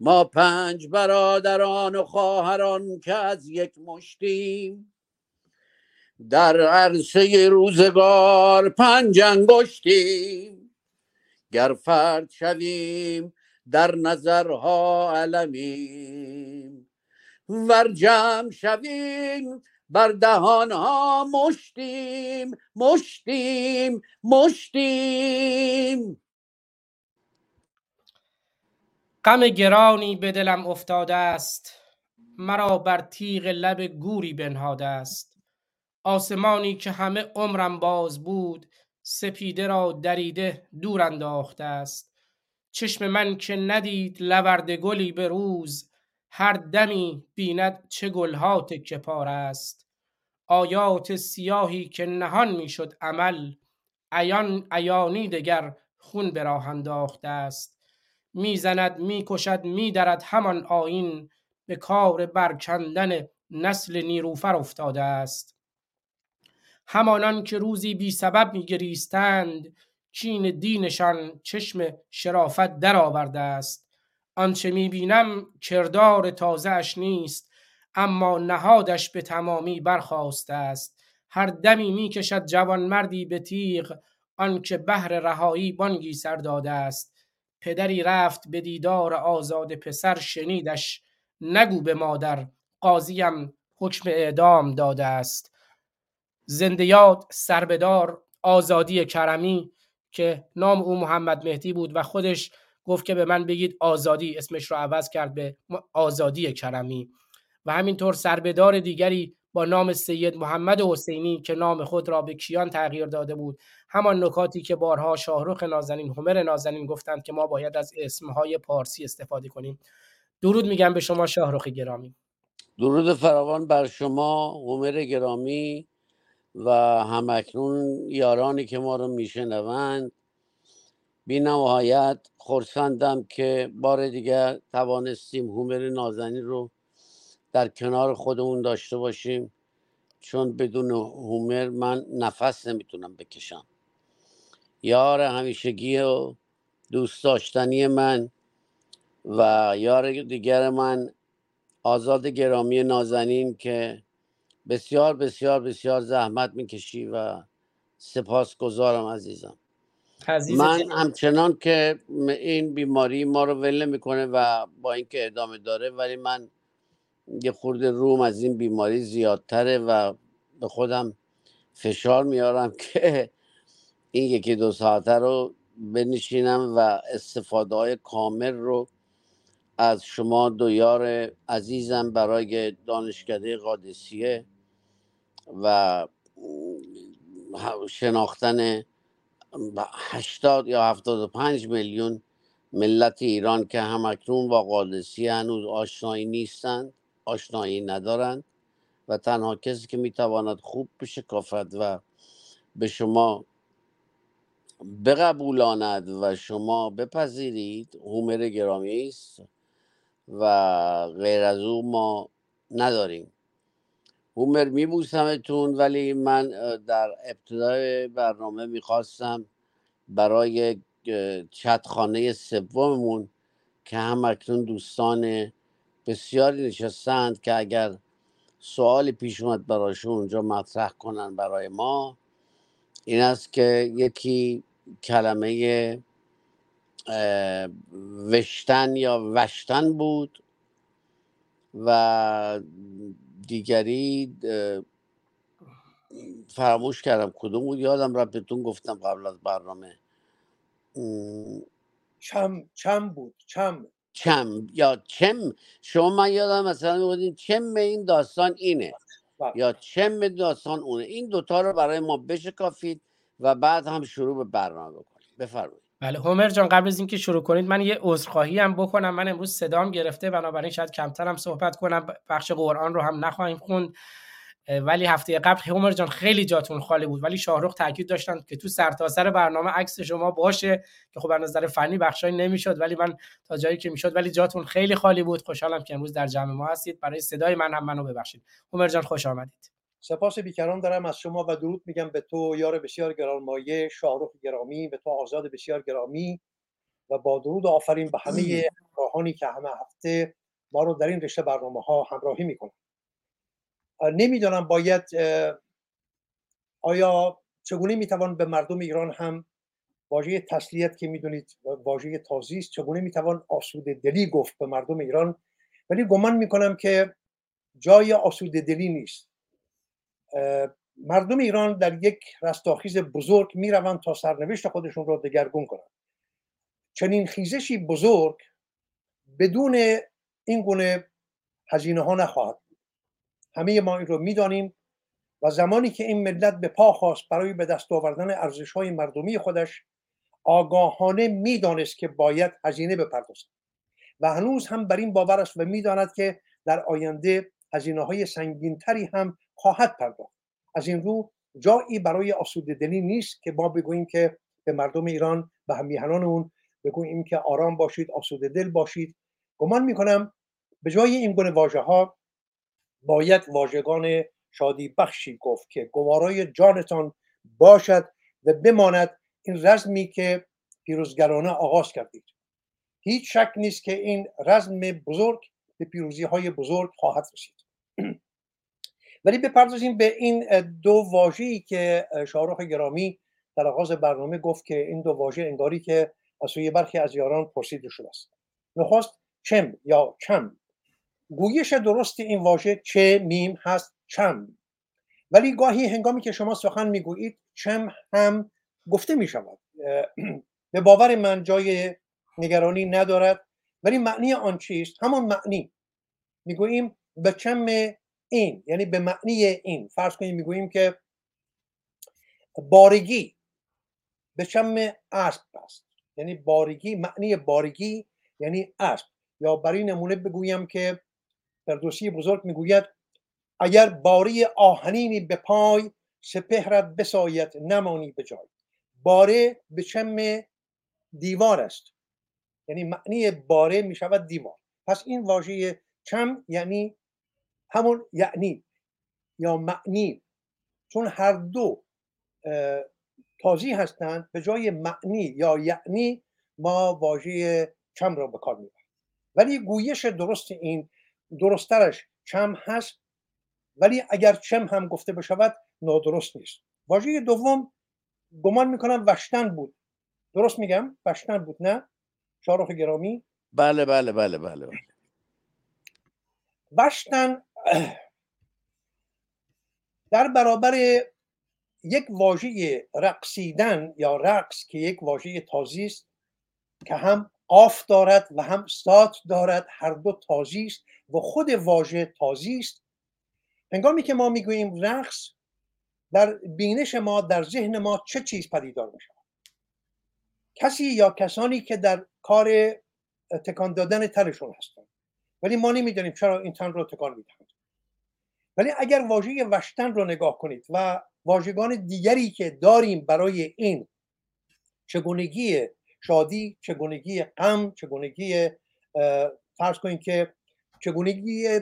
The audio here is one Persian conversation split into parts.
ما پنج برادران و خواهران که از یک مشتیم. در عرصه روزگار پنج انگشتیم. گر فرد شویم در نظرها علمیم. ور جمع شویم بر دهانها مشتیم. مشتیم مشتیم. غم گرانی به دلم افتاده است. مرا بر تیغ لب گوری بنهاده است. آسمانی که همه عمرم باز بود سپیده را دریده دور انداخته است. چشم من که ندید لورد گلی به روز هر دمی بیند چه گلها تکه پار است. آیات سیاهی که نهان می‌شد عمل عیان عیانی دگر خون به راه انداخته است. می‌زند می‌کشد میدرد همان آیین به کار برکندن نسل نیروفر افتاده است. همانان که روزی بی سبب میگریستند کین دینشان چشم شرافت درآورده است. آنچه می‌بینم کردار تازه اش نیست اما نهادش به تمامی برخواسته است. هر دمی می‌کشد جوانمردی به تیغ آنکه بهر رهایی بانگی سر داده است. پدری رفت به دیدار آزاد پسر شنیدش نگو به مادر قاضیم حکم اعدام داده است. زنده یاد سربدار آزادی کرمی که نام او محمد مهدی بود و خودش گفت که به من بگید آزادی اسمش رو عوض کرد به آزادی کرمی. و همینطور سربدار دیگری با نام سید محمد حسینی که نام خود را به کیان تغییر داده بود. همان نکاتی که بارها شاهروخ نازنین همر نازنین گفتند که ما باید از اسمهای پارسی استفاده کنیم. درود میگم به شما شاهروخ گرامی. درود فراوان بر شما همر گرامی و همکنون یارانی که ما رو میشنوند. بی نهایت خورسندم که بار دیگر توانستیم هومر نازنین رو در کنار خودمون داشته باشیم. چون بدون هومر من نفس نمی‌تونم بکشم. یار همیشگی و دوست داشتنی من و یار دیگر من آزاد گرامی نازنین که بسیار بسیار بسیار زحمت می‌کشی و سپاس گذارم عزیزم من همچنان که این بیماری ما رو ول می‌کنه و با اینکه ادامه داره ولی من یه خورده روم از این بیماری زیادتره و به خودم فشار میارم که این یکی دو ساعته رو بنشینم و استفاده های کامل رو از شما دو یار عزیزم برای دانشکده قادسیه و شناختن هشتاد یا هفتاد و پنج میلیون ملت ایران که همکنون با قادسی هنوز آشنایی نیستند آشنایی ندارند و تنها کسی که می‌تواند خوب بشکافد و به شما بقبولاند و شما بپذیرید هومر گرامی است و غیر از او ما نداریم. هومر میبوسمتون ولی من در ابتدای برنامه می‌خواستم برای چتخانه سوممون که هم اکنون دوستان بسیاری نشستند که اگر سوالی پیش اومد براشون اونجا مطرح کنن برای ما این است که یکی کلمه وشتن یا وشتن بود و دیگری فراموش کردم کدوم بود. یادم رفت بهتون گفتم قبل از برنامه. چم چم بود؟ چم. چم یا چم. شما من یادم مثلا می‌گفتیم چم این داستان اینه بله. یا چم داستان اونه. این دوتا رو برای ما بشکافید. و بعد هم شروع به برنامه بکنید بفرمایید. بله هومر جان قبل از اینکه شروع کنید من یه عذرخواهی هم بکنم. من امروز صدام گرفته بنابراین شاید کمتر هم صحبت کنم. بخش قرآن رو هم نخواهیم خوند. ولی هفته قبل هومر جان خیلی جاتون خالی بود. ولی شاهرخ تاکید داشتن که تو سرتاسر سر برنامه عکس شما باشه که خب از نظر فنی بخشای نمی‌شد ولی من تا جایی که می‌شد ولی جاتون خیلی خالی بود. خوشحالم که امروز در جمع ما هستید. برای صدای من هم منو ببخشید. هومر جان خوش آمدید. سپاس بیکران دارم. از شما و درود میگم به تو یار بسیار گرانمایه شاهرخ گرامی به تو آزاد بسیار گرامی و با درود و آفرین به همه راهانی که همه هفته ما رو در این رشته برنامه ها همراهی می‌کنن. نمی‌دانم باید آیا چگونه می‌توان به مردم ایران هم واژه تسلیت که می‌دونید واژه تازی است چگونه می‌توان آسوده دلی گفت به مردم ایران؟ ولی گمان می‌کنم که جای آسوده دلی نیست. مردم ایران در یک رستاخیز بزرگ می‌روند تا سرنوشت خودشون را دگرگون کنند. چنین خیزشی بزرگ بدون این گونه هزینه ها نخواهد بود. همه ما این رو می‌دانیم و زمانی که این ملت به پا خواست برای به دست آوردن ارزش های مردمی خودش آگاهانه می‌دانست که باید هزینه بپردازد. و هنوز هم بر این باور است و می‌داند که در آینده هزینه های سنگین تری هم خواهد پرداخت. از این رو جایی برای آسوده دلی نیست که ما بگوییم که به مردم ایران به همیهنان اون بگوییم که آرام باشید آسوده دل باشید. گمان می‌کنم به جای این گونه واژه ها باید واژگان شادی بخشی گفت که گوارای جانتان باشد و بماند این رزمی که پیروزگرانه آغاز کردید. هیچ شک نیست که این رزم بزرگ به پیروزی های بزرگ خواهد رسید. ولی بپردازیم به این دو واژه‌ای که شاهرخ گرامی در آغاز برنامه گفت که این دو واژه انگاری که از سوی برخی از یاران پرسیده شده است. نخواست چم یا چم. گویش درست این واژه چه میم هست؟ چم. ولی گاهی هنگامی که شما سخن می‌گویید چم هم گفته می شود به باور من جای نگرانی ندارد. ولی معنی آن چیست؟ همون معنی. می‌گوییم به چم این یعنی به معنی این. فرض کنیم می‌گوییم که بارگی به چم اسب است. یعنی بارگی معنی بارگی یعنی اسب. یا برای نمونه بگویم که فردوسی بزرگ می‌گوید اگر باری آهنینی به پای سپهرت بساید نمانی به جای. باره به چم دیوار است. یعنی معنی باره می شود دیوار. پس این واژه چم یعنی همون یعنی یا معنی. چون هر دو تازی هستند به جای معنی یا یعنی ما واژه چم را به کار می‌بریم. ولی گویش درست این درسترش چم هست ولی اگر چم هم گفته بشود نادرست نیست. واژه دوم گمان می‌کنم وشتن بود. درست میگم؟ وشتن بود نه؟ شارخ گرامی؟ بله بله بله بله, بله. وشتن در برابر یک واژه رقصیدن یا رقص که یک واژه تازی است که هم قاف دارد و هم سات دارد هر دو تازی است و خود واژه تازی است. هنگامی که ما می‌گوییم رقص در بینش ما در ذهن ما چه چیز پدیدار میشه کسی یا کسانی که در کار تکان دادن تنشون هستند. ولی ما نمی‌دانیم چرا این تن رو تکان می‌دهند. ولی اگر واژه وشتن رو نگاه کنید و واژگان دیگری که داریم برای این چگونگی شادی چگونگی غم چگونگی فرض کنید که چگونگی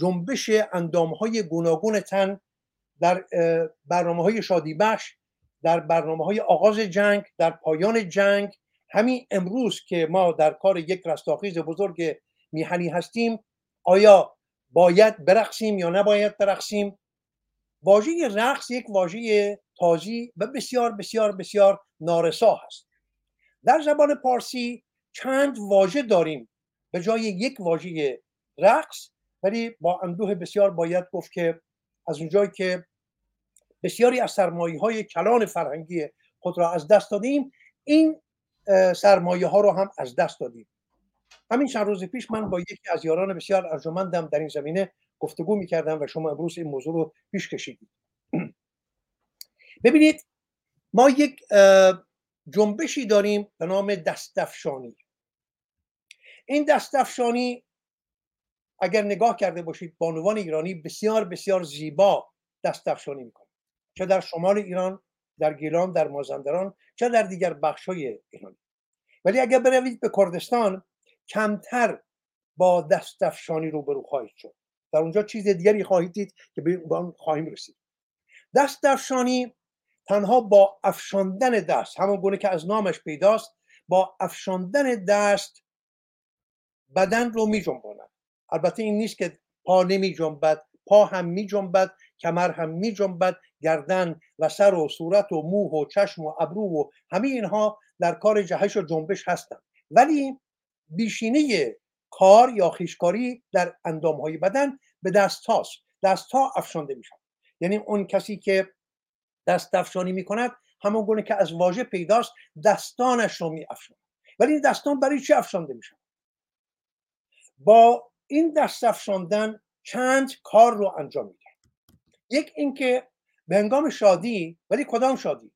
جنبش اندام های گوناگون تن در برنامه های شادی بخش در برنامه های آغاز جنگ در پایان جنگ. همین امروز که ما در کار یک رستاخیز بزرگ میهنی هستیم آیا باید برقصیم یا نباید برقصیم. واژه رقص یک واژه تازی و بسیار بسیار بسیار نارسا هست. در زبان پارسی چند واژه داریم. به جای یک واژه رقص ولی با اندوه بسیار باید گفت که از اونجایی که بسیاری از سرمایه های کلان فرهنگی خود را از دست دادیم این سرمایه ها رو هم از دست دادیم. همین چند روز پیش من با یکی از یاران بسیار ارجمندم در این زمینه گفتگو می‌کردم و شما امروز این موضوع رو پیش کشیدید. ببینید ما یک جنبشی داریم به نام دستفشانی این دستفشانی اگر نگاه کرده باشید بانوان ایرانی بسیار بسیار زیبا دستفشانی می‌کنن چه در شمال ایران در گیلان در مازندران چه در دیگر بخش های ایران. ولی اگر بروید به کردستان کمتر با دستفشانی روبرو خواهید شد. در اونجا چیز دیگری خواهید دید که به آن خواهیم رسید. دست تنها با افشاندن دست همون گونه که از نامش پیداست با افشاندن دست بدن رو می جنباند. البته این نیست که پا نمی جنبد پا هم می جنبد کمر هم می جنبد گردن و سر و صورت و موه و چشم و ابرو و همه اینها در کار جهش و جنبش هستند. ولی بیشینه کار یا خیشکاری در اندام های بدن به دست هاست دست ها افشانده میشن یعنی اون کسی که دست افشانی می‌کند همون گونه که از واژه پیداست دستانش رو می افشاند ولی این دستان برای چی افشانده میشن با این دست افشاندن چند کار رو انجام میده. یک اینکه به هنگام شادی ولی کدام شادی؟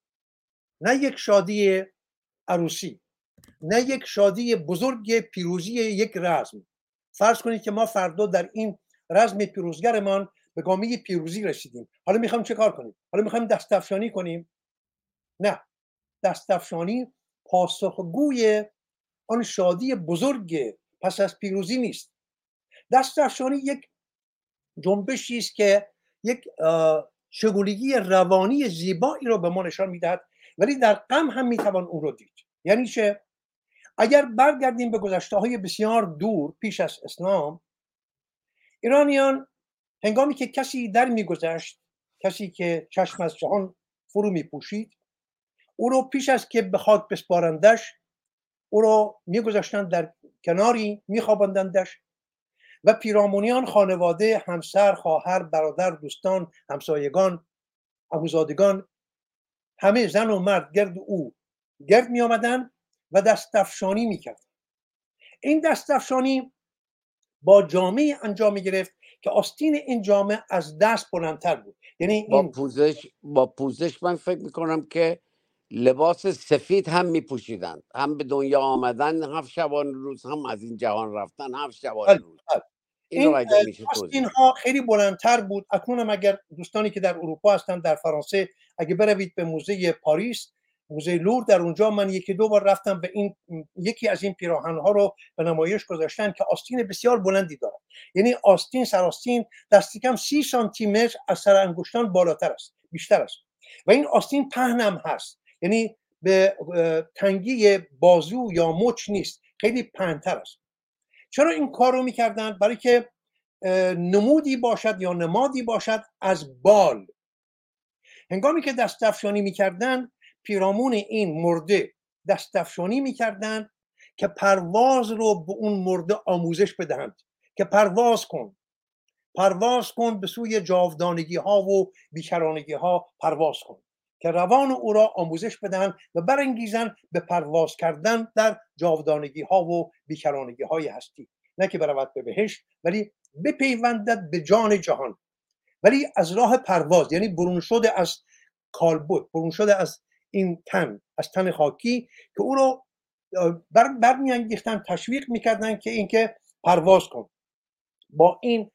نه یک شادی عروسی. نه یک شادی بزرگ پیروزی یک رزم. فرض کنید که ما فردا در این رزم پیروزگرمان به گامه پیروزی رسیدیم. حالا می‌خوایم چه کار کنیم؟ حالا می‌خوایم دستفشانی کنیم؟ نه. دستفشانی پاسخگوی آن شادی بزرگ پس از پیروزی نیست. دستفشانی یک جنبشی است که یک چگونگی روانی زیبایی رو به ما نشان می‌دهد ولی در غم هم می‌توان اون رو دید. یعنی چه؟ اگر برگردیم به گذشته های بسیار دور پیش از اسلام ایرانیان هنگامی که کسی در میگذشت کسی که چشم از جهان فرو میپوشید او رو پیش از که به خاک بسپارندش او رو میگذاشتند در کناری میخواباندندش و پیرامونیان خانواده همسر خواهر برادر دوستان همسایگان اموزادگان همه زن و مرد گرد او گرد می آمدن و دستفشانی می کرد این دستفشانی با جامعه انجام می گرفت که آستین این جامعه از دست بلندتر بود. یعنی این با پوزش با پوزش من فکر می‌کنم که لباس سفید هم میپوشیدند. هم به دنیا آمدن هفت شبان روز هم از این جهان رفتن هفت شبان بله، روز. بله. این این ها خیلی بلندتر بود. اکنون هم اگر دوستانی که در اروپا هستن در فرانسه اگه بروید به موزه پاریس موزه لور در اونجا من یکی دو بار رفتم به این یکی از این پیراهن ها رو به نمایش گذاشتن که آستین بسیار بلندی داره یعنی آستین سراستین دست کم سی سانتی متر از سر انگشتان بالاتر است بیشتر است. و این آستین پهن هم هست. یعنی به تنگی بازو یا مچ نیست خیلی پهنتر است. چرا این کار رو می‌کردن؟ برای که نمودی باشد یا نمادی باشد از بال. هنگامی که دستفشانی می‌کردن پیرامون این مرده دستفشانی می‌کردن که پرواز رو به اون مرده آموزش بدهند. که پرواز کن. پرواز کن به سوی جاودانگی ها و بیکرانگی ها پرواز کن. که روان او را آموزش بدهند و برانگیزن به پرواز کردن در جاودانگی ها و بیکرانگی های هستی. نه که برود به بهشت ولی بپیوندد به جان جهان. ولی از راه پرواز یعنی برون شده از کالبد برون شده از این تن از تن خاکی که او رو اه، بر برمیانگیختن تشویق می‌کردن که اینکه پرواز کن. با این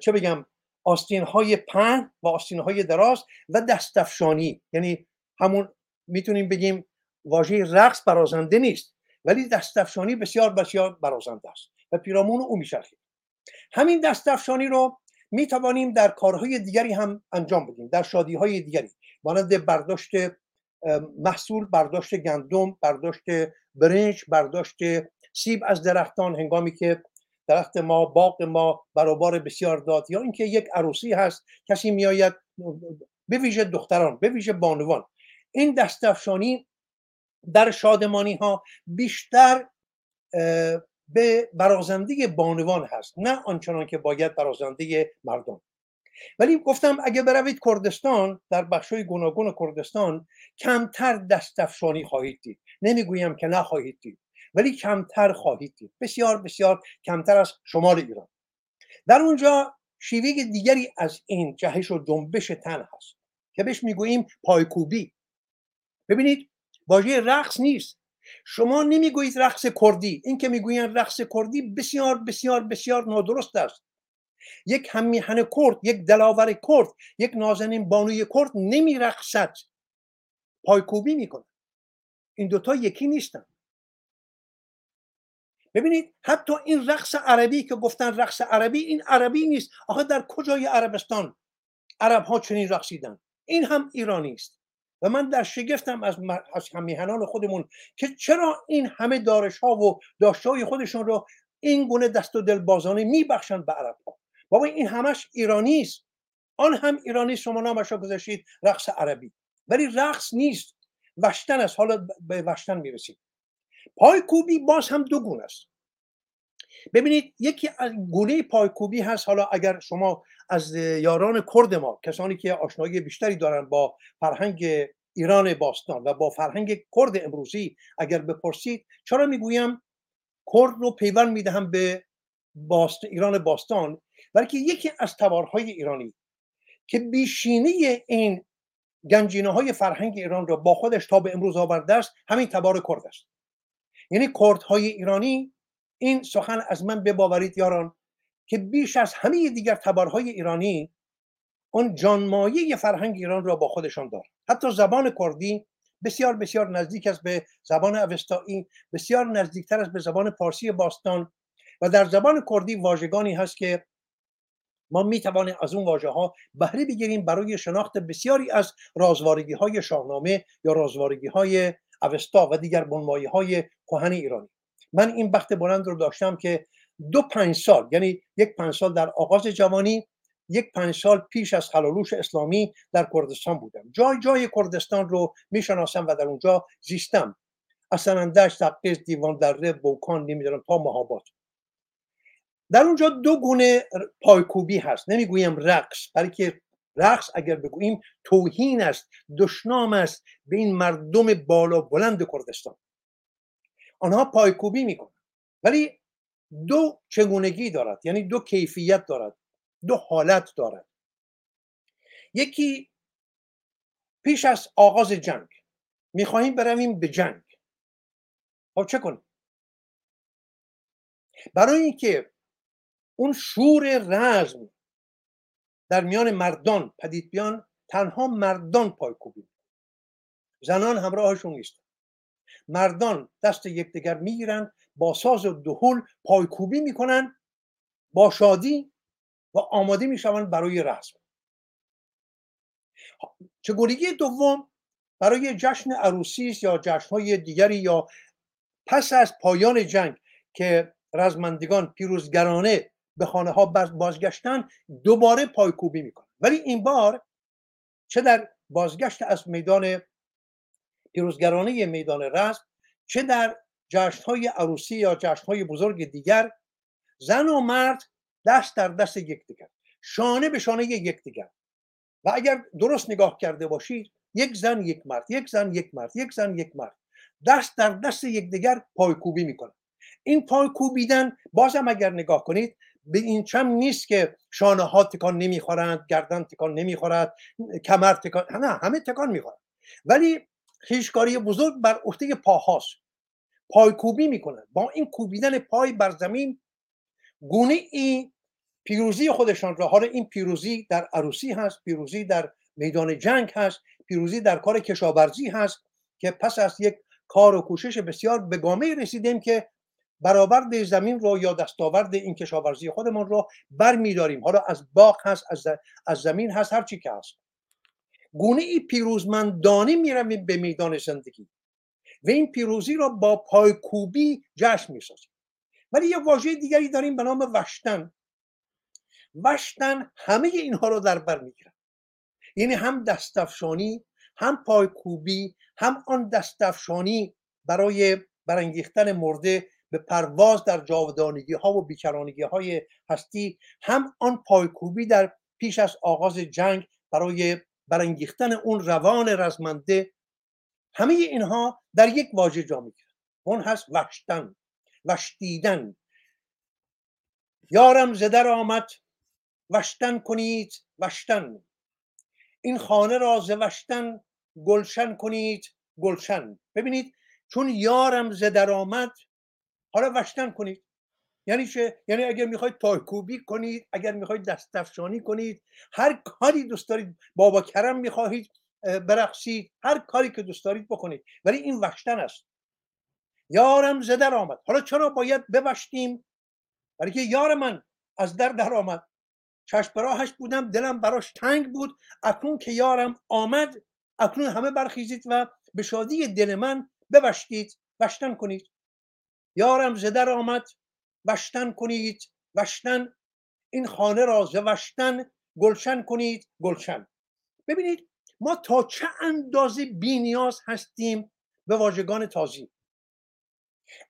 چه بگم آستین های پهن و آستین های دراز و دستفشانی یعنی همون می‌تونیم بگیم واژه رقص برازنده نیست ولی دستفشانی بسیار بسیار برازنده است و پیرامون او میچرخید. همین دستفشانی رو می توانیم در کارهای دیگری هم انجام بدیم در شادی های دیگری. مانند برداشت محصول برداشت گندم برداشت برنج برداشت سیب از درختان هنگامی که درخت ما باغ ما برابر بسیار داد یا اینکه یک عروسی هست کسی میآید به ویژه دختران به ویژه بانوان. این دستفشانی در شادمانی ها بیشتر به برازنده بانوان هست نه آنچنان که باید برازنده مردم. ولی گفتم اگه بروید کردستان در بخشای گوناگون کردستان کمتر دستفشانی خواهید دید. نمی‌گویم که نخواهید دید ولی کمتر خواهید دید. بسیار بسیار کمتر از شمال ایران. در اونجا شیوه دیگری از این جهش و جنبش تن هست که بهش می‌گوییم پایکوبی. ببینید واژه رقص نیست. شما نمی‌گویید رقص کردی. این که می‌گویند رقص کردی بسیار بسیار بسیار نادرست است. یک همیهن کرد یک دلاور کرد یک نازنین بانوی کرد نمیرقصد. پایکوبی می‌کنه این دوتا یکی نیستن. ببینید حتی این رقص عربی که گفتن رقص عربی این عربی نیست. آخه در کجای عربستان عرب ها چنین رقصیدن؟ این هم ایرانی است. و من در شگفتم از, از همیهنان خودمون که چرا این همه دارش ها و داشته های خودشون رو این گونه دست و دلبازانه میبخشند به عرب ها بابا این همش ایرانی است. آن هم ایرانی شما نامش را گذاشتید رقص عربی. ولی رقص نیست. وشتن است. حالا به وشتن می‌رسید پایکوبی باز هم دو گونه است. ببینید یکی گونه پایکوبی هست. حالا اگر شما از یاران کرد ما کسانی که آشنایی بیشتری دارن با فرهنگ ایران باستان و با فرهنگ کرد امروزی اگر بپرسید چرا می‌گویم کرد رو پیوند می‌دهم به ایران باستان؟ بلکه یکی از تبارهای ایرانی که بیشینی این گنجینه های فرهنگ ایران را با خودش تا به امروز آورده است همین تبار کرد است. یعنی کردهای ایرانی این سخن از من بباورید یاران که بیش از همه دیگر تبارهای ایرانی اون جانمایه فرهنگ ایران را با خودشان دارد حتی زبان کردی بسیار بسیار نزدیک است به زبان اوستایی بسیار نزدیکتر است به زبان پارسی باستان و در زبان کردی واژگانی هست که ما می توانیم از اون واژه ها بهره بگیریم برای شناخت بسیاری از رازوارگی های شاهنامه یا رازوارگی های اوستا و دیگر بنمایی های کهن ایرانی. من این بخت بلند رو داشتم که دو پنج سال یعنی یک پنج سال در آغاز جوانی یک پنج سال پیش از خلالوش اسلامی در کردستان بودم. جای جای کردستان رو می‌شناسم و در اونجا زیستم. اصلا اندش تقیز دیوان دره بوکان نمی‌دونم تا مهابات در اونجا دو گونه پایکوبی هست. نمی‌گویم رقص بلکه رقص اگر بگوییم توهین است دشنام است به این مردم بالا بلند کردستان. آنها پایکوبی می‌کنن ولی دو چگونگی دارد یعنی دو کیفیت دارد دو حالت دارد. یکی پیش از آغاز جنگ می‌خواهیم برویم به جنگ. خب چه کنیم؟ برای اینکه اون شور رزم در میان مردان پدید بیان تنها مردان پایکوبی زنان همراهشون نیست مردان دست یکدیگر می‌گیرن با ساز و دهول پایکوبی می‌کنن با شادی و آماده می‌شوند برای رسم. چگونگی دوم برای جشن عروسی یا جشنهای دیگری یا پس از پایان جنگ که رزمندگان پیروزگرانه به خانه ها بازگشتن دوباره پایکوبی می‌کنن ولی این بار چه در بازگشت از میدان پیروزگرانه میدان رزم چه در های عروسی یا های بزرگ دیگر زن و مرد دست در دست یکدیگر شانه به شانه یکدیگر و اگر درست نگاه کرده باشید یک زن یک مرد یک زن یک مرد یک زن یک مرد. دست در دست یکدیگر پایکوبی می‌کنن این پایکوبیدن بازم اگر نگاه کنید به این چم نیست که شانه ها تکان نمی‌خورند گردن تکان نمی‌خورد کمر تکان نه همه تکان می‌خورند. ولی خیشکاری بزرگ بر عهده پاهاست. پایکوبی می‌کنن با این کوبیدن پای بر زمین گونه ای پیروزی خودشان را حالا این پیروزی در عروسی هست پیروزی در میدان جنگ هست پیروزی در کار کشاورزی هست که پس از یک کار و کوشش بسیار به گامه رسیدیم که برآورد زمین رو یا دستاورد این کشاورزی خودمان رو بر میداریم حالا از باغ هست از, از زمین هست هر چی که هست. گونه ای پیروزمندانه می‌رویم به میدان زندگی و این پیروزی را با پایکوبی جشن می‌سازیم. ولی یه واژه دیگری داریم به نام وشتن. وشتن همه اینها رو در بر می‌گیرن یعنی هم دستفشانی هم پایکوبی هم آن دستفشانی برای برانگیختن مرده به پرواز در جاودانگی ها و بیکرانگی های هستی هم آن پایکوبی در پیش از آغاز جنگ برای برانگیختن اون روان رزمنده همه اینها در یک واژه جا می‌گیرن. اون هست وشتن وشتیدن یارم زدر آمد وشتن کنید وشتن این خانه را ز وشتن گلشن کنید گلشن. ببینید چون یارم زدر آمد حالا وشتن کنید. یعنی چه؟ یعنی اگر می‌خواید پایکوبی کنید اگر می‌خواید دستفشانی کنید هر کاری دوست دارید بابا کرم می‌خواهید برقصید هر کاری که دوست دارید بکنید. ولی این وشتن است. یارم زدر آمد. حالا چرا باید بوشتیم برای که یار من از در در آمد. چشم براهش بودم دلم براش تنگ بود. اکنون که یارم آمد اکنون همه برخیزید و به شادی دل من بوشتید وشتن کنید. یارم زدر آمد. وشتن کنید وشتن این خانه را ز وشتن گلشن کنید گلشن. ببینید ما تا چه اندازه بینیاز هستیم به واژگان تازی؟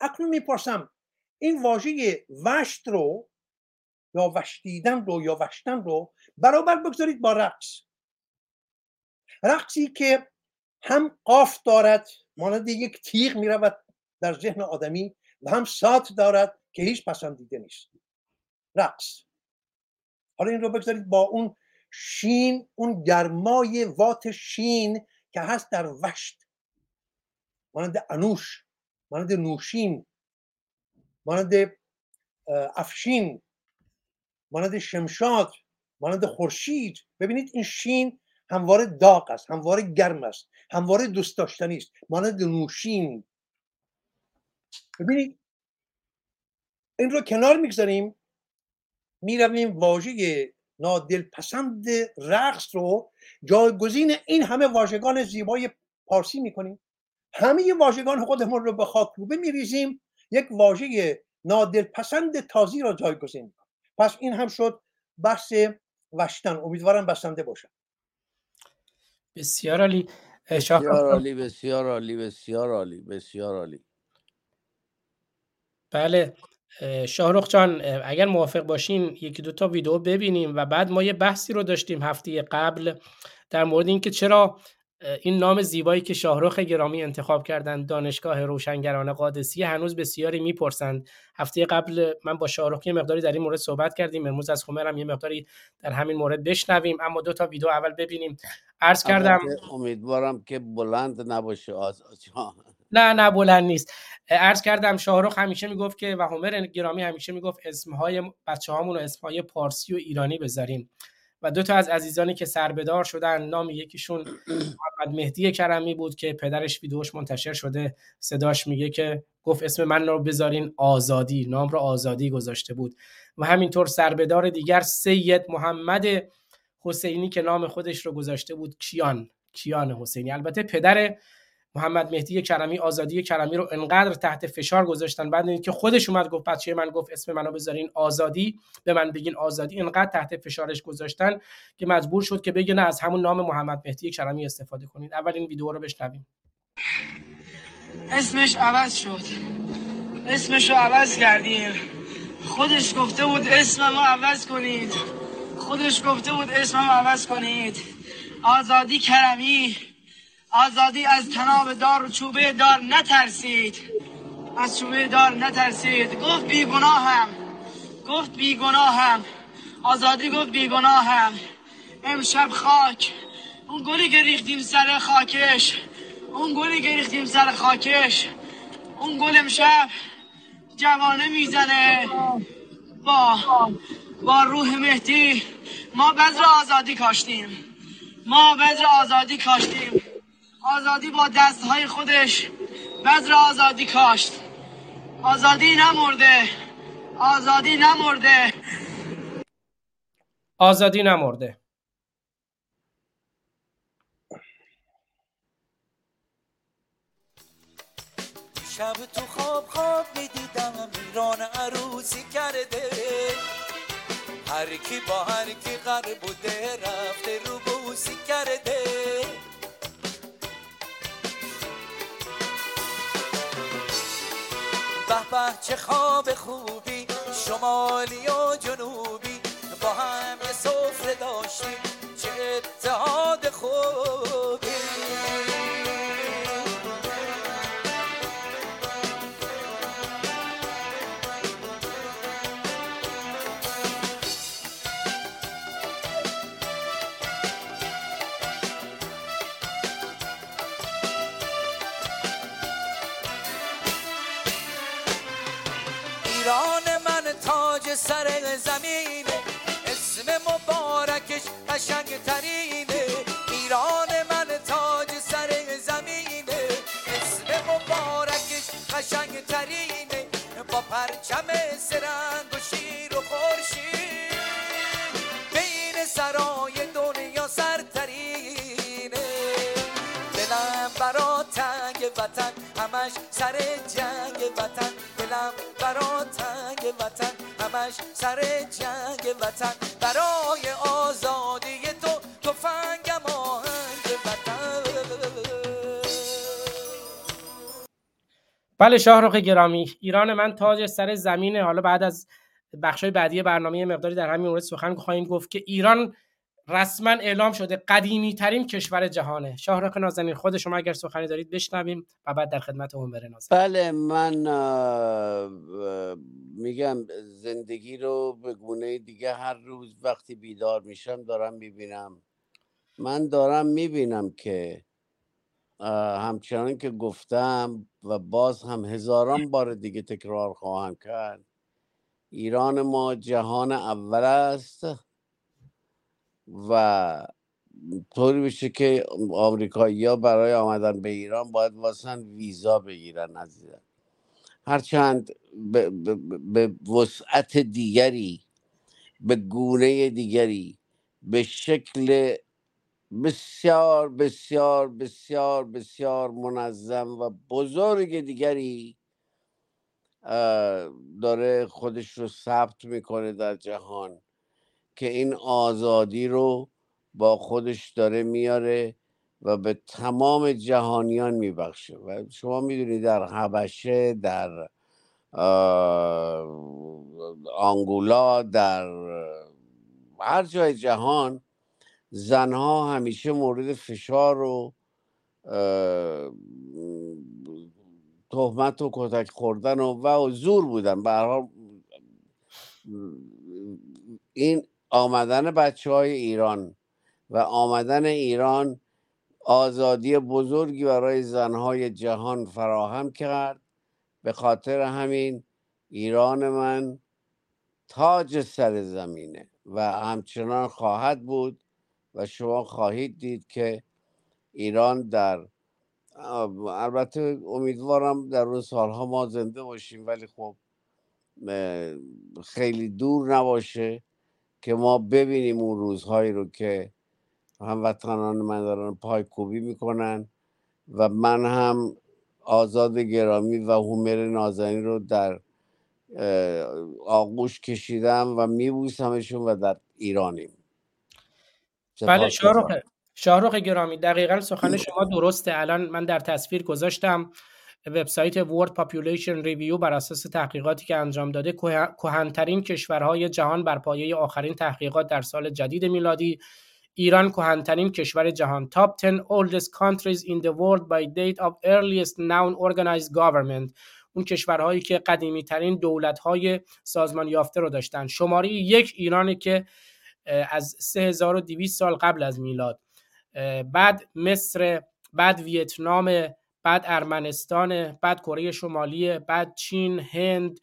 اکنون می‌پرسم این واژه وشت رو یا وشتیدن رو یا وشتن رو برابر بگذارید با رقص. رقصی که هم قاف دارد مانند یک تیغ می‌رود در ذهن آدمی و هم سات دارد که هیچ پسندیده نیست. رقص. حالا این رو بگذارید با اون شین اون گرمای وات شین که هست در وشت. مانند انوش مانند نوشین مانند افشین مانند شمشاد مانند خورشید. ببینید این شین همواره داغ است همواره گرم است همواره دوست داشتنی است. مانند نوشین. ببینید این رو کنار می‌گذاریم. می‌رویم واژه نادلپسند رقص رو جایگزین این همه واژگان زیبای پارسی می‌کنیم. همه واژگان خودمون رو به خاکروبه میریزیم یک واژه نادلپسند تازی را جایگزین می‌کنیم. پس این هم شد بحث وشتن. امیدوارم بسنده باشم. بسیار عالی. بسیار عالی بسیار عالی بسیار عالی بسیار عالی. بله. شاهرخ جان اگر موافق باشین یکی دو تا ویدیو ببینیم و بعد ما یه بحثی رو داشتیم هفته قبل در مورد اینکه چرا این نام زیبایی که شاهرخ گرامی انتخاب کردن دانشگاه روشنگران قادسیه هنوز بسیاری می‌پرسند. هفته قبل من با شاهرخ یه مقداری در این مورد صحبت کردیم. امروز از هم یه مقداری در همین مورد بشنویم. اما دو تا ویدیو اول ببینیم. عرض کردم امیدوارم که بلند نباشه نه نه بلند نیست. عرض کردم شاهرخ همیشه می‌گفت که و همر گرامی همیشه می‌گفت اسمهای بچه هامون رو اسمهای پارسی و ایرانی بذاریم. و دو تا از عزیزانی که سربدار شدن نام یکیشون محمد مهدی کرمی بود که پدرش ویدیوش منتشر شده. صداش میگه که گفت اسم من رو بذارین آزادی. نام رو آزادی گذاشته بود. و همینطور سربدار دیگر سید محمد حسینی که نام خودش رو گذاشته بود کیان. کیان حسینی. البته پدر محمد مهدی کرمی آزادی کرمی رو انقدر تحت فشار گذاشتن بعد اینکه خودش اومد گفت بچه من گفت اسم منو بذارین آزادی به من بگین آزادی انقدر تحت فشارش گذاشتن که مجبور شد که بگه نه از همون نام محمد مهدی کرمی استفاده کنید. اول این ویدیو رو بشنویم. اسمش عوض شد. اسمش رو عوض کردیم خودش گفته بود اسممو عوض کنید. خودش گفته بود اسممو عوض کنید. آزادی کرمی. آزادی از تناب دار و چوبه دار نترسید. از چوبه دار نترسید. گفت بیگناهم. گفت بیگناهم. آزادی گفت بیگناهم. امشب خاک. اون گلی که ریختیم سر خاکش. اون گلی که ریختیم سر خاکش. اون گل امشب جوانه می‌زنه. با با روح مهدی. ما بذر آزادی کاشتیم. ما بذر آزادی کاشتیم. آزادی با دستهای خودش بذر آزادی کاشت. آزادی نمرده. آزادی نمرده. آزادی نمرده. شب تو خواب خواب می‌دیدم ایران عروسی کرده. هر کی با هر کی بوده رفته رو بوسی کرده. به چه خواب خوبی شمالی و جنوبی با هم یه سفره داشتیم چه اتحاد خوبی. قشنگ ترینه ایران من تاج سر زمینه. اسم مبارکش قشنگ ترینه با پرچم سرنگ و شیر و خورشید بین سرای دنیا سرترینه. وطن همش سر جنگ وطن. همش سر جنگ وطن. برای آزادی تو تفنگم آهنگ وطن. بله شاهرخ گرامی ایران من تاج سر زمینه. حالا بعد از بخشای بعدی برنامه مقداری در همین مورد سخن خواهیم گفت که ایران رسما اعلام شده قدیمی ترین کشور جهانه. شاهرخ نازنین خود شما اگر سخنی دارید بشنویم و بعد در خدمت بره نازنین. بله من میگم زندگی رو به گونه دیگه هر روز وقتی بیدار میشم دارم می‌بینم. من دارم می‌بینم که همچنان که گفتم و باز هم هزاران بار دیگه تکرار خواهم کرد ایران ما جهان اول است. و طوری بشه که آمریکایی ها برای آمدن به ایران باید واسن ویزا بگیرن عزیزم هرچند به, به وسعت دیگری به گونه دیگری به شکل بسیار بسیار بسیار بسیار منظم و بزرگ دیگری داره خودش رو ثبت می‌کنه در جهان. که این آزادی رو با خودش داره میاره و به تمام جهانیان میبخشه. و شما می‌دونید در حبشه در آنگولا در هر جای جهان زنها همیشه مورد فشار و تهمت و کتک خوردن و و زور بودن. به این آمدن بچه های ایران و آمدن ایران آزادی بزرگی برای زنهای جهان فراهم کرد. به خاطر همین ایران من تاج سر زمینه و همچنان خواهد بود و شما خواهید دید که ایران در البته امیدوارم در اون سالها ما زنده باشیم ولی خب خیلی دور نباشه. که ما ببینیم اون روزهایی رو که هموطنان من دارن پایکوبی می‌کنن و من هم آزاد گرامی و هومر نازنین رو در آغوش کشیدم و میبوسمشون و در ایرانیم. بله شاهرخ شاهرخ گرامی دقیقا سخن شما درسته. الان من در تصویر گذاشتم. وبسایت World Population Review بر اساس تحقیقاتی که انجام داده کهنترین کشورهای جهان بر پایه آخرین تحقیقات در سال جدید میلادی. ایران کهنترین کشور جهان. Top 10 oldest countries in the world by date of earliest known organized government. اون کشورهایی که قدیمی ترین دولت های سازمان یافته رو داشتن. شماره یک ایرانه که از 3200 سال قبل از میلاد. بعد مصر بعد ویتنام بعد ارمنستان بعد کره شمالی بعد چین هند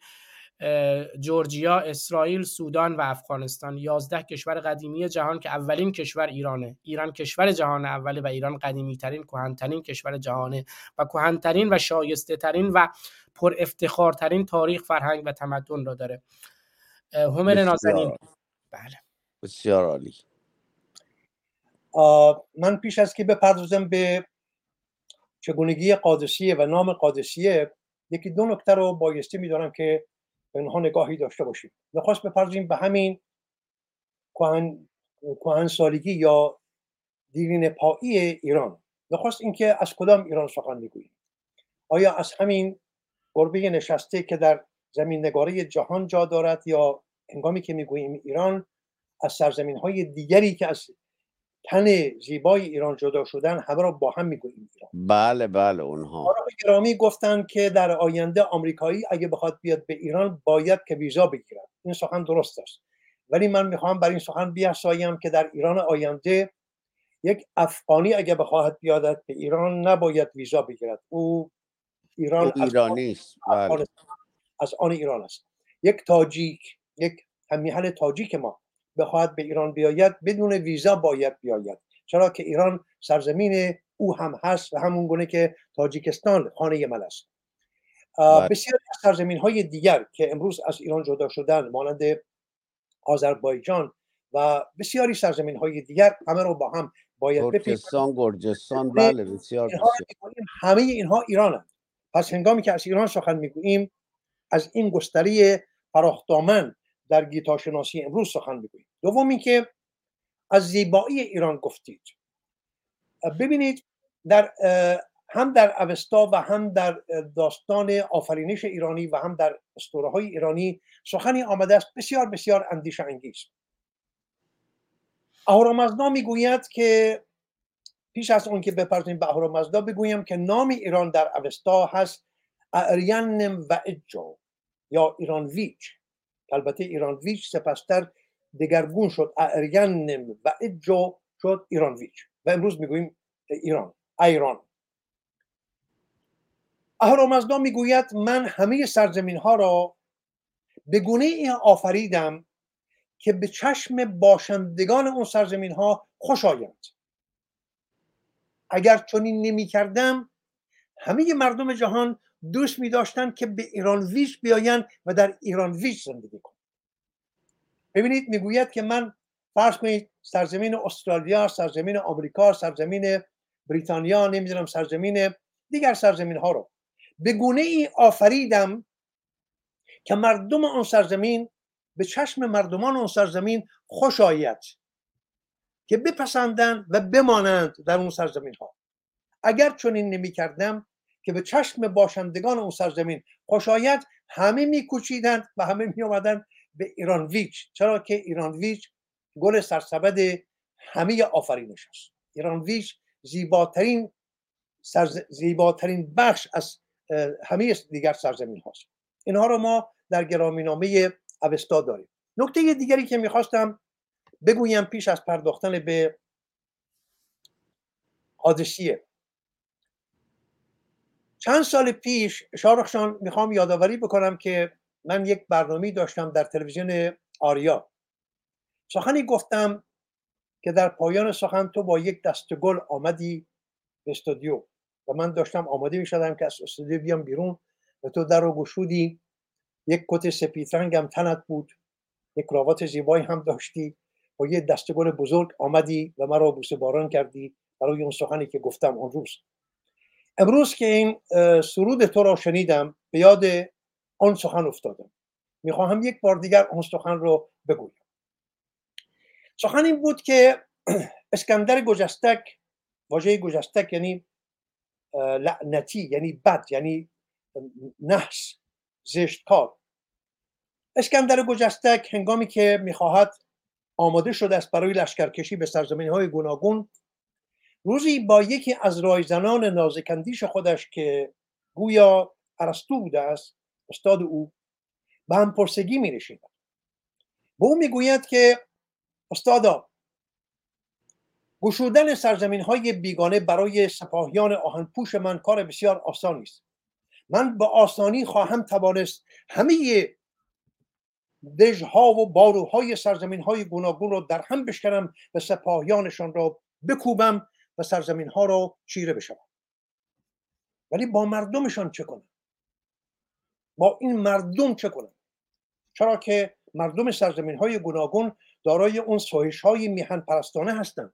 جورجیا اسرائیل سودان و افغانستان. یازده کشور قدیمی جهان که اولین کشور ایرانه. ایران کشور جهان اوله و ایران قدیمی ترین کهنترین کشور جهانه و کهنترین و شایسته ترین و پر افتخارترین تاریخ فرهنگ و تمدن را داره. همر نازنین. بله. بسیار عالی. من پیش از که بپردازم به چگونگی قادسیه و نام قادسیه یکی دو نکته رو بایستی میدارم که به اونها نگاهی داشته باشیم. نخواست بپردازیم به همین کهن سالگی یا دیرین پایی ایران. نخواست اینکه از کدام ایران سخن می‌گوییم؟ آیا از همین گربه نشسته که در زمین نگاره جهان جا دارد یا هنگامی که می‌گوییم ایران از سرزمین های دیگری که از تن زیبای ایران جدا شدن همه را با هم می‌گوییم بله بله اونها. گرامی گفتن که در آینده آمریکایی اگه بخواد بیاد به ایران باید که ویزا بگیرد این سخن درست است. ولی من می‌خوام بر این سخن بیاسایم که در ایران آینده یک افغانی اگه بخواهد بیادت به ایران نباید ویزا بگیرد. او ایران ایرانی است. بله. از آن ایران است. یک تاجیک یک همیهن تاجیک ما بخواهد به ایران بیاید بدون ویزا باید بیاید. چرا که ایران سرزمین او هم هست و همون گونه که تاجیکستان خانه من است. بله. بسیاری از سرزمین های دیگر که امروز از ایران جدا شدن مانند آذربایجان و بسیاری سرزمین های دیگر همه رو با هم باید ترکستان گرجستان بله بسیار اینها بسیار. همه اینها ایرانند. پس هنگامی که از ایران سخن می‌گوییم از این گستری فراخدامن در گیتاشناسی امروز سخن می‌گوییم. دوم اینکه از زیبایی ایران گفتید. ببینید در هم در اوستا و هم در داستان آفرینش ایرانی و هم در اسطوره های ایرانی سخنی آمده است بسیار بسیار اندیشه انگیز. اهورامزدا می‌گوید که پیش از اون که بپردازیم به اهورامزدا بگویم که نام ایران در اوستا هست اریانم و اجو یا ایران ویچ البته ایران ویچ سپستر دگرگون شد اریانم و اجو شد ایران ویچ و امروز می‌گوییم ایران ایران. اهورامزدا می‌گوید من همه سرزمین ها را به گونه ای آفریدم که به چشم باشندگان اون سرزمین ها خوش آیند. اگر چنین نمی کردم همه مردم جهان دوست می داشتند که به ایران ویش بیایند و در ایران ویش زندگی کنند. ببینید می‌گوید که من فرض کنید سرزمین استرالیا سرزمین آمریکا سرزمین بریتانیا نمی‌دونم سرزمین دیگر سرزمین ها رو به گونه ای آفریدم که مردم آن سرزمین به چشم مردمان آن سرزمین خوش آید که بپسندند و بمانند در اون سرزمین ها اگر چنین نمی کردم که به چشم باشندگان اون سرزمین خوش آید همه میکوچیدند و همه می آمدند به ایران ویچ چرا که ایران ویچ گل سرسبد همه آفرینش است. ایران ویچ زیباترین سرز... زیباترین بخش از همه دیگر سرزمین هاست. اینها رو ما در گرامینامه اوستا داریم. نکته دیگری که می‌خواستم بگویم پیش از پرداختن به حادثیه چند سال پیش شارخشان می‌خوام یادآوری بکنم که من یک برنامه داشتم در تلویزیون آریا. سخنی گفتم که در پایان سخن تو با یک دست گل آمدی به استودیو و من داشتم آماده می‌شدم که از استودیو بیام بیرون و تو در رو گشودی. یک کت سپید رنگم تنت بود. یک کراوات زیبایی هم داشتی. با یه دست گل بزرگ آمدی و مرا بوسه باران کردی برای اون سخنی که گفتم اون روز. امروز که این سرود تو را شنیدم به یاد آن سخن افتادم می‌خواهم یک بار دیگر آن سخن رو بگویم. سخن این بود که اسکندر گجستک واژه گجستک یعنی لعنتی یعنی بد یعنی نحس زشت کار. اسکندر گجستک هنگامی که می‌خواهد آماده شده است برای لشکرکشی به سرزمین های گوناگون روزی با یکی از رایزنان نازکندیش خودش که گویا ارسطو بوده است استاد او به هم پرسگی می نشیند به او می‌گوید که استادا گشودن سرزمین های بیگانه برای سپاهیان آهنپوش من کار بسیار آسانی است. من به آسانی خواهم توانست همه دژها و باروهای سرزمین های گوناگون رو در هم بشکنم و سپاهیانشان را بکوبم و سرزمین ها رو چیره بشوم ولی با مردمشان چه کنم؟ با این مردم چه کنم؟ چرا که مردم سرزمین های گوناگون دارای اون سوهش های میهن پرستانه هستند.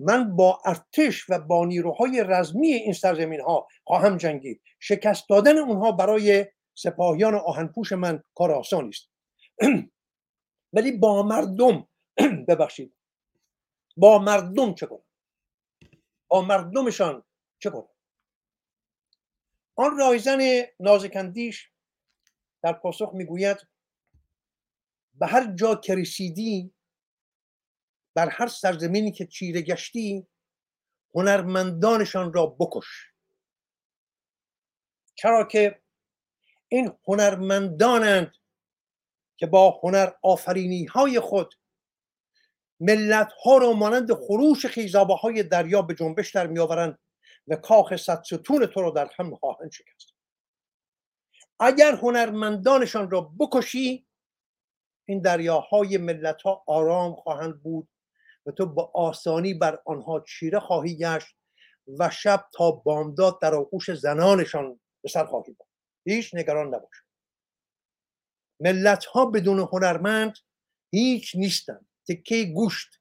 من با ارتش و با نیروهای رزمی این سرزمین ها خواهم جنگید. شکست دادن اونها برای سپاهیان آهنپوش من کار آسانی است ولی با مردم ببخشید. با مردم چه کنم؟ با مردمشان چه کنم؟ آن رایزن نازکندیش در پاسخ می‌گوید به هر جا که رسیدی بر هر سرزمینی که چیره گشتی هنرمندانشان را بکش. چرا که این هنرمندانند که با هنر آفرینی های خود ملت ها را مانند خروش خیزابه های دریا به جنبش در میآورند و کاخ صد ستون تو را در هم خواهند شکست. اگر هنرمندانشان را بکشی این دریاهای ملت ها آرام خواهند بود و تو با آسانی بر آنها چیره خواهی گشت و شب تا بامداد در آغوش زنانشان به سر خواهی برد. هیچ نگران نباش. ملت ها بدون هنرمند هیچ نیستند. تکه گوشت.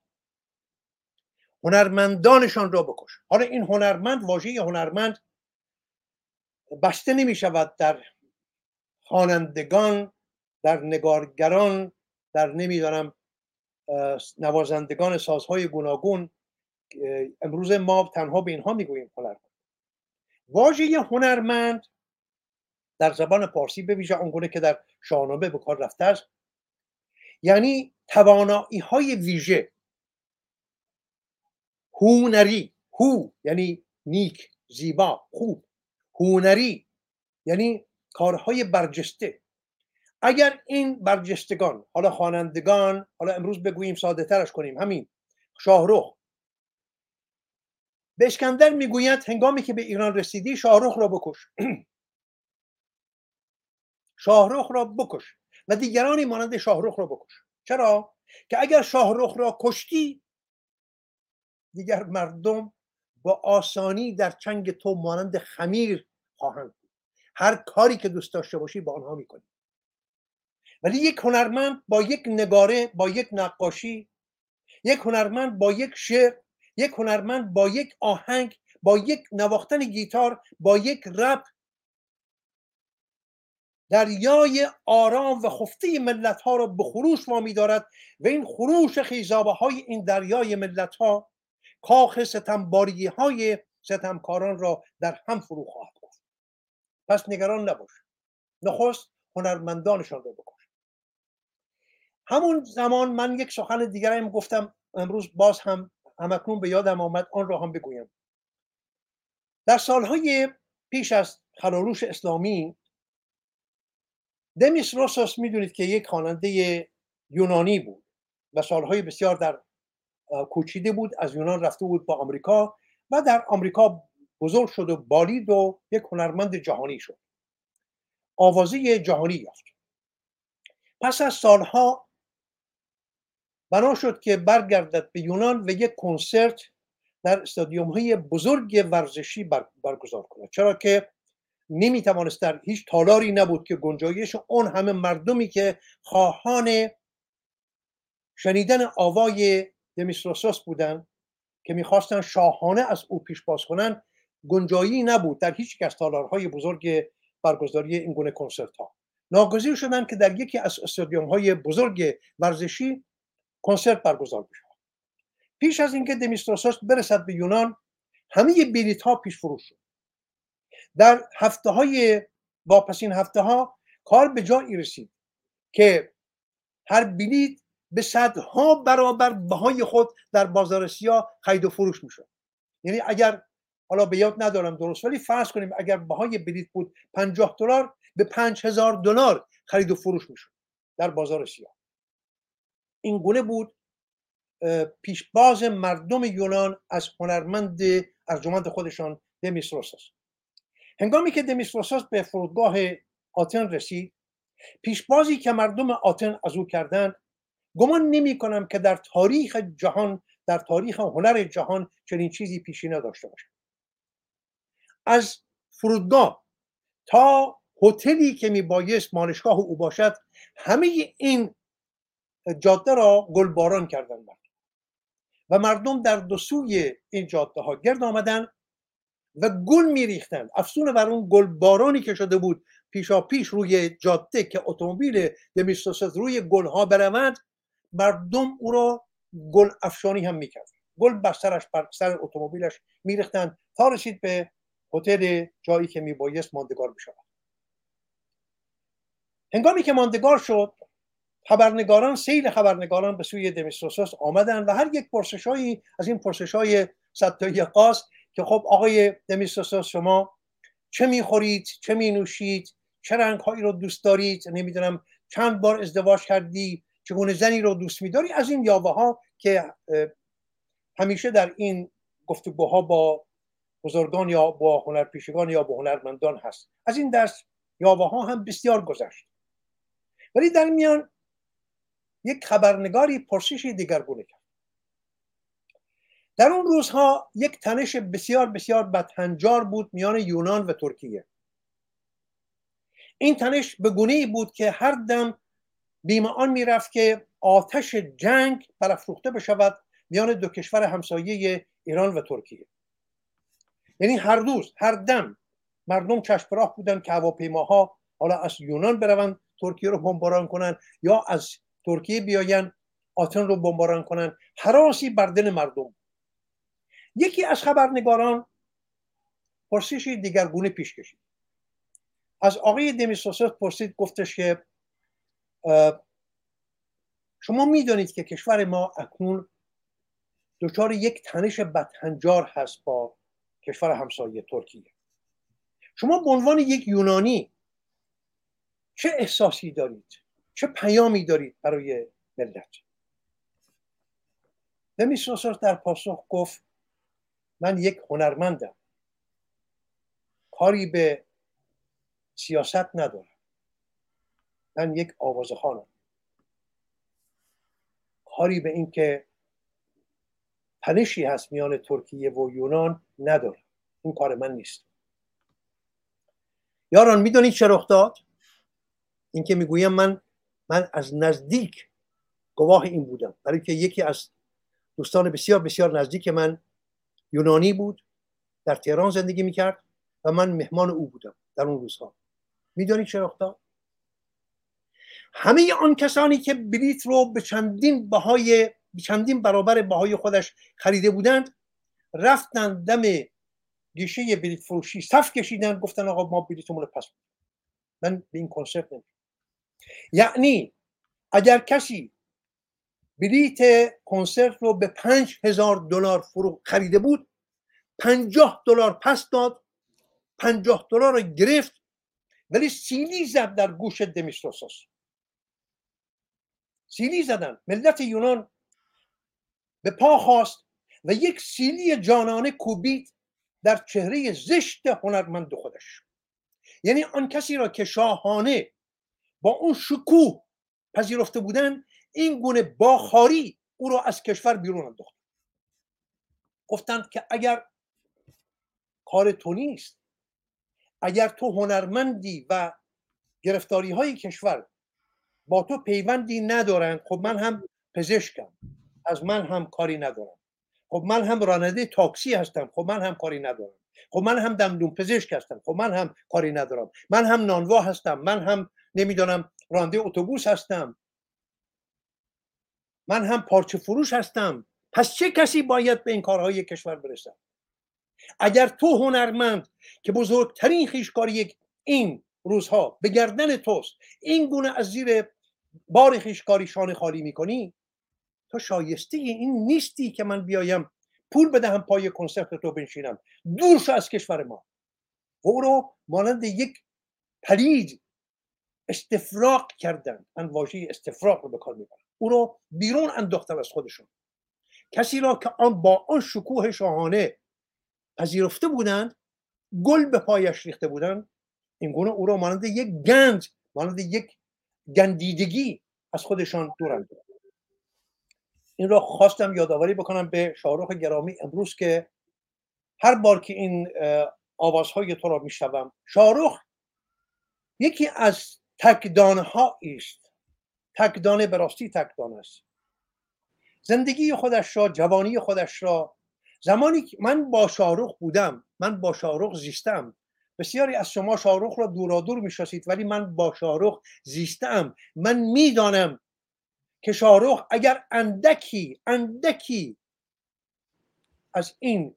هنرمندانشان را بکش. حالا این هنرمند واژه هنرمند بسته نمی شود در خوانندگان در نگارگران در نمی‌دانم نوازندگان سازهای گوناگون. امروز ما تنها به اینها می‌گوییم هنرمند. واژه هنرمند در زبان پارسی به ویژه آنگونه که در شاهنامه به کار رفته است یعنی توانایی های ویژه. هونری هو یعنی نیک زیبا خوب. هونری یعنی کارهای برجسته. اگر این برجستگان حالا خوانندگان حالا امروز بگوییم ساده ترش کنیم همین شاهروخ به اسکندر می‌گوید هنگامی که به ایران رسیدی شاهروخ را بکش. شاهروخ را بکش. و دیگرانی مانند شاهروخ را بکش. چرا؟ که اگر شاهروخ را کشتی دیگر مردم با آسانی در چنگ تو مانند خمیر خواهند بود. هر کاری که دوست داشته باشی با آنها می‌کنی. ولی یک هنرمند با یک نگاره با یک نقاشی یک هنرمند با یک شعر یک هنرمند با یک آهنگ با یک نواختن گیتار با یک رپ دریای آرام و خفته ملت ها را به خروش وامی دارد و این خروش خیزابه های این دریای ملت ها کاخ ستمباری های ستمکاران را در هم فرو خواهد گفت. پس نگران نباش نخست هنرمندانشان را بکن همون زمان من یک سخن دیگرم گفتم امروز باز هم همکنون به یادم آمد آن را هم بگویم. در سالهای پیش از خلاروش اسلامی دمیس روسوس می‌دونید که یک خواننده یونانی بود و سالهای بسیار در کوچیده بود از یونان رفته بود با آمریکا و در آمریکا بزرگ شد و بالید و یک هنرمند جهانی شد. آوازه جهانی یافت. پس از سالها بنا شد که برگردد به یونان و یک کنسرت در استادیوم های بزرگ ورزشی برگزار کند. چرا که نمی توانست در هیچ تالاری نبود که گنجایش اون همه مردمی که خواهان شنیدن آوای دمیستروسوس بودن که می‌خواستن شاهانه از او پیش باز کنن گنجایی نبود در هیچ از تالارهای بزرگ برگزاری این گونه کنسرت ها ناگزیر شدن که در یکی از استادیوم های بزرگ ورزشی کنسرت برگزار بشه پیش از اینکه دمیستروسوس برسد به یونان همه بلیت ها پیش فروش شد. در هفته های واپسین هفته ها کار به جایی رسید که هر بلیت به صدها برابر بهای خود در بازار سیاه خرید و فروش می‌شد. یعنی اگر حالا به یاد ندارم درست ولی فرض کنیم اگر بهای بلیت بود 50 دلار به 5000 دلار خرید و فروش می‌شد در بازار سیاه. این گونه بود پیشباز مردم یونان از هنرمند ارجمند خودشان دمیستروسوس هنگامی که دمیستروسوس به فرودگاه آتن رسید پیشبازی که مردم آتن از او کردند گمان نمی کنم که در تاریخ جهان در تاریخ هنر جهان چنین چیزی پیشی نداشته باشد. از فرودگاه تا هتلی که می بایست مالشگاه او باشد همه این جاده را گلباران کردن و مردم در دو سوی این جاده ها گرد آمدن و گل میریختن. افسون بر اون گلبارانی که شده بود پیشا پیش روی جاده که اتومبیل دمیستوست روی گل ها بروند مردم او را گل افشانی هم می‌کرد. گل بر سرش بر سر اتومبیلش میریختن تا رسید به هتل جایی که میبایست ماندگار بشود هنگامی که ماندگار شد خبرنگاران سیل خبرنگاران به سوی دمیستروسوس آمدن و هر یک پرسشهایی از این پرسش های صد که خب آقای دمیستروسوس شما چه می‌خورید چه می نوشید چه رنگ هایی رو دوست دارید؟ نمی‌دونم چند بار ازدواج کردی؟ چگونه زنی رو دوست میداری؟ از این یاوه ها که همیشه در این گفتگوها با بزرگان یا با هنرپیشگان یا با هنرمندان هست. از این درس یاوه ها هم بسیار گذشت. ولی در میان یک خبرنگاری پرسش دیگرگونه کرد. در اون روزها یک تنش بسیار بسیار بدهنجار بود میان یونان و ترکیه. این تنش به گونه ای بود که هر دم بیم آن می‌رفت که آتش جنگ برافروخته بشود میان دو کشور همسایه ایران و ترکیه. یعنی هر روز هر دم مردم چشم راه بودن که هواپیماها حالا از یونان بروند ترکیه رو بمباران کنن یا از ترکیه بیاین آتن رو بمباران کنن حراسی بر دل مردم یکی از خبرنگاران پرسش دیگرگونه پیش کشید. از آقای دمیسوسوس پرسید گفتش که شما می‌دانید که کشور ما اکنون دچار یک تنش بدهنجار هست با کشور همسایه ترکیه. شما به عنوان یک یونانی چه احساسی دارید؟ چه پیامی دارید برای ملت؟ دمیسوسوس در پاسخ گفت من یک هنرمندم. کاری به سیاست ندارم. من یک خانم کاری به اینکه تنشی هست میان ترکیه و یونان ندارم. این کار من نیست. یاران می‌دونید چه رخ داد اینکه می‌گویم من من از نزدیک گواه این بودم. برای که یکی از دوستان بسیار بسیار نزدیک من یونانی بود در تهران زندگی می‌کرد و من مهمان او بودم در اون روزها. می‌دونید چه رخ همه آن کسانی که بلیت رو به چندین بهای چندین برابر بهای خودش خریده بودند رفتن دم گیشه بلیت فروشی صف کشیدن گفتن آقا ما بلیتمون رو پس من به این کنسرت نمی یعنی اگر کسی بلیت کنسرت رو به پنج هزار دلار فرو خریده بود پنجاه دلار پس داد پنجاه دلار رو گرفت ولی سیلی زد در گوش دمیستوسوس. سیلی زدن ملت یونان به پا خواست و یک سیلی جانانه کوبید در چهره زشت هنرمند خودش. یعنی آن کسی را که شاهانه با اون شکوه پذیرفته بودن این گونه باخاری او را از کشور بیرون انداخت. گفتند که اگر کار تو نیست اگر تو هنرمندی و گرفتاری های کشور با تو پیوندی ندارند خب من هم پزشکم از من هم کاری ندارم. خب من هم راننده تاکسی هستم خب من هم کاری ندارم. خب من هم دندون پزشک هستم خب من هم کاری ندارم. من هم نانوا هستم من هم نمی‌دانم راننده اتوبوس هستم. من هم پارچه فروش هستم. پس چه کسی باید به این کارهای کشور برسد؟ اگر تو هنرمند که بزرگترین خیشکاری این روزها به گردن توست این گونه از زیر بار خیشکاری شانه خالی می‌کنی تو شایسته این نیستی که من بیایم پول بدهم پای کنسرت تو بنشینم. دور شو از کشور ما. و او رو مانند یک پلید استفراق کردن. من واژه استفراق رو به کار می‌برم. او رو بیرون انداختن از خودشون. کسی را که آن با آن شکوه شاهانه پذیرفته بودند گل به پایش ریخته بودند این گونه او را مانند یک گنج مانند یک گندیدگی از خودشان دور این را خواستم یادآوری بکنم به شاهرخ گرامی امروز که هر بار که این آوازهای تو را میشنوم شاهرخ یکی از تکدانه ها است. تکدانه به راستی تکدانه است. زندگی خودش را جوانی خودش را زمانی که من با شاهرخ بودم من با شاهرخ زیستم. بسیاری از شما شاهرخ را دورادور می‌شناسید ولی من با شاهرخ زیستم. من می‌دانم که شاهرخ اگر اندکی اندکی از این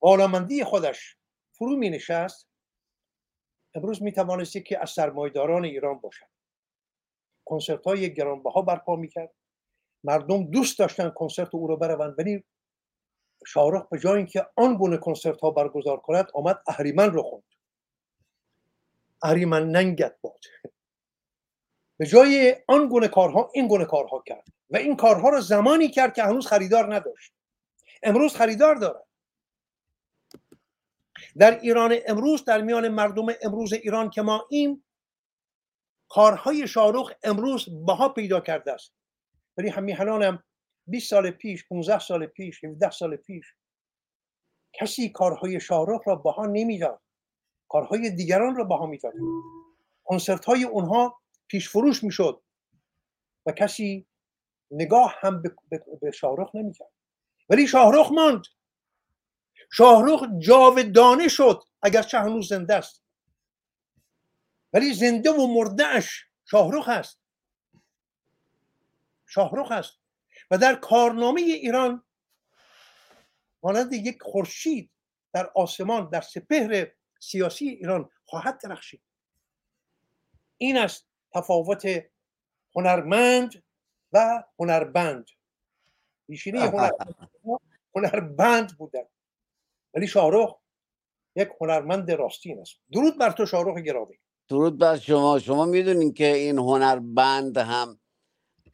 بالامندی خودش فرو می نشست امروز می توانست که از سرمایداران ایران باشد. کنسرت های گرانبها برپا می کرد مردم دوست داشتن کنسرت او رو بروند. ولی شاهرخ به جای اینکه آن گونه کنسرت ها برگزار کند آمد اهریمن رو خوند. اهریمن ننگت باد. به جای آن گونه کارها این گونه کارها کرد. و این کارها رو زمانی کرد که هنوز خریدار نداشت. امروز خریدار دارد. در ایران امروز در میان مردم امروز ایران که ما این کارهای شاروخ امروز بها پیدا کرده است. ولی همیهنانم 20 سال پیش 15 سال پیش 17 سال پیش کسی کارهای شاهرخ را بها نمی‌داد. کارهای دیگران را بها می‌داد. کنسرت های اونها پیش فروش می‌شد و کسی نگاه هم به شاهرخ نمی‌کرد. ولی شاهرخ ماند. شاهرخ جاودانه شد. اگرچه هنوز زنده است. ولی زنده و مردهش شاهرخ است. شاهرخ است. و در کارنامه ایران مانند یک خورشید در آسمان در سپهر سیاسی ایران خواهد درخشید. این است تفاوت هنرمند و هنربند. بیشینه هنرمند هنربند بودن. ولی شاهرخ یک هنرمند راستین است. درود بر تو شاهرخ گرامی. درود بر شما. شما می‌دونین که این هنربند هم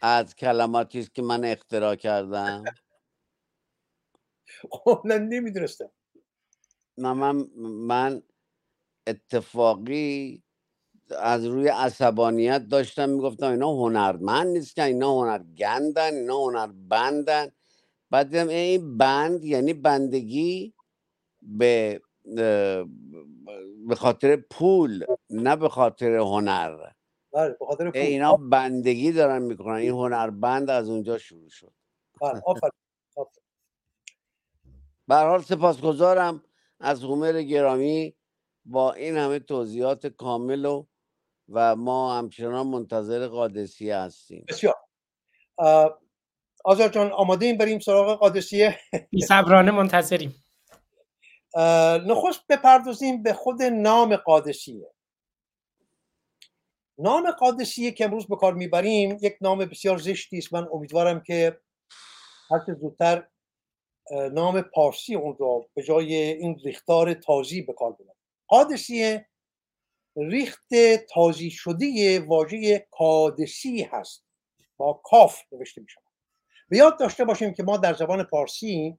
از کلماتی است که من اختراع کردم؟ خب نمی‌دونستم. من من اتفاقی از روی عصبانیت داشتم می‌گفتم اینا هنرمند نیستن اینا هنرگندن اینا هنربندن. بعد دیدم این بند یعنی بندگی به به خاطر پول. نه به خاطر هنر. بله به خاطر پول اینا بندگی دارن می‌کنن. این هنربند از اونجا شروع شد. بله به حال سپاسگزارم از هومر گرامی با این همه توضیحات کامل و و ما همچنان منتظر قادسیه هستیم. بسیار. آزار جان آماده این بریم سراغ قادسیه؟ بی صبرانه منتظریم. نخست بپردازیم به خود نام قادسیه. نام قادسیه که امروز به کار می‌بریم یک نام بسیار زشتی است. من امیدوارم که هر زودتر نام پارسی اون را به جای این ریختار تازی به کار ببریم. قادسیه ریخت تازی شده واژه کادسی هست. با کاف نوشته می شود به یاد داشته باشیم که ما در زبان پارسی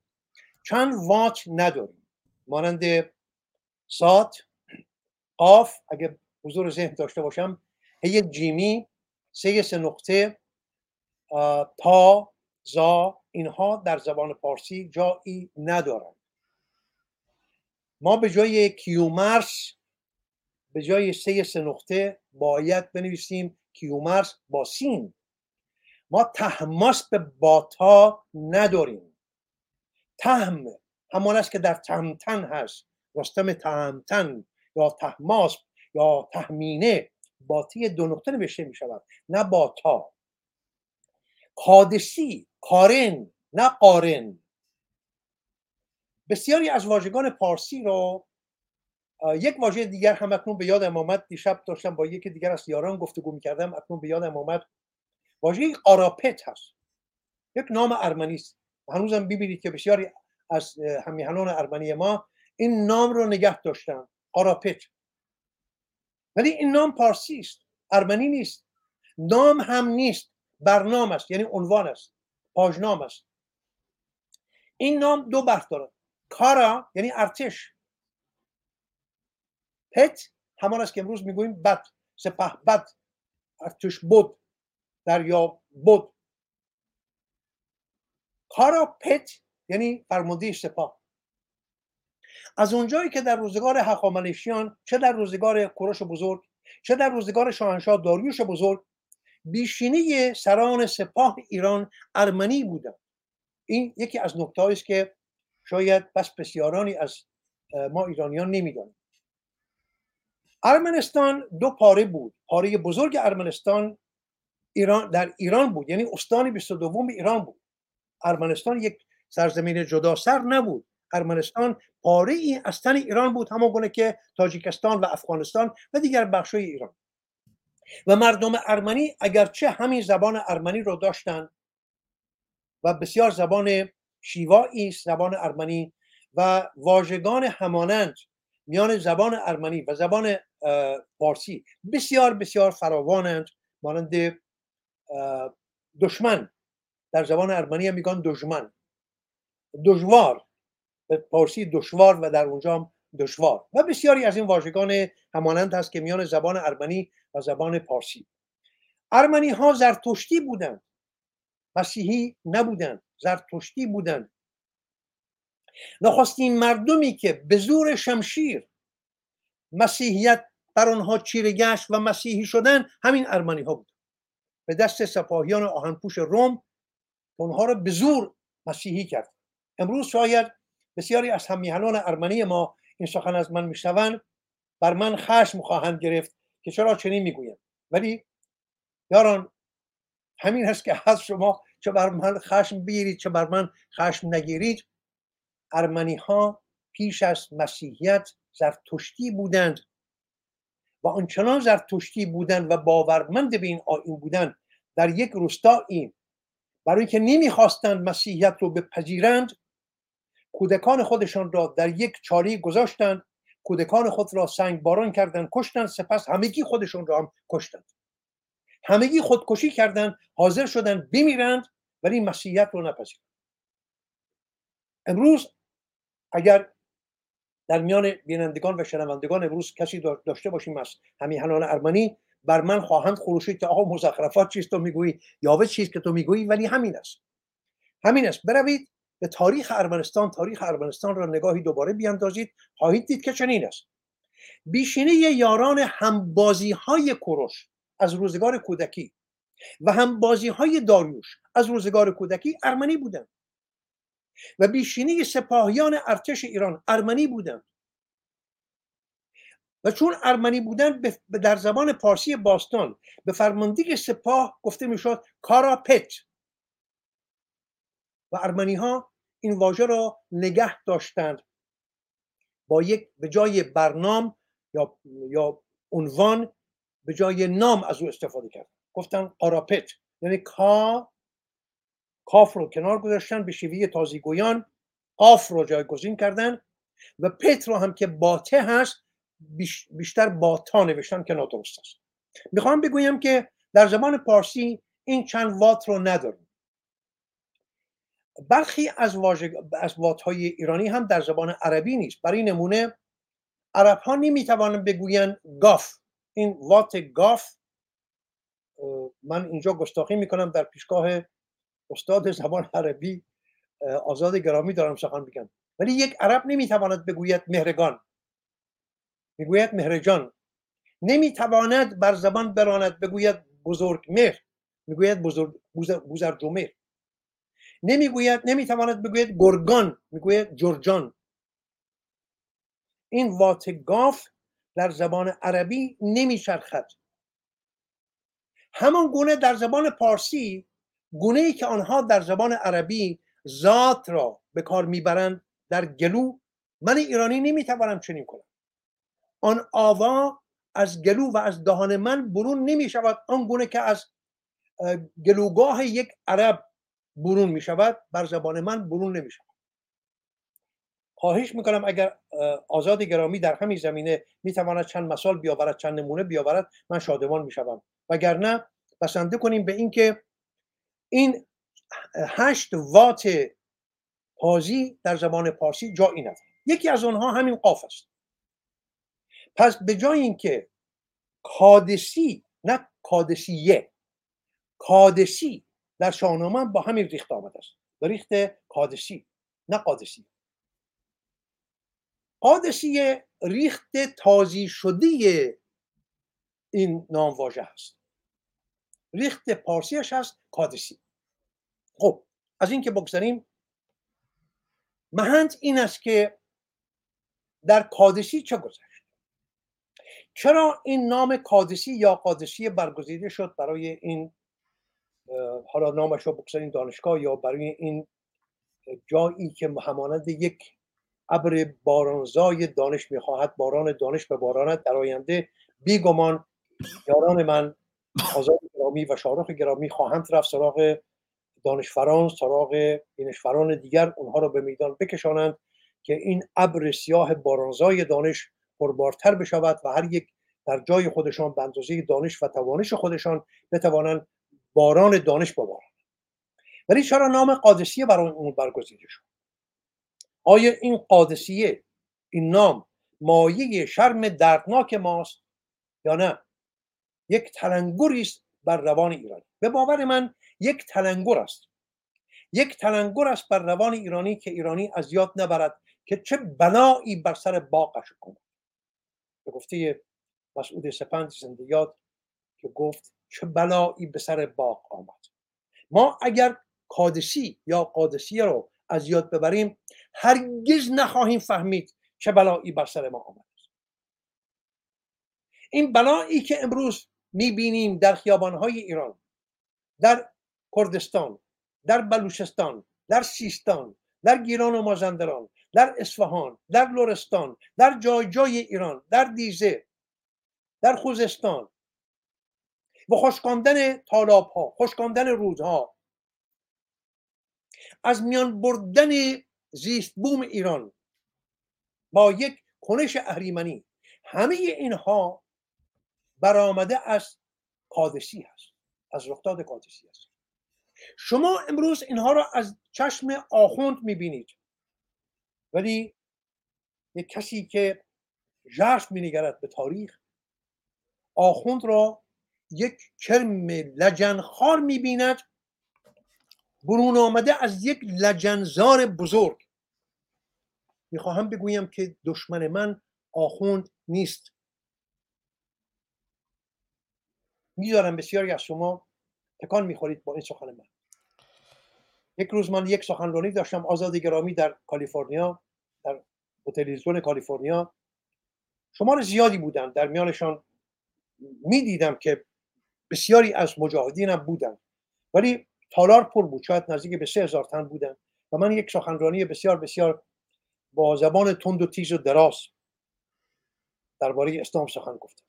چند وات نداریم. مانند سات قاف اگه حضور ذهن داشته باشم هی جیمی سه سه نقطه تا زا اینها در زبان پارسی جایی ندارند ما به جای کیومرس به جای سه سه نقطه باید بنویسیم کیومرس با سین. ما تهماس به باتا نداریم. تهم همان است که در تهمتن هست. رستم تهمتن یا تهماس یا تهمینه باتی دو نقطه نوشته می شود نه باتا. قادسی کارن نه قارن. بسیاری از واژگان پارسی رو یک واژه دیگر هم اکنون به یادم آمد. دیشب داشتم با یکی دیگر از یاران گفتگو می‌کردم. اکنون به یادم آمد. واژه قاراپت هست. یک نام ارمنی است. هنوزم ببینید که بسیاری از همیهنان ارمنی ما این نام رو نگه داشتن. قاراپت ولی این نام پارسی است. ارمنی نیست. نام هم نیست. برنامه است. یعنی عنوان است. پاژنام است. این نام دو بخت دارد. کارا یعنی ارتش. پت همان است که امروز می‌گوییم بد. سپه بد. ارتش بود. دریا بود. کارا پت یعنی فرمانده سپاه. از اونجایی که در روزگار هخامنشیان چه در روزگار کوروش بزرگ چه در روزگار شاهنشاه داریوش بزرگ بیشینی سران سپاه ایران ارمنی بودند این یکی از نکته است که شاید بس بسیارانی از ما ایرانیان نمی‌دانیم. ارمنستان دو پاره بود. پاره بزرگ ارمنستان ایران در ایران بود. یعنی استان 22 ایران بود. ارمنستان یک سرزمین جدا سر نبود. ارمنستان پاره ای از تن ایران بود همون گونه که تاجیکستان و افغانستان و دیگر بخشای ایران. و مردم ارمنی اگرچه همین زبان ارمنی رو داشتن و بسیار زبان شیوایی است زبان ارمنی و واژگان همانند میان زبان ارمنی و زبان فارسی بسیار بسیار فراوانند مانند دشمن. در زبان ارمنی میگن دشمن دشوار پارسی دشوار و در اونجا هم دشوار. و بسیاری از این واژگان همانند هست که میان زبان ارمنی و زبان پارسی. ارمنی ها زرتشتی بودند. مسیحی نبودند. زرتشتی بودند. نخستین مردمی که به زور شمشیر مسیحیت بر آنها چیره گشت و مسیحی شدن همین ارمنی ها بود. به دست سپاهیان آهنپوش روم اونها رو به زور مسیحی کرد. امروز شاید بسیاری از همیهنان ارمنی ما این سخن از من میشنوند. بر من خشم خواهند گرفت که چرا چنین می‌گویم. ولی یاران همین هست که از شما چه بر من خشم بگیرید چه بر من خشم نگیرید. ارمنی ها پیش از مسیحیت زرتشتی بودند و آنچنان زرتشتی بودند و باورمند به این آین بودند. در یک روستایی برای اینکه نمی‌خواستند مسیحیت رو بپذیرند کودکان خودشان را در یک چاری گذاشتند. کودکان خود را سنگ باران کردند کشتند. سپس همگی خودشون را هم کشتند. همگی خودکشی کردند حاضر شدند بمیرند ولی مسیحیت رو نپذیرند. امروز اگر در میان بینندگان و شنوندگان امروز کسی داشته باشیم از همیهنان ارمنی بر من خواهند خروشید که آقا مزخرفات چیست تو می‌گویی؟ یاوه چیست که تو می‌گویی؟ ولی همین است. همین است. بروید به تاریخ ارمنستان تاریخ ارمنستان را نگاهی دوباره بیاندازید خواهید دید که چنین است. بیشینه یاران همبازی های کوروش از روزگار کودکی و همبازی های داریوش از روزگار کودکی ارمنی بودند و بیشینه سپاهیان ارتش ایران ارمنی بودند. و چون ارمنی بودن در زبان پارسی باستان به فرماندهی سپاه گفته می‌شد کاراپت و ارمنی ها این واژه را نگه داشتند با یک به جای برنام یا یا عنوان به جای نام از او استفاده کرد گفتن قاراپت. یعنی کا کاف رو کنار گذاشتن به شیوه تازیگویان آف رو جایگزین کردن و پت رو هم که باته هست بیشتر با تا نوشتن که نادرست است. می‌خوام بگویم که در زبان پارسی این چند وات رو نداریم. برخی از, از وات های ایرانی هم در زبان عربی نیست. برای نمونه عرب ها نمی‌توانند بگویند گاف. این وات گاف من اینجا گستاخی می‌کنم در پیشگاه استاد زبان عربی آزاد گرامی دارم سخن بگم ولی یک عرب نمی‌تواند بگوید مهرگان. می‌گوید مهرجان. نمی‌تواند بر زبان براند بگوید بزرگ مهر. می‌گوید بزرگ بوزرجمهر نمی‌گوید نمی‌تواند بگوید گرگان می‌گوید جرجان. این واتگاف در زبان عربی نمیچرخد. همان گونه در زبان پارسی گونه ای که آنها در زبان عربی ذات را به کار می‌برند در گلو من ایرانی نمی‌توانم چنین کنم. آن آوا از گلو و از دهان من برون نمی شود آن گونه که از گلوگاه یک عرب برون می شود بر زبان من برون نمی شود خواهش می‌کنم اگر آزاد گرامی در همین زمینه می‌تواند چند مثال بیاورد چند نمونه بیاورد من شادمان می‌شوم. وگرنه بسنده کنیم به اینکه این هشت وات پازی در زبان پارسی جایی ندارد یکی از آنها همین قاف است. پس به جای اینکه کادسی نه کادسیه کادسی در شاهنامه با همین ریخت آمده است ریخت کادسی نه قادسی قادسی ریخت تازی شده این نام واژه هست. ریخت پارسیش هست کادسی خب از این که بگذاریم مهند این است که در کادسی چه گذشت؟ چرا این نام کادسی یا قادسی برگزیده شد برای این حالا نامش رو بگذاریم دانشگاه یا برای این جایی که همانند یک ابر بارانزای دانش می‌خواهد باران دانش به بارانت در آینده بیگمان یاران من آزاد گرامی و شاهرخ گرامی خواهند رفت سراغ دانشفران سراغ دانشفران دیگر اونها رو به میدان بکشانند که این ابر سیاه بارانزای دانش پربارتر بشود و هر یک در جای خودشان به اندازه دانش و توانش خودشان بتوانند باران دانش ببارند ولی چرا نام قادسیه برای اون برگزیده شد. آیا این قادسیه این نام مایه شرم دردناک ماست یا نه؟ یک تلنگری است بر روان ایرانی. به باور من یک تلنگر است. یک تلنگر است بر روان ایرانی که ایرانی از یاد نبرد که چه بنایی بر سر باغش کند. به گفته مسعود سپند زنده یاد که گفت چه بلایی به سر باغ آمد. ما اگر قادسی یا قادسیه رو از یاد ببریم هرگز نخواهیم فهمید چه بلایی بر سر ما آمد. این بلایی که امروز می‌بینیم در خیابانهای ایران در کردستان در بلوچستان در سیستان در گیلان و مازندران در اصفهان در لرستان در جای جای ایران در دیزه در خوزستان و خشکاندن طالاب ها خشکاندن رودها. از میان بردن زیست بوم ایران با یک کنش اهریمنی همه اینها برآمده از قادسی هست از رخداد قادسی هست. شما امروز اینها را از چشم آخوند می‌بینید. ولی یک کسی که ژرف مینگرد به تاریخ آخوند را یک کرم لجنخار می‌بیند. برون آمده از یک لجنزار بزرگ. می‌خواهم بگویم که دشمن من آخوند نیست. میدارم بسیاری از شما تکان می‌خورید با این سخن من. یک روز من یک سخنرانی داشتم. آزاد گرامی در کالیفرنیا در تلویزیون کالیفرنیا. شمار زیادی بودن در میانشان می‌دیدم که بسیاری از مجاهدین هم بودن. ولی تالار پر بود. شاید نزدیک به سه هزار تن بودن. و من یک سخنرانی بسیار بسیار با زبان تند و تیز و دراز درباره اسلام سخن گفتم.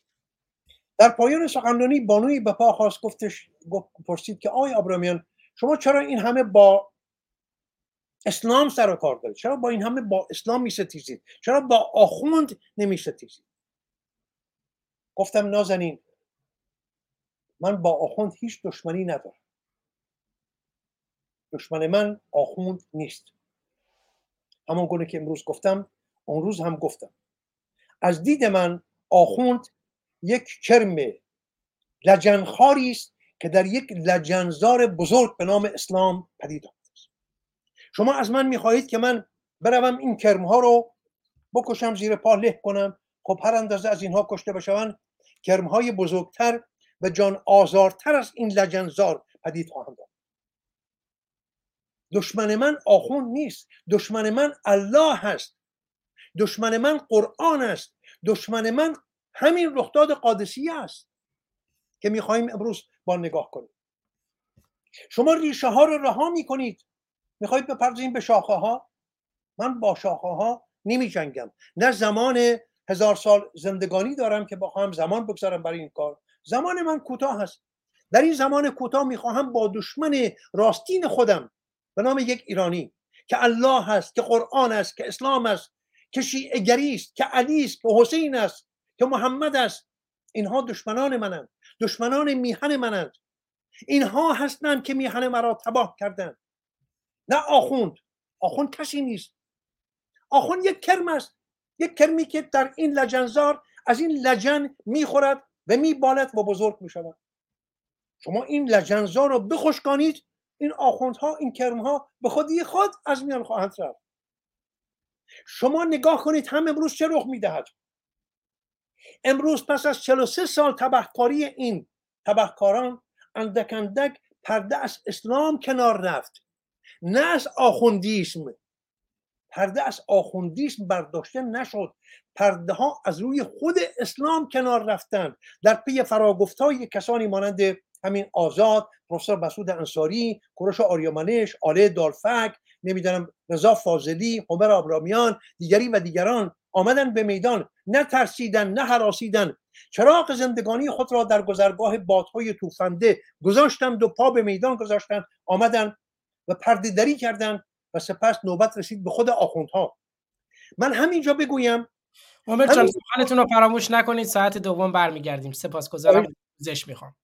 در پایان سخنرانی بانوی به پا خواست گفتش پرسید که آقای ابرامیان شما چرا این همه با اسلام سر و کار دارید؟ چرا با این همه با اسلام می ستیزید چرا با آخوند نمی ستیزید گفتم نازنین من با آخوند هیچ دشمنی ندارم. دشمن من آخوند نیست. همان گونه که امروز گفتم اون روز هم گفتم. از دید من آخوند یک کرم لجنخاری است که در یک لجنزار بزرگ به نام اسلام پدید آمده است. شما از من می‌خواهید که من بروم این کرم ها رو بکشم زیر پا له کنم. خب هر اندازه از اینها کشته بشوند کرم های بزرگتر و جان آزارتر از این لجنزار پدید خواهند آمد دشمن من آخون نیست. دشمن من الله هست. دشمن من قرآن است. دشمن من همین رخداد قادسیه است که می‌خواهیم امروز با نگاه کنیم. شما ریشه ها رو رها می‌کنید می‌خواهید بپردازیم به شاخه ها من با شاخه ها نمی جنگم. نه زمان هزار سال زندگانی دارم که بخواهم زمان بگذارم برای این کار. زمان من کوتاه هست در این زمان کوتاه می‌خواهم با دشمن راستین خودم به نام یک ایرانی که الله هست که قرآن است که اسلام است که شیعه است که علی است که حسین است که محمد است. اینها دشمنان منند. دشمنان میهن منند. اینها هستند که میهن مرا تباه کردند. نه آخوند. آخوند کسی نیست. آخوند یک کرم است. یک کرمی که در این لجنزار از این لجن می‌خورد و میبالد و بزرگ می‌شود. شما این لجنزار رو بخشکانید این آخوندها این کرمها به خودی خود از میان خواهند رفت. شما نگاه کنید هم امروز چه رخ می‌دهد. امروز پس از 43 سال تبهکاری این تبهکاران اندک اندک پرده از اسلام کنار رفت. نه از آخوندیسم. پرده از آخوندیسم برداشته نشد. پرده ها از روی خود اسلام کنار رفتند در پی فراگفت های کسانی مانند همین آزاد پروفسور مسعود انصاری کوروش آریامنش آله دالفک نمی‌دانم رضا فاضلی عمر آبرامیان دیگری و دیگران آمدن به میدان نه ترسیدن نه حراسیدن. چراغ زندگانی خود را در گذرگاه بادهای توفنده گذاشتند و پا به میدان گذاشتند آمدن و پرده دری کردند و سپس نوبت رسید به خود آخوندها. من همینجا بگویم عمر جان سخنتون رو فراموش نکنید. ساعت دوم برمیگردیم. سپاسگزارم. زش می‌خوام.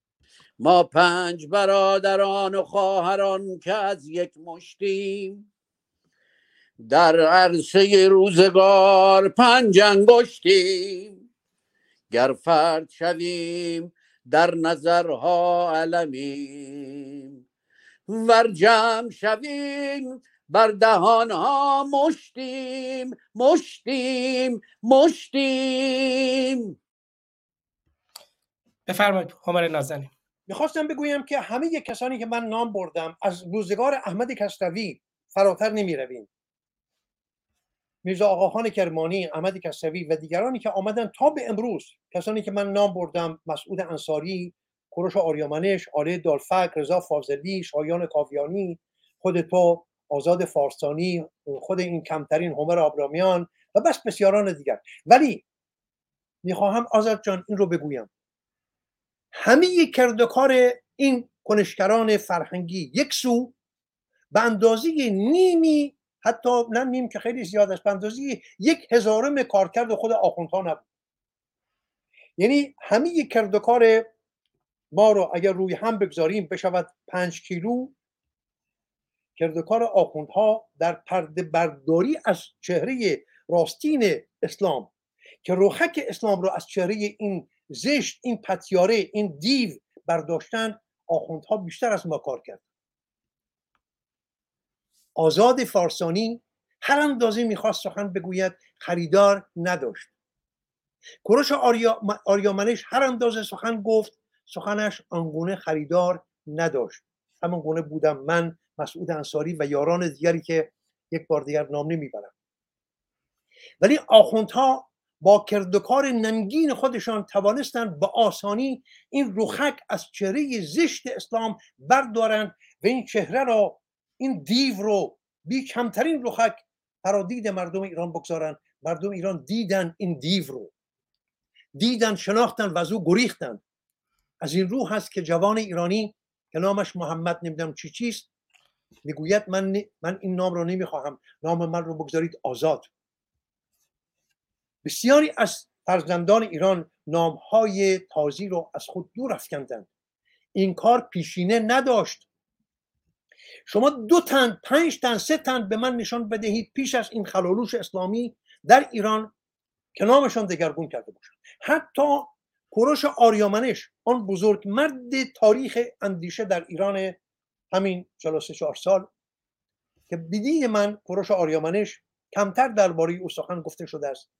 ما پنج برادران و خواهران که از یک مشتیم در عرصه روزگار پنج انگشتیم. گر فرد شویم در نظرها علمیم. ور جمع شویم بر دهانها مشتیم مشتیم مشتیم. بفرمایید همر نازنین. می‌خواستم بگویم که همه کسانی که من نام بردم از روزگار احمد کسروی فراتر نمی رویم میرزا آقاخان کرمانی احمد کسروی و دیگرانی که آمدن تا به امروز. کسانی که من نام بردم مسعود انصاری کوروش آریامنش آله دالفک رضا فاضلی شایان کاویانی خود تو آزاد فارسانی خود این کمترین همر آبرامیان و بس بسیاران دیگر. ولی می‌خواهم آزاد جان این رو بگویم. همه کردکار این کنشگران فرهنگی یک سو به اندازه نیمی حتی نه نیم که خیلی زیاد است به اندازه یک هزارم کارکرد خود آخوندها نبود. یعنی همه کردکار ما رو اگر روی هم بگذاریم بشود پنج کیلو کردکار آخوندها در پرده برداری از چهره راستین اسلام که روخک اسلام رو از چهره این زشت این پتیاره این دیو برداشتن آخوندها بیشتر از ما کار کرد آزاد فارسانی هر اندازه می‌خواست سخن بگوید خریدار نداشت. کوروش آریا... آریامنش هر اندازه سخن گفت سخنش آنگونه خریدار نداشت. همون گونه بودم من مسعود انصاری و یاران دیگری که یک بار دیگر نام نمی‌برم. ولی آخوندها با کردکار نمگین خودشان توانستند به آسانی این روخک از چهره زشت اسلام بردارند و این چهره را این دیو رو بی کمترین روخک فرادید مردم ایران بگذارن مردم ایران دیدن این دیو رو. دیدن شناختن و از او گریختن. از این رو هست که جوان ایرانی که نامش محمد نمی‌دونم چی چیست می‌گوید من, من این نام رو نمی‌خواهم. نام من رو بگذارید آزاد. بسیاری از فرزندان ایران نامهای تازی رو از خود دور افکندند. این کار پیشینه نداشت. شما دو تن پنج تن سه تن به من نشان بدهید پیش از این خلالوش اسلامی در ایران که نامشان دگرگون کرده باشند حتی کوروش آریامنش آن بزرگ مرد تاریخ اندیشه در ایران همین 43 چهار سال که بدین من کوروش آریامنش کمتر درباره او سخن گفته شده است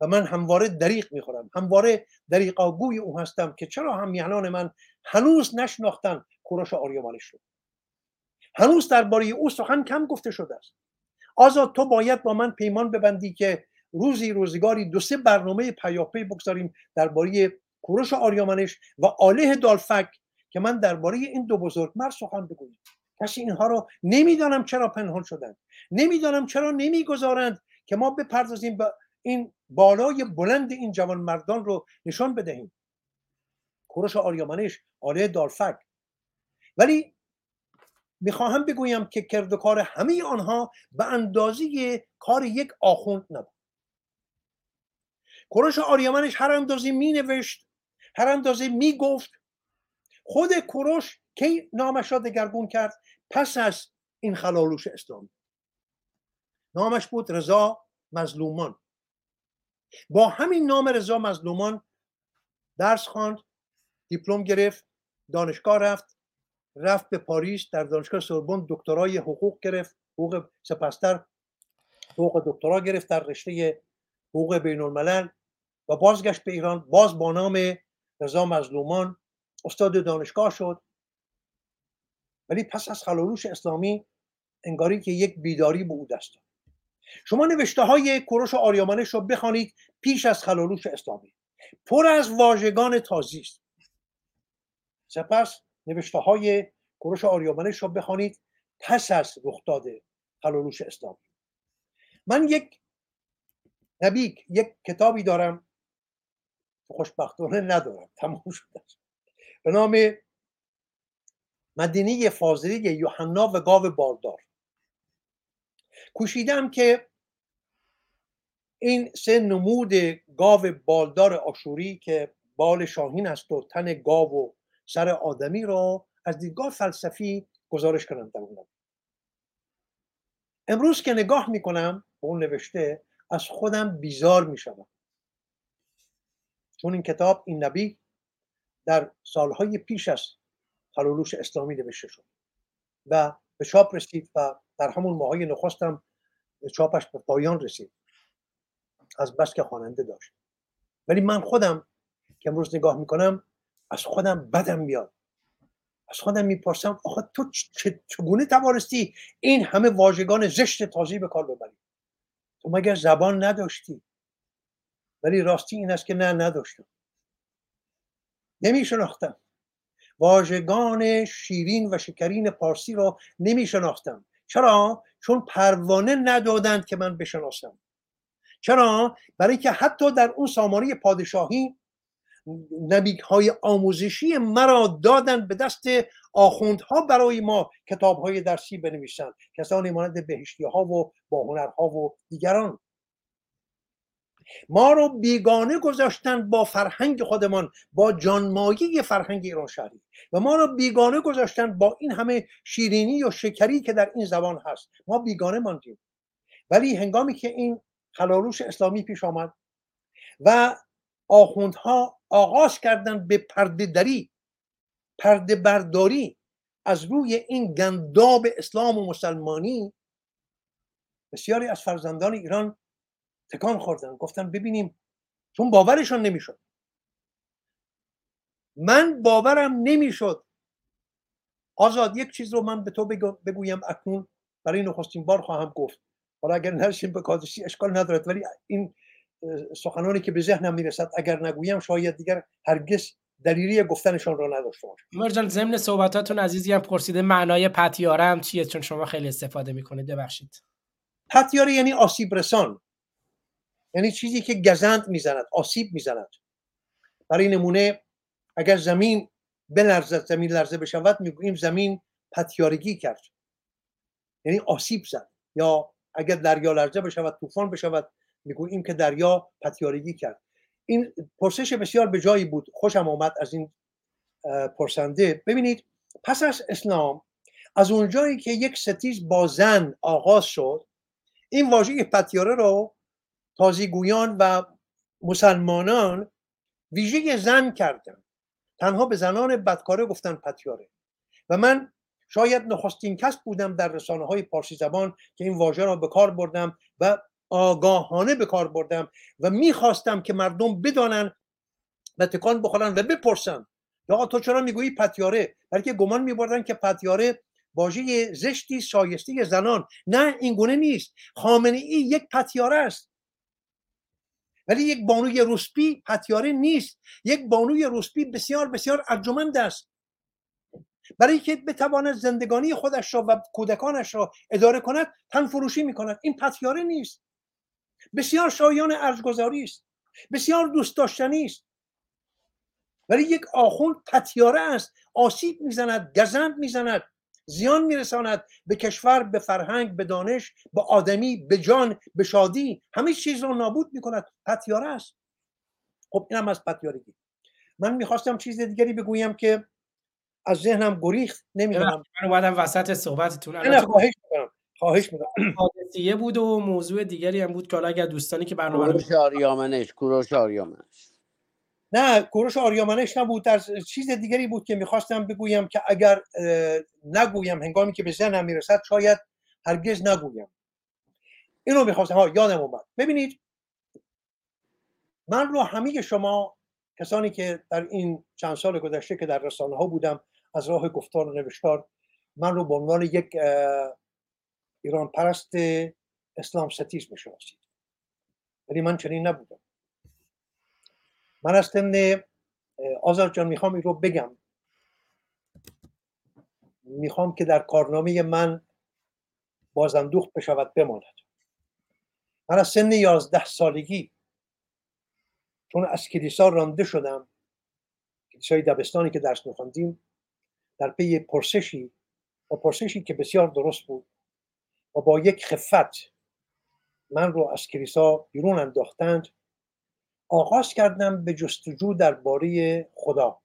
و من همواره دریق می‌خورم. همواره دریقاگوی او هستم که چرا همیهنان من هنوز نشناختن کوروش آریامنش رو. هنوز درباره او سخن کم گفته شده است. آزاد تو باید با من پیمان ببندی که روزی روزگاری دو سه برنامه پیاپی بگذاریم درباره کوروش آریامنش و آله دالفک که من درباره این دو بزرگ مرد سخن بگویم. کسی اینها رو نمی‌دانم چرا پنهان شدن نمی‌دانم چرا نمی‌گذارند که ما بپردازیم به این بالای بلند این جوان مردان رو نشان بدهیم. کوروش آریامنش آله دالفک ولی می‌خواهم بگویم که کردکار همه آنها به اندازه کار یک آخوند نبود. کوروش آریامنش هر اندازه می نوشت هر اندازه می گفت خود کوروش کی نامش را دگرگون کرد؟ پس از این خلالوش اسلامی. نامش بود رضا مظلومان. با همین نام رضا مظلومان درس خواند دیپلم گرفت دانشگاه رفت رفت به پاریس در دانشگاه سوربن دکترای حقوق گرفت حقوق سپستر حقوق دکترا گرفت در رشته حقوق بین الملل و بازگشت به ایران باز با نام رضا مظلومان استاد دانشگاه شد. ولی پس از خلالوش اسلامی انگاری که یک بیداری به او دست داد. شما نوشته های کوروش آریامنش رو بخوانید پیش از خلالوش اسلامی. پر از واژگان تازی است. سپس نوشته های کوروش آریامنش رو بخوانید پس از رخداد خلالوش اسلامی. من یک نبیک یک کتابی دارم. خوشبختانه ندارم. تمام شده به نام مدینه فاضلی یوحنا و گاو باردار. کوشیدم که این سه نمود گاو بالدار آشوری که بال شاهین است و تن گاو و سر آدمی را از دیدگاه فلسفی گزارش کنم در امروز که نگاه می‌کنم به اون نوشته از خودم بیزار می‌شوم. چون این کتاب این نبی در سالهای پیش از خلولوش اسلامی نوشته شد و به چاپ رسید و در همون ماهای نخستم چاپش به پایان رسید. از بس که خواننده داشت. ولی من خودم که امروز نگاه می‌کنم از خودم بدم میاد. از خودم می‌پرسم آخه تو چگونه توانستی این همه واژگان زشت تازی به کار ببری؟ تو مگر زبان نداشتی؟ ولی راستی این است که نه نداشتم. نمی شناختم واژگان شیرین و شکرین پارسی را نمی شناختم چرا؟ چون پروانه ندادند که من بشناسم. چرا؟ برای که حتی در اون سامانه پادشاهی نبیگ های آموزشی مرا دادن به دست آخوندها برای ما کتاب های درسی بنویسند. کسانی مانند بهشتی ها و با هنرها و دیگران. ما رو بیگانه گذاشتن با فرهنگ خودمان با جانمایی فرهنگ ایران شهری. و ما رو بیگانه گذاشتن با این همه شیرینی و شکری که در این زبان هست. ما بیگانه ماندیم. ولی هنگامی که این خلاروش اسلامی پیش آمد و آخوندها آغاز کردن به پرده دری پرده برداری از روی این گنداب اسلام و مسلمانی بسیاری از فرزندان ایران تکان خوردن. گفتن ببینیم چون باورشان نمی‌شد. من باورم نمی‌شد. آزاد یک چیز رو من به تو بگویم اکنون. برای نخستین بار خواهم گفت. حالا اگر نرسیم به کادشی اشکال ندارد. ولی این سخنانی که به ذهنم می‌رسد اگر نگویم شاید دیگر هرگز دلیلی گفتنشان را نداشته باشم. مرجان ضمن صحبتاتون عزیزی هم پرسیده معنای پتیاره هم چیه؟ چون شما خیلی استفاده می‌کنید. ببخشید. پتیاره یعنی آسیب رسان. یعنی چیزی که گزند می‌زند آسیب می‌زند. برای نمونه اگر زمین بلرزد زمین لرزه بشود می‌گوییم زمین پتیارگی کرد. یعنی آسیب زد. یا اگر دریا لرزه بشود طوفان بشود می‌گوییم که دریا پتیارگی کرد. این پرسش بسیار به جایی بود. خوشم آمد از این پرسنده. ببینید پس از اسلام از اونجایی که یک ستیز با زن آغاز شد این واژه پتیاره رو تازیگویان و مسلمانان ویژه زن کردن. تنها به زنان بدکاره گفتن پتیاره. و من شاید نخستین کس بودم در رسانه های پارسی زبان که این واژه را به کار بردم و آگاهانه به کار بردم و می‌خواستم که مردم بدانن و تکان بخورن و بپرسن. یا تو چرا می‌گویی پتیاره؟ بلکه گمان میبردن که پتیاره واژه زشتی شایسته زنان. نه این گونه نیست. خامنه ای یک پتیاره است. ولی یک بانوی روسپی پتیاره نیست. یک بانوی روسپی بسیار بسیار ارجمند است. برای که بتواند زندگانی خودش را و کودکانش را اداره کند تن فروشی می کند این پتیاره نیست. بسیار شایان ارزگذاری است. بسیار دوست داشتنی است. ولی یک آخوند پتیاره است. آسیب می‌زند گزند می‌زند. زیان میرساند به کشور به فرهنگ به دانش به آدمی به جان به شادی. همه چیز رو نابود می‌کند. پتیاره است. خب اینم از پتیارگی. من می‌خواستم چیز دیگری بگویم که از ذهنم گریخت. نمی‌دونم. من اومدم وسط صحبتتون. نه خواهش می‌کنم. خواهش می‌کنم. حادثیه بود و موضوع دیگری هم بود که حالا اگر دوستانی که برنامه رو کوروش آریامنش کوروش آریامنش. نه کوروش آریامنش نبود. در چیز دیگری بود که می‌خواستم بگویم که اگر نگویم هنگامی که به ذهنم می‌رسد شاید هرگز نگویم. اینو می‌خواستم. ها یادم اومد. ببینید من رو همه شما کسانی که در این چند سال گذشته که در رسانه ها بودم از راه گفتار و نوشتار من رو به عنوان یک ایران پرست اسلام ستیز می‌شناسید. ولی من چنین نبودم. من از تمن آزاد جان می‌خوام این رو بگم. می‌خوام که در کارنامه من بازندوخت بشود بماند. من از سن یازده سالگی چون از کلیسا رانده شدم کلیسای دبستانی که درس میخواندیم در پی پرسشی و پرسشی که بسیار درست بود و با یک خفت من رو از کلیسا بیرون انداختند. آغاز کردم به جستجو درباره خدا.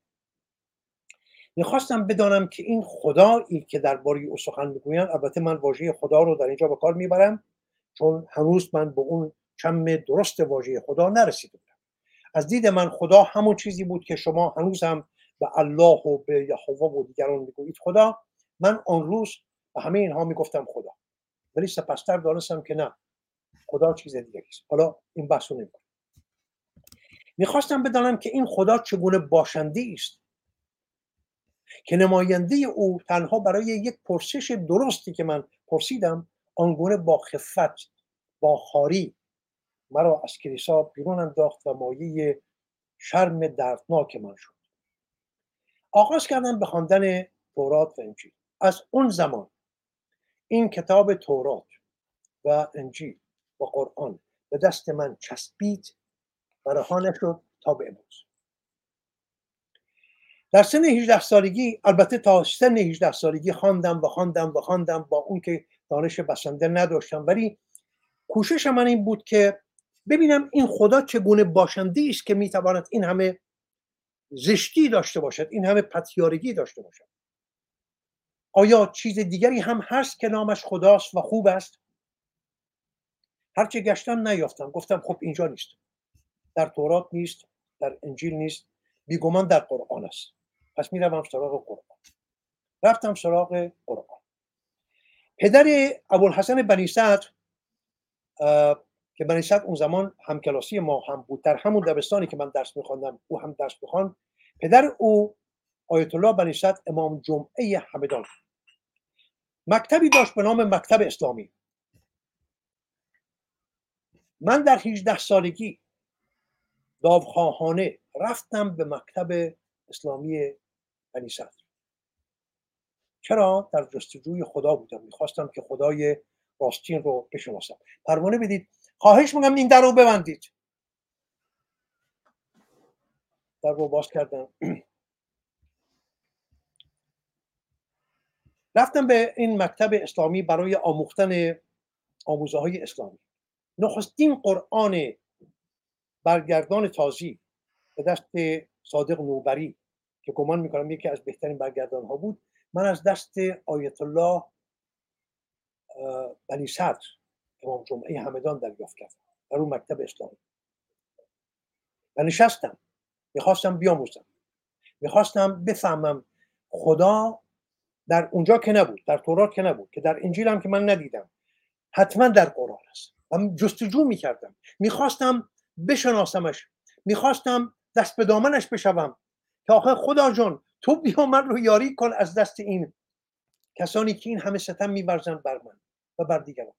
می‌خواستم بدانم که این خدایی که درباره او سخن می‌گویند البته من واژه خدا رو در اینجا به کار می‌برم چون هنوز من به اون چم درست واژه خدا نرسیده بودم. از دید من خدا همون چیزی بود که شما هنوز هم به الله و به یهوه و دیگران می‌گویید خدا. من آن روز به همه اینها می‌گفتم خدا ولی سپستر دانستم که نه خدا چیز دیگری است. حالا این بحث رو می‌خواستم بدانم که این خدا چگونه باشنده است که نماینده او تنها برای یک پرسش درستی که من پرسیدم آنگونه با خفت با خاری مرا از کلیسا بیرون انداخت و مایه شرم دردناک من شد. آغاز کردم به خواندن تورات و انجیل. از اون زمان این کتاب تورات و انجیل و قرآن به دست من چسبید و رها نشد تا به امروز در سن 18 سالگی البته تا سن 18 سالگی خواندم و خواندم و خواندم با اون که دانش بسنده نداشتم. ولی کوشش من این بود که ببینم این خدا چگونه باشنده است که می‌تواند این همه زشتی داشته باشد این همه پتیارگی داشته باشد. آیا چیز دیگری هم هست که نامش خداست و خوب است؟ هرچه گشتم نیافتم. گفتم خب اینجا نیست. در تورات نیست در انجیل نیست بیگمان در قرآن است. پس می‌روم سراغ قرآن. رفتم سراغ قرآن. پدر ابوالحسن بنی صدر که بنی صدر اون زمان همکلاسی ما هم بود در همون دبستانی که من درس میخواندم او هم درس می‌خوان پدر او آیت الله بنی صدر امام جمعه همدان. مکتبی داشت به نام مکتب اسلامی. من در 18 سالگی داوخواهانه رفتم به مکتب اسلامی بنی چرا؟ در جستجوی خدا بودم. می‌خواستم که خدای راستین رو بشناسم. پروانه بدید. خواهش میگم این در رو ببندید. در رو باز کردم. رفتم به این مکتب اسلامی برای آموختن آموزه های اسلامی. نخستین قرآن برگردان تازی به دست صادق نوبری که گمان می‌کنم یکی از بهترین برگردان ها بود. من از دست آیت الله بنی صدر امام جمعه همدان دریافت کردم در اون مکتب اسلامی. و نشستم. می‌خواستم بیاموزم. می‌خواستم بفهمم خدا در اونجا که نبود در تورات که نبود که در انجیل هم که من ندیدم حتما در قرآن است. و جستجو می‌کردم. می‌خواستم بشناسمش. می‌خواستم دست به دامنش بشوم. که آخه خدا جان تو بیا من رو یاری کن از دست این کسانی که این همه ستم میبرزن بر من و بر دیگران.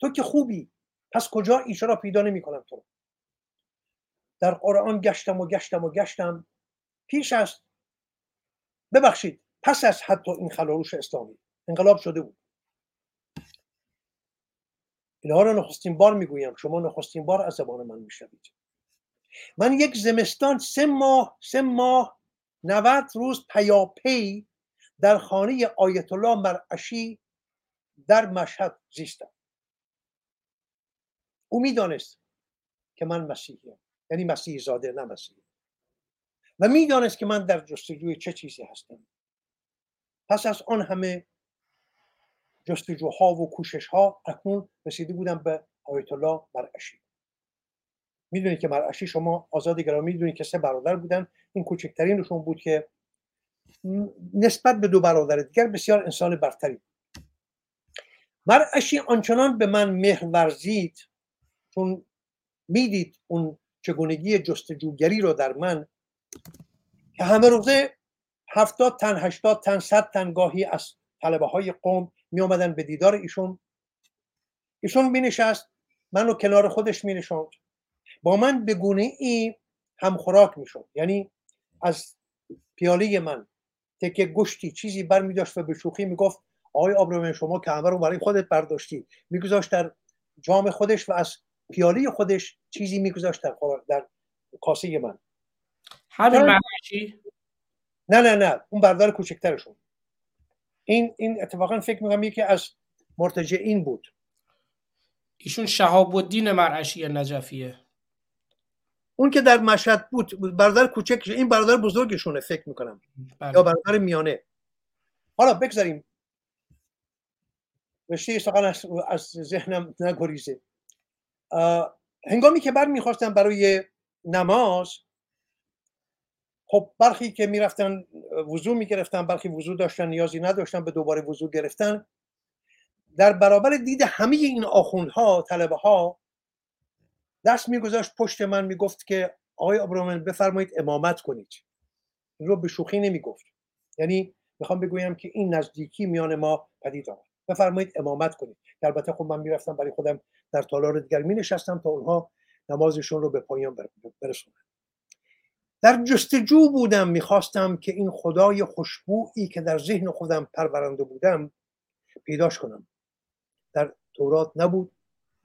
تو که خوبی. پس کجا ایشا را پیدا نمی کنم تو در قرآن گشتم و گشتم و گشتم. پیش از ببخشید پس از حتی این خلاروش اسلامی. انقلاب شده بود. اینها رو نخستین بار می‌گویم. شما نخستین بار از زبان من میشنوید. من یک زمستان سه ماه سه ماه 90 روز پیاپی در خانه آیت الله مرعشی در مشهد زیستم. او می‌دانست که من مسیحیم. یعنی مسیح زاده نه مسیح. و می‌دانست که من در جستجوی چه چیزی هستم. پس از آن همه جستجوها و کوشش ها اکنون رسیده بودم به آیت الله مرعشی. می‌دونید که مرعشی شما آزاد گرامی می‌دونید که سه برادر بودن. این کوچکترینشون بود که نسبت به دو برادر دیگر بسیار انسان برتری مرعشی آنچنان به من مهر ورزید چون می‌دید اون چگونگی جستجوگری رو در من که همه روزه هفتاد تن هشتاد تن صد تن گاهی از طلبه های قوم می آمدن به دیدار ایشون. ایشون می نشست منو کنار خودش می نشوند با من به گونه ای هم خوراک می شد یعنی از پیاله من تکه گشتی چیزی بر می داشت و به شوخی می گفت آقای آبرومن شما که همه رو برای خودت برداشتی. میگذاشت در جام خودش و از پیاله خودش چیزی میگذاشت در, در کاسه من. همین نه نه نه. اون بردار کوچکترشون. این این اتفاقا فکر می‌کنم یکی از مرتجعین بود. ایشون شهاب الدین مرعشی نجفیه. اون که در مشهد بود برادر کوچک این برادر بزرگشونه فکر می‌کنم. بله. یا برادر میانه. حالا بگذاریم. رشته سخن از, از ذهنم نگریزه. هنگامی که بر می‌خواستم برای نماز خب برخی که می‌رفتن وضوع می‌گرفتن برخی وضوع داشتن نیازی نداشتن به دوباره وضوع گرفتن. در برابر دید همه این آخوندها طلبه ها دست میگذاشت پشت من می‌گفت که آقای ابراهیم بفرمایید امامت کنید. این رو به شوخی نمی‌گفت. یعنی می‌خوام بگویم که این نزدیکی میان ما پدید آمد. بفرمایید امامت کنید. البته خب من می‌رفتم برای خودم در تالار دیگر می نشستم تا اونها نمازشون رو به پایان برسونن. در جستجو بودم می‌خواستم که این خدای خوشبویی که در ذهن خودم پرورنده بودم پیداش کنم. در تورات نبود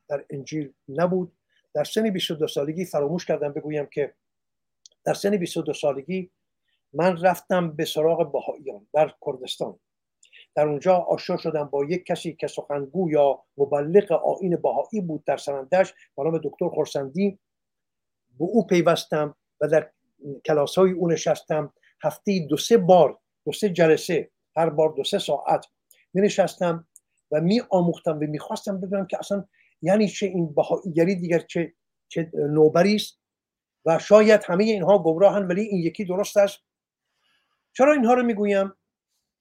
در انجیل نبود. در سن 22 سالگی فراموش کردم بگویم که در سن 22 سالگی من رفتم به سراغ بهاییان در کردستان. در اونجا آشنا شدم با یک کسی که سخنگو یا مبلغ آین بهایی بود در سرندش به نام دکتر خورسندی. به او پیوستم و در کلاس های او نشستم هفته دو سه بار دو سه جلسه هر بار دو سه ساعت می نشستم و می آموختم و می‌خواستم بدونم که اصلا یعنی چه این بهاییگری دیگر چه چه نوبری است و شاید همه اینها گمراهن ولی این یکی درست است. چرا اینها رو می‌گویم؟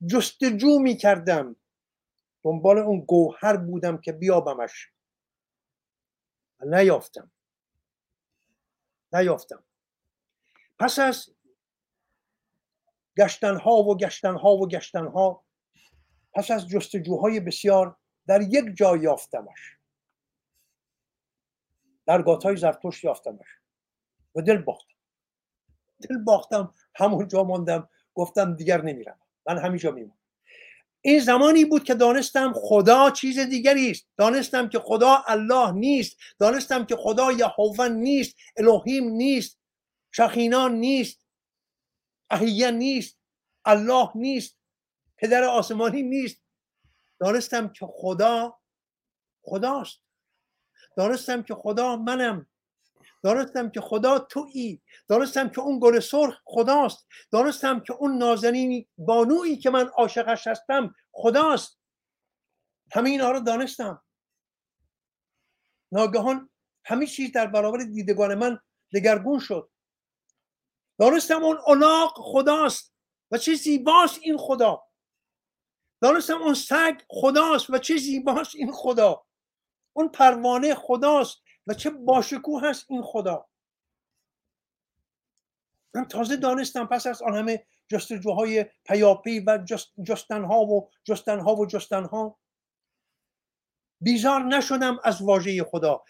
جستجو می‌کردم. دنبال اون گوهر بودم که بیابمش. و نیافتم. نیافتم. پس از گشتنها و گشتنها و گشتنها پس از جستجوهای بسیار در یک جا یافتمش. در گاتای زرتشت یافتمش و دل باختم. دل باختم همونجا ماندم گفتم دیگر نمیرم من همینجا میمونم. این زمانی بود که دانستم خدا چیز دیگری است. دانستم که خدا الله نیست. دانستم که خدا یهوه نیست الوهیم نیست. شخینان نیست احیه نیست الله نیست پدر آسمانی نیست. دانستم که خدا خداست. دانستم که خدا منم. دانستم که خدا تویی. دانستم که اون گل سرخ خداست. دانستم که اون نازنین بانویی که من عاشقش هستم خداست. همه اینا رو دانستم. ناگهان همه چیز در برابر دیدگان من دگرگون شد. دانستم اون الاغ خداست و چه زیباست این خدا. دانستم اون سگ خداست و چه زیباست این خدا. اون پروانه خداست و چه باشکوه هست این خدا. من تازه دانستم پس از آن همه جستجوهای پیاپی و جست جستنها و جستنها و جستنها. بیزار نشدم از واژه خدا.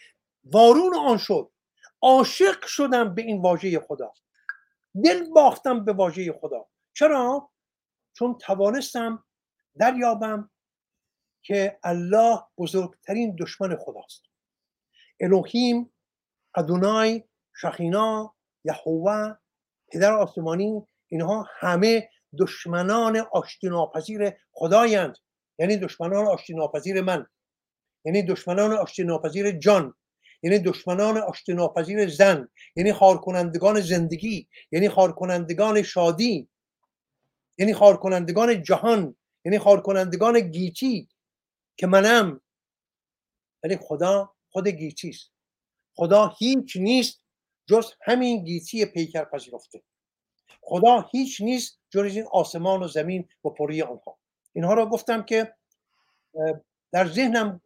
وارون آن شد. عاشق شدم به این واژه خدا. دل باختم به واژه خدا. چرا؟ چون توانستم دریابم که الله بزرگترین دشمن خداست. الوهیم ادونای شخینا یهوه پدر آسمانی اینها همه دشمنان آشتی ناپذیر خدایند. یعنی دشمنان آشتی ناپذیر من. یعنی دشمنان آشتی ناپذیر جان. یعنی دشمنان آشتی ناپذیر زن یعنی خارکنندگان زندگی یعنی خارکنندگان شادی یعنی خارکنندگان جهان یعنی خارکنندگان گیتی که منم. ولی خدا خود گیتی است. خدا هیچ نیست جز همین گیتی پیکر پذیرفته. خدا هیچ نیست جز این آسمان و زمین و پری آنها. اینها را گفتم که در ذهنم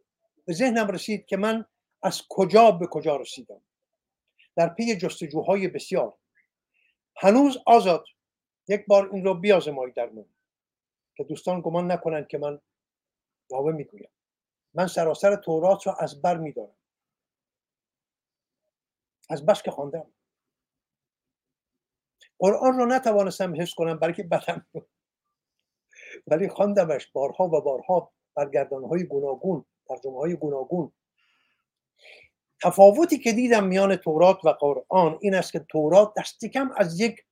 به ذهنم رسید که من از کجا به کجا رسیدم؟ در پی جستجوهای بسیار. هنوز آزاد. یک بار این رو بیازمایی در من که دوستان گمان نکنند که من یاوه می‌گویم. من سراسر تورات را از بر میدارم. از بس که خواندم. قرآن رو نتوانستم حس کنم برای بدم. ولی خواندمش بارها و بارها برگردان های گوناگون ترجمه های گوناگون تفاوتی که دیدم میان تورات و قرآن این است که تورات دستی کم از یک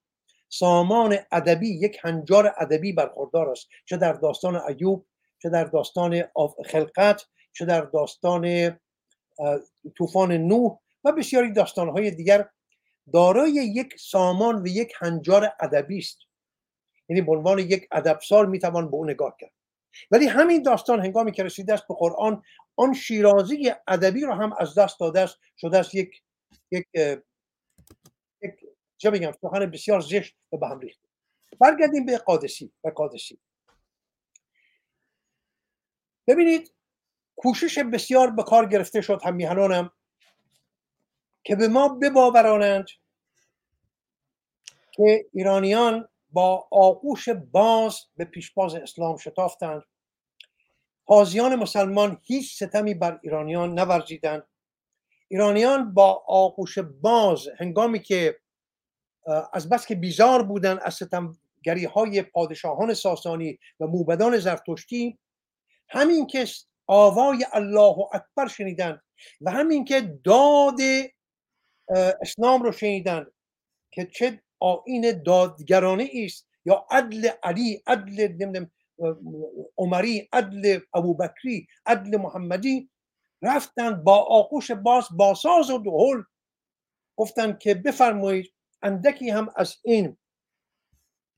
سامان ادبی یک هنجار ادبی برخوردار است. چه در داستان ایوب چه در داستان خلقت چه در داستان طوفان نوح و بسیاری داستانهای دیگر. دارای یک سامان و یک هنجار ادبی است. یعنی به عنوان یک ادبسار می‌توان به او نگاه کرد. ولی همین داستان هنگامی که رسیده است به قرآن آن شیرازی ادبی رو هم از دست داده است. شده است یک یک یک چه بگم سخن بسیار زشت و به هم ریخته. برگردیم به قادسی و قادسی. ببینید کوشش بسیار به کار گرفته شد هم میهنانم که به ما بباورانند که ایرانیان با آغوش باز به پیشباز اسلام شتافتند. تازیان مسلمان هیچ ستمی بر ایرانیان نورزیدند. ایرانیان با آغوش باز هنگامی که از بس که بیزار بودند از ستمگری های پادشاهان ساسانی و موبدان زرتشتی همین که آوای الله اکبر شنیدند و همین که داد اسلام رو شنیدند که چه آین دادگرانه است یا عدل علی عدل عمری عدل ابوبکری عدل محمدی رفتن با آغوش باز با ساز و دهل گفتن که بفرمایید اندکی هم از این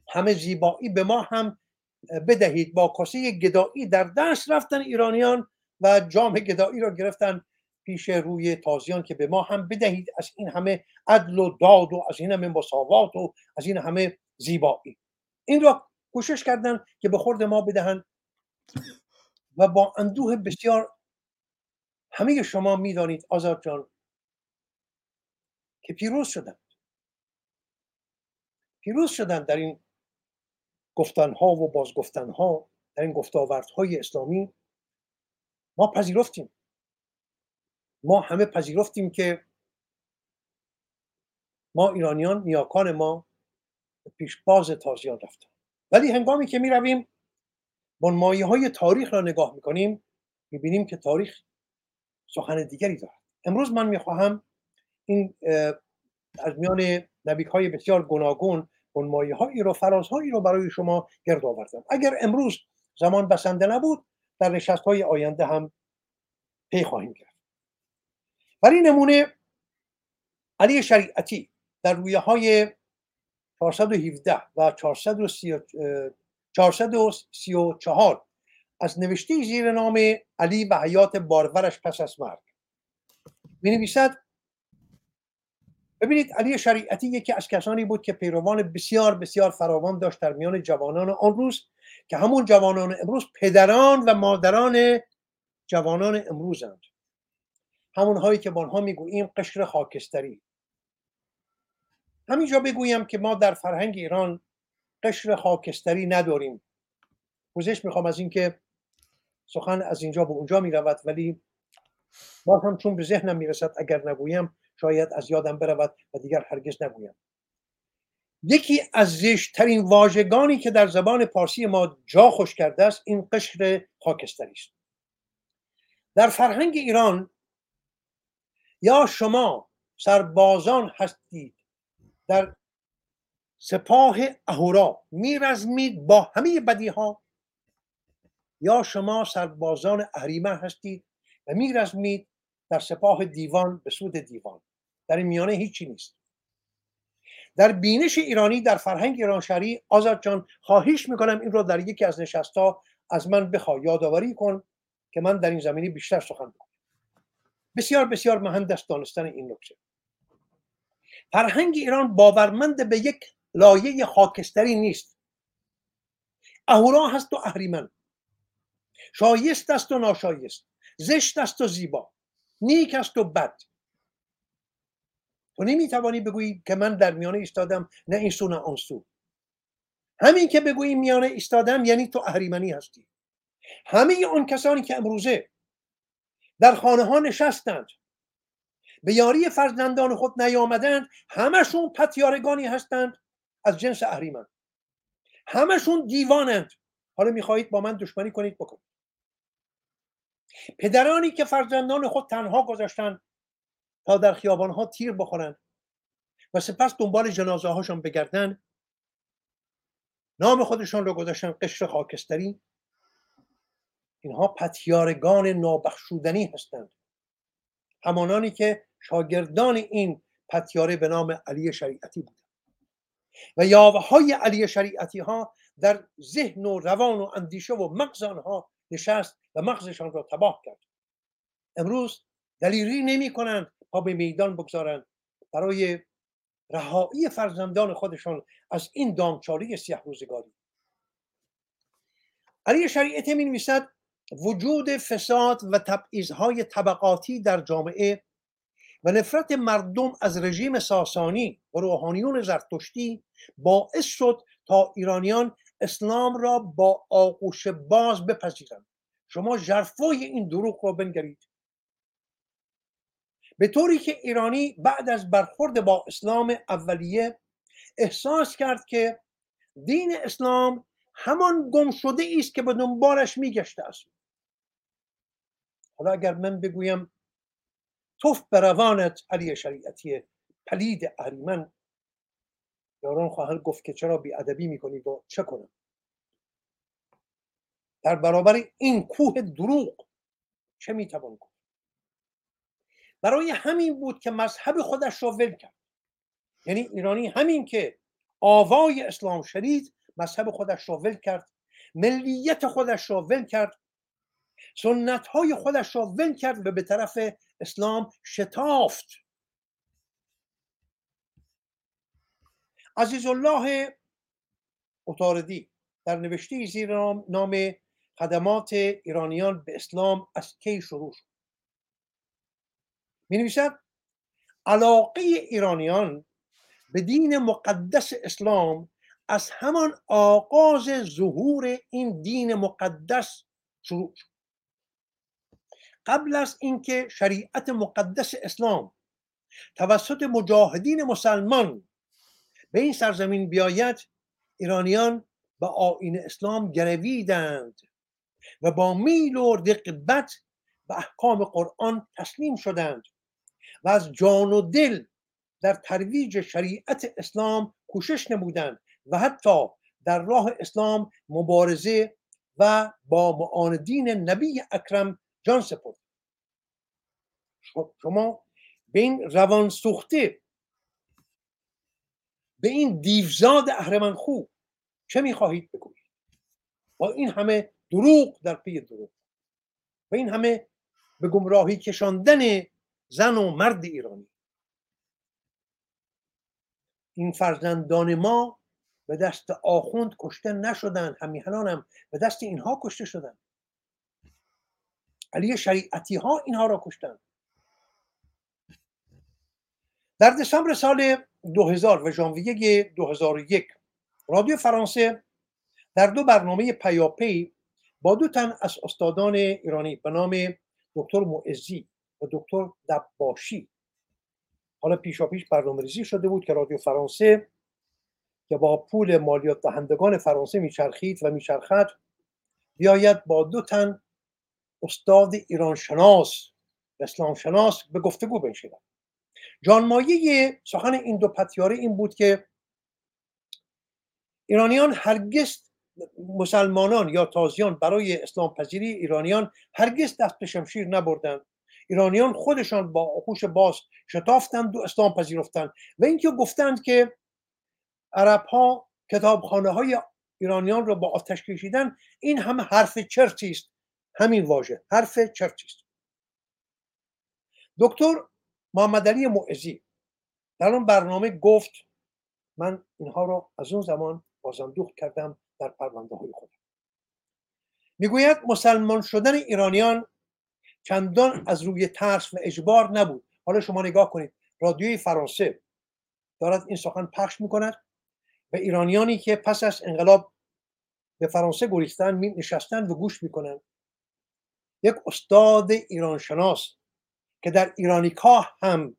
همه زیبایی به ما هم بدهید. با کاسه گدایی در دست رفتن ایرانیان و جام گدایی را گرفتن. پیش روی تازیان که به ما هم بدهید از این همه عدل و داد و از این همه مساوات و از این همه زیبایی. این را کوشش کردن که به خورد ما بدهند و با اندوه بسیار همه شما می‌دانید آزاد جان که پیروز شدند. پیروز شدند در این گفتنها و بازگفتنها در این گفتاوردهای اسلامی. ما پذیرفتیم. ما همه پذیرفتیم که ما ایرانیان نیاکان ما پیش باز تازیان رفتن. ولی هنگامی که می رویم بنمایه های تاریخ را نگاه می‌کنیم می‌بینیم که تاریخ سخن دیگری دارد. امروز من می‌خواهم این از میان نبیک های بسیار گوناگون بنمایه هایی رو فرازهایی رو برای شما گرد آوردم. اگر امروز زمان بسنده نبود در نشست های آینده هم پی خواهیم کرد. برای نمونه علی شریعتی در رویه های 417 و 434 از نوشته زیر نام علی و حیات بارورش پس از مرگ. می نویسد ببینید علی شریعتی یکی از کسانی بود که پیروان بسیار بسیار فراوان داشت در میان جوانان آن روز که همون جوانان امروز پدران و مادران جوانان امروزند. همون هایی که با آنها می‌گوییم قشر خاکستری. همینجا بگویم که ما در فرهنگ ایران قشر خاکستری نداریم. پوزش می‌خوام از اینکه سخن از اینجا به اونجا می‌رود ولی ما هم چون به ذهنم می‌رسد اگر نگویم شاید از یادم برود و دیگر هرگز نگویم. یکی از زشتترین واژگانی که در زبان پارسی ما جا خوش کرده است این قشر خاکستری است. در فرهنگ ایران یا شما سربازان هستید در سپاه اهورا میرزمید با همه بدی ها یا شما سربازان اهریمن هستید و میرزمید در سپاه دیوان به سود دیوان؟ در این میانه هیچی نیست. در بینش ایرانی در فرهنگ ایران شهری آزاد جان خواهش می‌کنم این رو در یکی از نشستا از من بخوا یادآوری کن که من در این زمینی بیشتر سخن بکنم بسیار بسیار مهم است دانستن این نکته. فرهنگ ایران باورمند به یک لایه خاکستری نیست. اهورا هست و اهریمن. شایست است و ناشایست. زشت است و زیبا. نیک است و بد. تو نمی‌توانی بگویی که من در میانه ایستادم نه این سو نه آن سو. همین که بگویی میانه ایستادم یعنی تو اهریمنی هستی. همه آن کسانی که امروزه در خانه ها نشستند. به یاری فرزندان خود نیامدند. همشون پتیارگانی هستند از جنس اهریمن. همشون دیوانند. حالا می‌خواهید با من دشمنی کنید بکنید. پدرانی که فرزندان خود تنها گذاشتند تا در خیابان ها تیر بخورند و سپس دنبال جنازه هاشون بگردن نام خودشان رو گذاشتن قشر خاکستری اینها پتیارگان نابخشودنی هستند. همانانی که شاگردان این پتیاره به نام علی شریعتی بودند. و یاوه های علی شریعتی ها در ذهن و روان و اندیشه و مغز آنها نشست و مغزشان را تباه کرد. امروز دلیری نمی کنند تا به میدان بگذارند. برای رهایی فرزندان خودشان از این دامچاری سیه روزگاری. علی شریعتی می نویسد وجود فساد و تبعیضهای طبقاتی در جامعه و نفرت مردم از رژیم ساسانی و روحانیون زرتشتی باعث شد تا ایرانیان اسلام را با آغوش باز بپذیرند. شما جرفای این دروغ را بنگرید. به طوری که ایرانی بعد از برخورد با اسلام اولیه احساس کرد که دین اسلام همان گم شده است که به دنبالش میگشته است. حالا اگر من بگویم توف به علی شریعتی پلید اهریمن یاران خواهند گفت که چرا بیادبی می‌کنی و چه کنم؟ در برابر این کوه دروغ چه می‌توان گفت؟ برای همین بود که مذهب خودش را ول کرد. یعنی ایرانی همین که آوای اسلام شدید مذهب خودش را ول کرد ملیت خودش را ول کرد سنت های خودش را ول کرد و به طرف اسلام شتافت. عزیز الله اتاردی در نوشته زیر نام خدمات ایرانیان به اسلام از کی شروع شد؟ می نویسد علاقه ایرانیان به دین مقدس اسلام از همان آغاز ظهور این دین مقدس شروع شد. قبل از اینکه شریعت مقدس اسلام توسط مجاهدین مسلمان به این سرزمین بیاید ایرانیان به آین اسلام گرویدند و با میل و رقبت به احکام قرآن تسلیم شدند و از جان و دل در ترویج شریعت اسلام کوشش نمودند و حتی در راه اسلام مبارزه و با معاندین نبی اکرم جان سپرد. شما به این روان سوخته به این دیوزاد اهرمن خوب چه می‌خواهید بگویید؟ با این همه دروغ در پی دروغ و این همه به گمراهی کشاندن زن و مرد ایرانی. این فرزندان ما به دست آخوند کشته نشدن همیهنان هم به دست اینها کشته شدن علی شریعتی ها اینها را کشتن در دسامبر سال 2000 و ژانویه 2001 رادیو فرانسه در دو برنامه پیاپی با دو تن از استادان ایرانی به نام دکتر معزی و دکتر دباشی. حالا پیشا پیش برنامه ریزی شده بود که رادیو فرانسه که با پول مالیات دهندگان فرانسه میچرخید و میچرخد بیاید با دو تن استاد ایران شناس و اسلام شناس به گفتگو بنشیند. جانمایه سخن این دو پتیاره این بود که ایرانیان هرگز مسلمانان یا تازیان برای اسلام پذیری ایرانیان هرگز دست به شمشیر نبردند. ایرانیان خودشان با آغوش باز شتافتند و اسلام پذیرفتند و اینکه گفتند که عرب ها کتابخانه های ایرانیان را با آتش کشیدن این هم حرف چرتی است. همین واژه حرف چرتی است. دکتر محمد علی معزی در اون برنامه گفت من اینها رو از اون زمان بازندوخت کردم در پرونده های خودم. می‌گوید مسلمان شدن ایرانیان چندان از روی ترس و اجبار نبود. حالا شما نگاه کنید رادیوی فرانسه دارد این سخن پخش می‌کند و ایرانیانی که پس از انقلاب به فرانسه گریختن می نشستن و گوش می‌کنند. یک استاد ایرانشناس که در ایرانیکا هم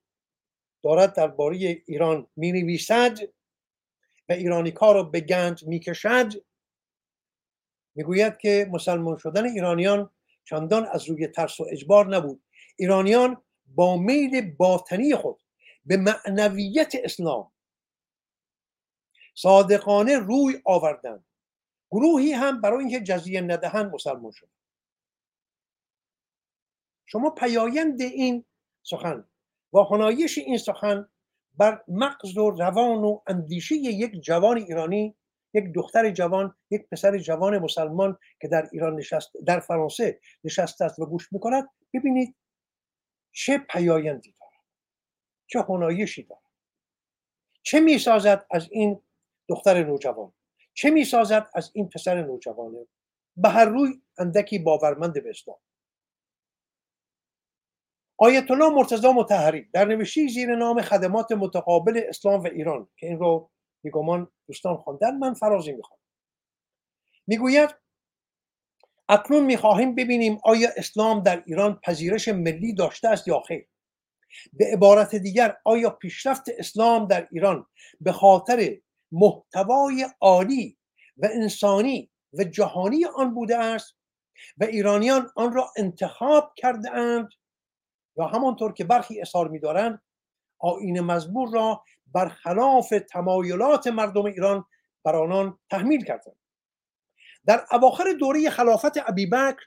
دارد درباره ایران می نویسد و ایرانیکا را به گنج می کشد می‌گوید که مسلمان شدن ایرانیان چندان از روی ترس و اجبار نبود. ایرانیان با میل باطنی خود به معنویت اسلام صادقانه روی آوردند. گروهی هم برای اینکه جزیه ندهند مسلمان شد شما پیایند این سخن و هنایش این سخن بر مغز و روان و اندیشه یک جوان ایرانی یک دختر جوان یک پسر جوان مسلمان که در ایران نشست در فرانسه نشسته است و گوش می‌کند ببینید چه پیایندی دارد چه هنایشی دارد. چه می‌سازد از این دختر نوجوان؟ چه می‌سازد از این پسر نوجوانه؟ به هر روی اندکی باورمند به اسلام. آیت الله مرتضی متحری در نوشته زیر نام خدمات متقابل اسلام و ایران که این رو بیگمان دوستان خواندن من فرازی می‌خوام. می‌گوید اکنون می‌خواهیم ببینیم آیا اسلام در ایران پذیرش ملی داشته است یا خیر. به عبارت دیگر آیا پیشرفت اسلام در ایران به خاطر محتوای عالی و انسانی و جهانی آن بوده است و ایرانیان آن را انتخاب کرده اند؟ همانطور که برخی اظهار می‌دارند آین مزبور را برخلاف تمایلات مردم ایران بر آنان تحمیل کردند. در اواخر دوره خلافت ابیبکر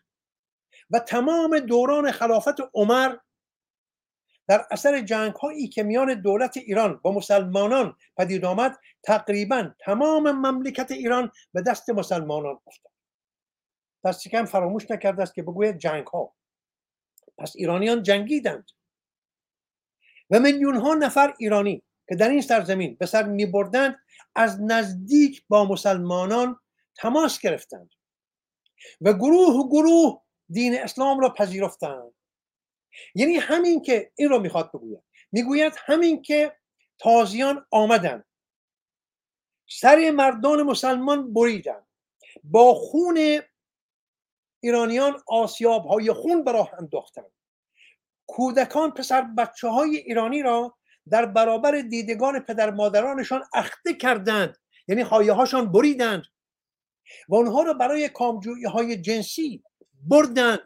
و تمام دوران خلافت عمر در اثر جنگ هایی که میان دولت ایران با مسلمانان پدید آمد تقریبا تمام مملکت ایران به دست مسلمانان افتاد. دست کم فراموش نکرده است که بگوید جنگ ها پس ایرانیان جنگیدند. و میلیون ها نفر ایرانی که در این سرزمین به سر می بردند از نزدیک با مسلمانان تماس گرفتند و گروه گروه دین اسلام را پذیرفتند. یعنی همین که این رو می‌خواد بگوید. می‌گوید همین که تازیان آمدند سر مردان مسلمان بریدند با خون ایرانیان آسیاب های خون براه انداختند. کودکان پسر بچه های ایرانی را در برابر دیدگان پدر مادرانشان اخته کردند یعنی خواهی هاشان بریدند و آنها را برای کامجویی های جنسی بردند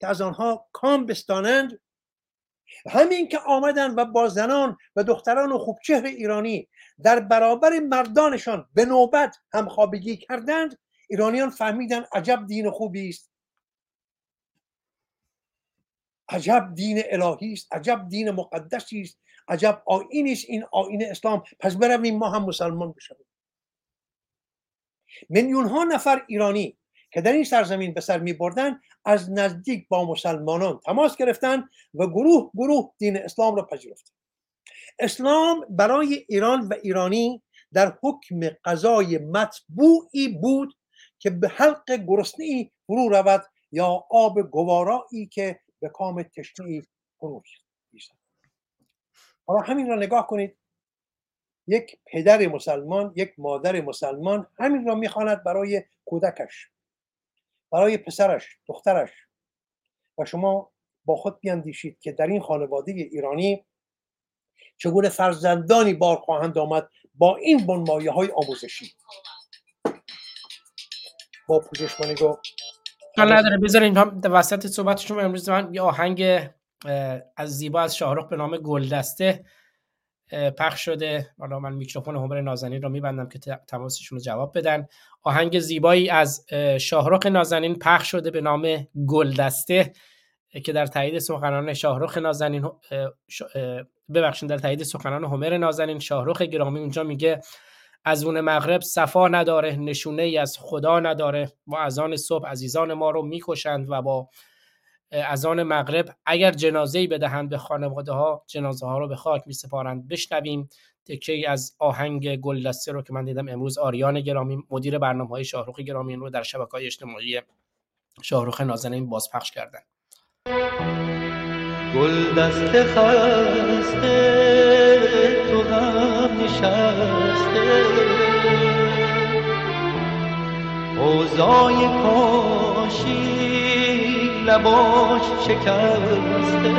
که از آنها کام بستانند. همین که آمدند و با زنان و دختران و خوبچهر ایرانی در برابر مردانشان به نوبت همخوابگی کردند ایرانیان فهمیدند عجب دین خوبی است. عجب دین الهی است عجب دین مقدسی است عجب آینی است این آین اسلام. پس برویم ما هم مسلمان بشویم. میلیون ها نفر ایرانی که در این سرزمین به سر می بردن از نزدیک با مسلمانان تماس گرفتن و گروه گروه دین اسلام را پذیرفتند اسلام برای ایران و ایرانی در حکم قضای مطبوعی بود که به حلق گرسنه فرو رود یا آب گوارایی که به کام تشنه فرو حالا همین را نگاه کنید. یک پدر مسلمان یک مادر مسلمان همین را می‌خواند برای کودکش برای پسرش دخترش. و شما با خود بیاندیشید که در این خانواده ایرانی چگونه فرزندانی بار خواهند آمد با این بنمایه های آموزشی. با پوزش رو نداره بذارین هم وسط صحبت شما امروز من یه آهنگ از زیبا از شاهرخ به نام گلدسته پخش شده. حالا من میکروفون همر نازنین رو میبندم که تماسشون رو جواب بدن. آهنگ زیبایی از شاهرخ نازنین پخش شده به نام گلدسته که در تایید سخنان شاهرخ نازنین ببخشید در تایید سخنان همر نازنین شاهرخ گرامی اونجا میگه از اون مغرب صفا نداره نشونه ای از خدا نداره. با اذان صبح عزیزان ما رو می‌کشند و با اذان مغرب اگر جنازه ای بدهند به خانواده ها جنازه ها رو به خاک می سپارند بشنویم تکه ای از آهنگ گلدسته رو که من دیدم امروز آریان گرامی مدیر برنامه های شاهروخ گرامی رو در شبکه های اجتماعی شاهروخ نازنین بازپخش کردن. گلدسته خسته تو هم نشسته. اوزای کاشی لباش شکسته.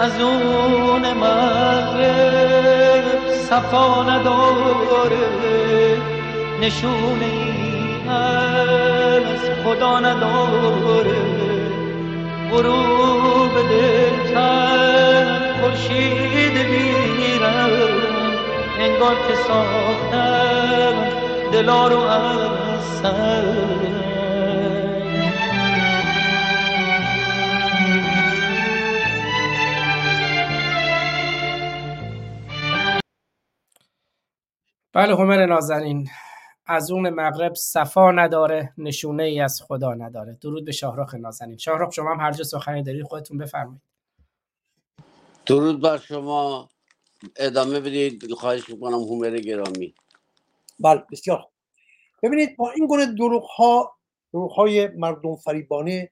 از اون مغرب صفا نداره نشونه از خدا نداره. غروب دلتر خورشید میرم. انگار که ساختم دلا رو از سر بله همر نازنین. از اون مغرب صفا نداره نشونه ای از خدا نداره. درود به شاهرخ نازنین. شاهرخ شما هم هر جا سخنی دارید خودتون بفرمایید. درود بر شما. ادامه بدید. خواهش می‌کنم همر گرامی. بله بسیار ببینید با این گونه دروغ ها دروغ های مردم فریبانه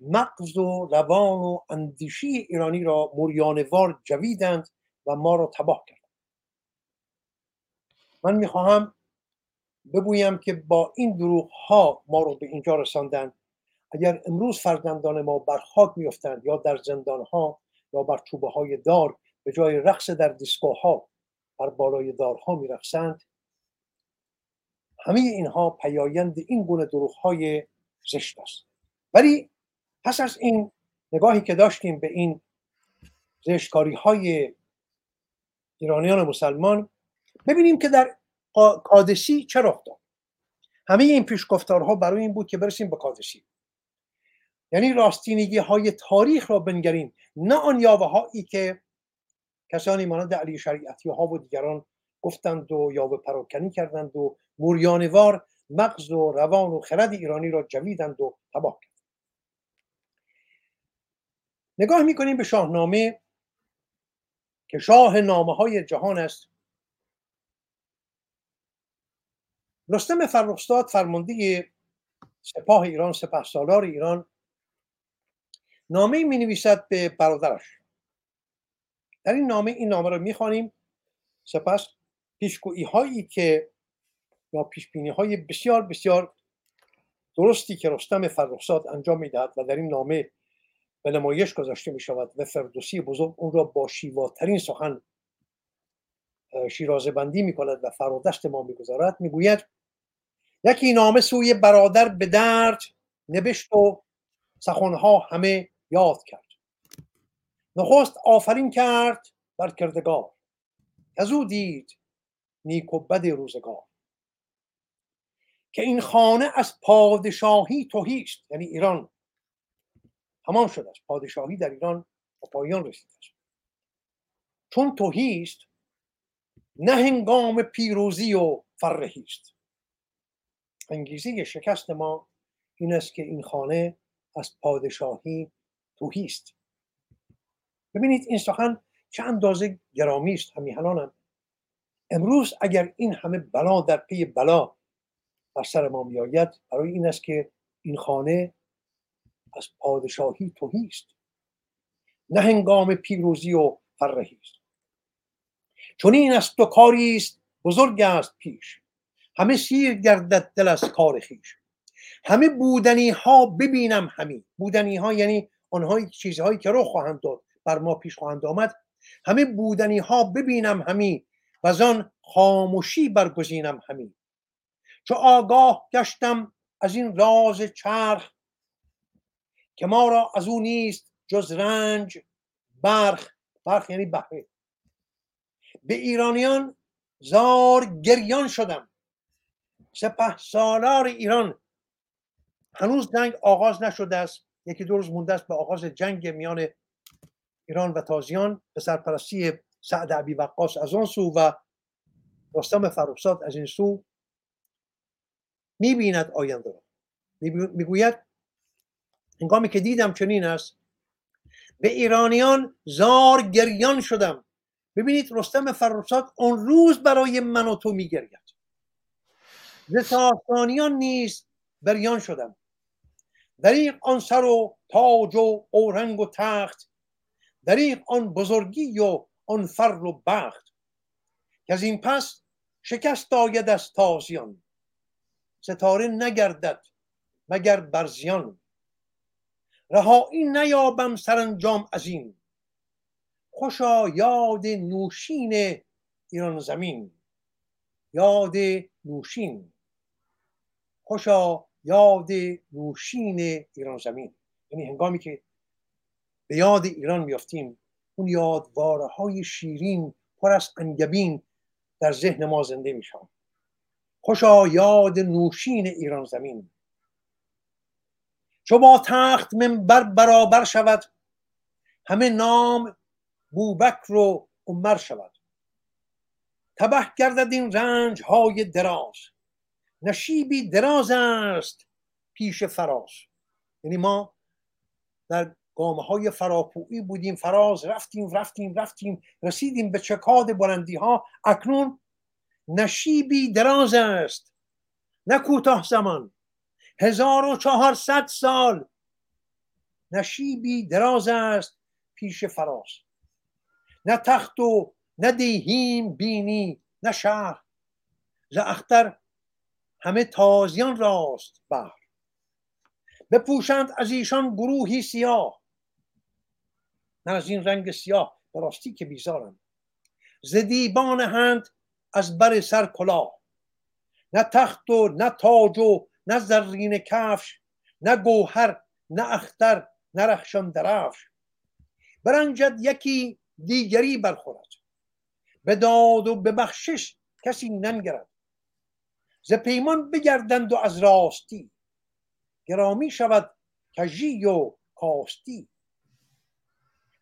مغز و روان و اندیشی ایرانی را موریانوار جویدند و ما را تباه کرد من می‌خواهم بگویم که با این دروغ ها ما رو به اینجا رساندن. اگر امروز فرزندان ما بر خاک میفتند یا در زندان ها یا بر چوبه های دار به جای رقص در دیسکوها بر بالای دارها میرقصند همه اینها پیایند این گونه دروغ های زشت است. ولی پس از این نگاهی که داشتیم به این زشتکاری های ایرانیان مسلمان ببینیم که در قادسی چه رخ داد؟ همه این پیشگفتارها برای این بود که برسیم به قادسی یعنی راستینگی های تاریخ را بنگریم نه آن یاوه هایی که کسانی مانند علی شریعتی ها و دیگران گفتند و یاوه پراکنی کردند و موریانوار مغز و روان و خرد ایرانی را جویدند و تباه کردند نگاه می‌کنیم به شاهنامه که شاه نامه های جهان است. رستم فرخزاد فرمانده سپاه ایران سپه سالار ایران نامه می نویسد به برادرش. در این نامه این نامه رو می‌خوانیم. سپس پیشگویی هایی که یا پیشبینی های بسیار بسیار درستی که رستم فرخزاد انجام می‌دهد و در این نامه به نمایش گذاشته می شود و فردوسی بزرگ اون را با شیواترین سخن شیرازه بندی می کند و فرادست ما می‌گذارد می‌گوید یکی نامه سوی برادر به درد نبشت و سخنها همه یاد کرد. نخست آفرین کرد بر کردگار. از او دید نیک و بد روزگار. که این خانه از پادشاهی توهیست یعنی ایران. تمام شده است پادشاهی در ایران به پایان رسیده است چون توهیست نه هنگام پیروزی و فرهی است انگیزه شکست ما این است که این خانه از پادشاهی توهیست ببینید این سخن چه اندازه گرامی است همیهنانم. امروز اگر این همه بلا در پی بلا بر سر ما میآید برای این است که این خانه از پادشاهی توهی است. نه هنگام پیروزی و فرهی است. چون این است و کاری است بزرگ است پیش. همه سیر گردد دل از کار خیش همه بودنی ها ببینم همین بودنی ها یعنی آنهای چیزهایی که رو خواهند داد بر ما پیش خواهند آمد. همه بودنی ها ببینم همی و آن خاموشی برگزینم همی. چو آگاه گشتم از این راز چرخ که ما را از او نیست جز رنج برخ. برخ یعنی بهره. به ایرانیان زار گریان شدم. سپه سالار ایران. هنوز جنگ آغاز نشده است. یکی دو روز مونده است به آغاز جنگ میان ایران و تازیان. به سرپرستی سعد عبی وقاص از آن سو و رستم فرخزاد از این سو می‌بیند آینده را. می‌گوید هنگامی که دیدم چنین است به ایرانیان زار گریان شدم. ببینید رستم فرخزاد اون روز برای من و تو میگرید. ز ساسانیان نیز بریان شدم. دریق آن سر و تاج و اورنگ و تخت دریق آن بزرگی و آن فر و بخت. که از این پس شکست آید از تازیان ستاره نگردد مگر برزیان رهایی نیابم سرانجام از این خوشا یاد نوشین ایران زمین. یاد نوشین خوشا یاد نوشین ایران زمین. یعنی هنگامی که به یاد ایران میافتیم اون یادواره های شیرین پر از انگبین در ذهن ما زنده میشن خوشا یاد نوشین ایران زمین. چو با تخت منبر برابر شود همه نام بوبکر و عمر شود. تبه گردد این رنج های دراز. نشیبی دراز است پیش فراز. یعنی ما در گامه های فراپویی بودیم فراز رفتیم رفتیم رفتیم رسیدیم به چکاد بلندی ها اکنون نشیبی دراز است. نه کوتاه زمان هزار و چهارصد سال نشیبی دراز است پیش فراز. نه تخت و نه دیهیم بینی نه شهر. ز اختر همه تازیان راست بر. بپوشند از ایشان گروهی سیاه. نه از این رنگ سیاه به راستی که بیزارم ز دیبان هند از بر سر کلاه. نه تخت و نه تاج و نه زرین کفش نه گوهر نه اختر نه رخشان درفش. برنجد یکی دیگری برخورد. به داد و به بخشش کسی ننگرد. ز پیمان بگردند و از راستی. گرامی شود کژی و کاستی.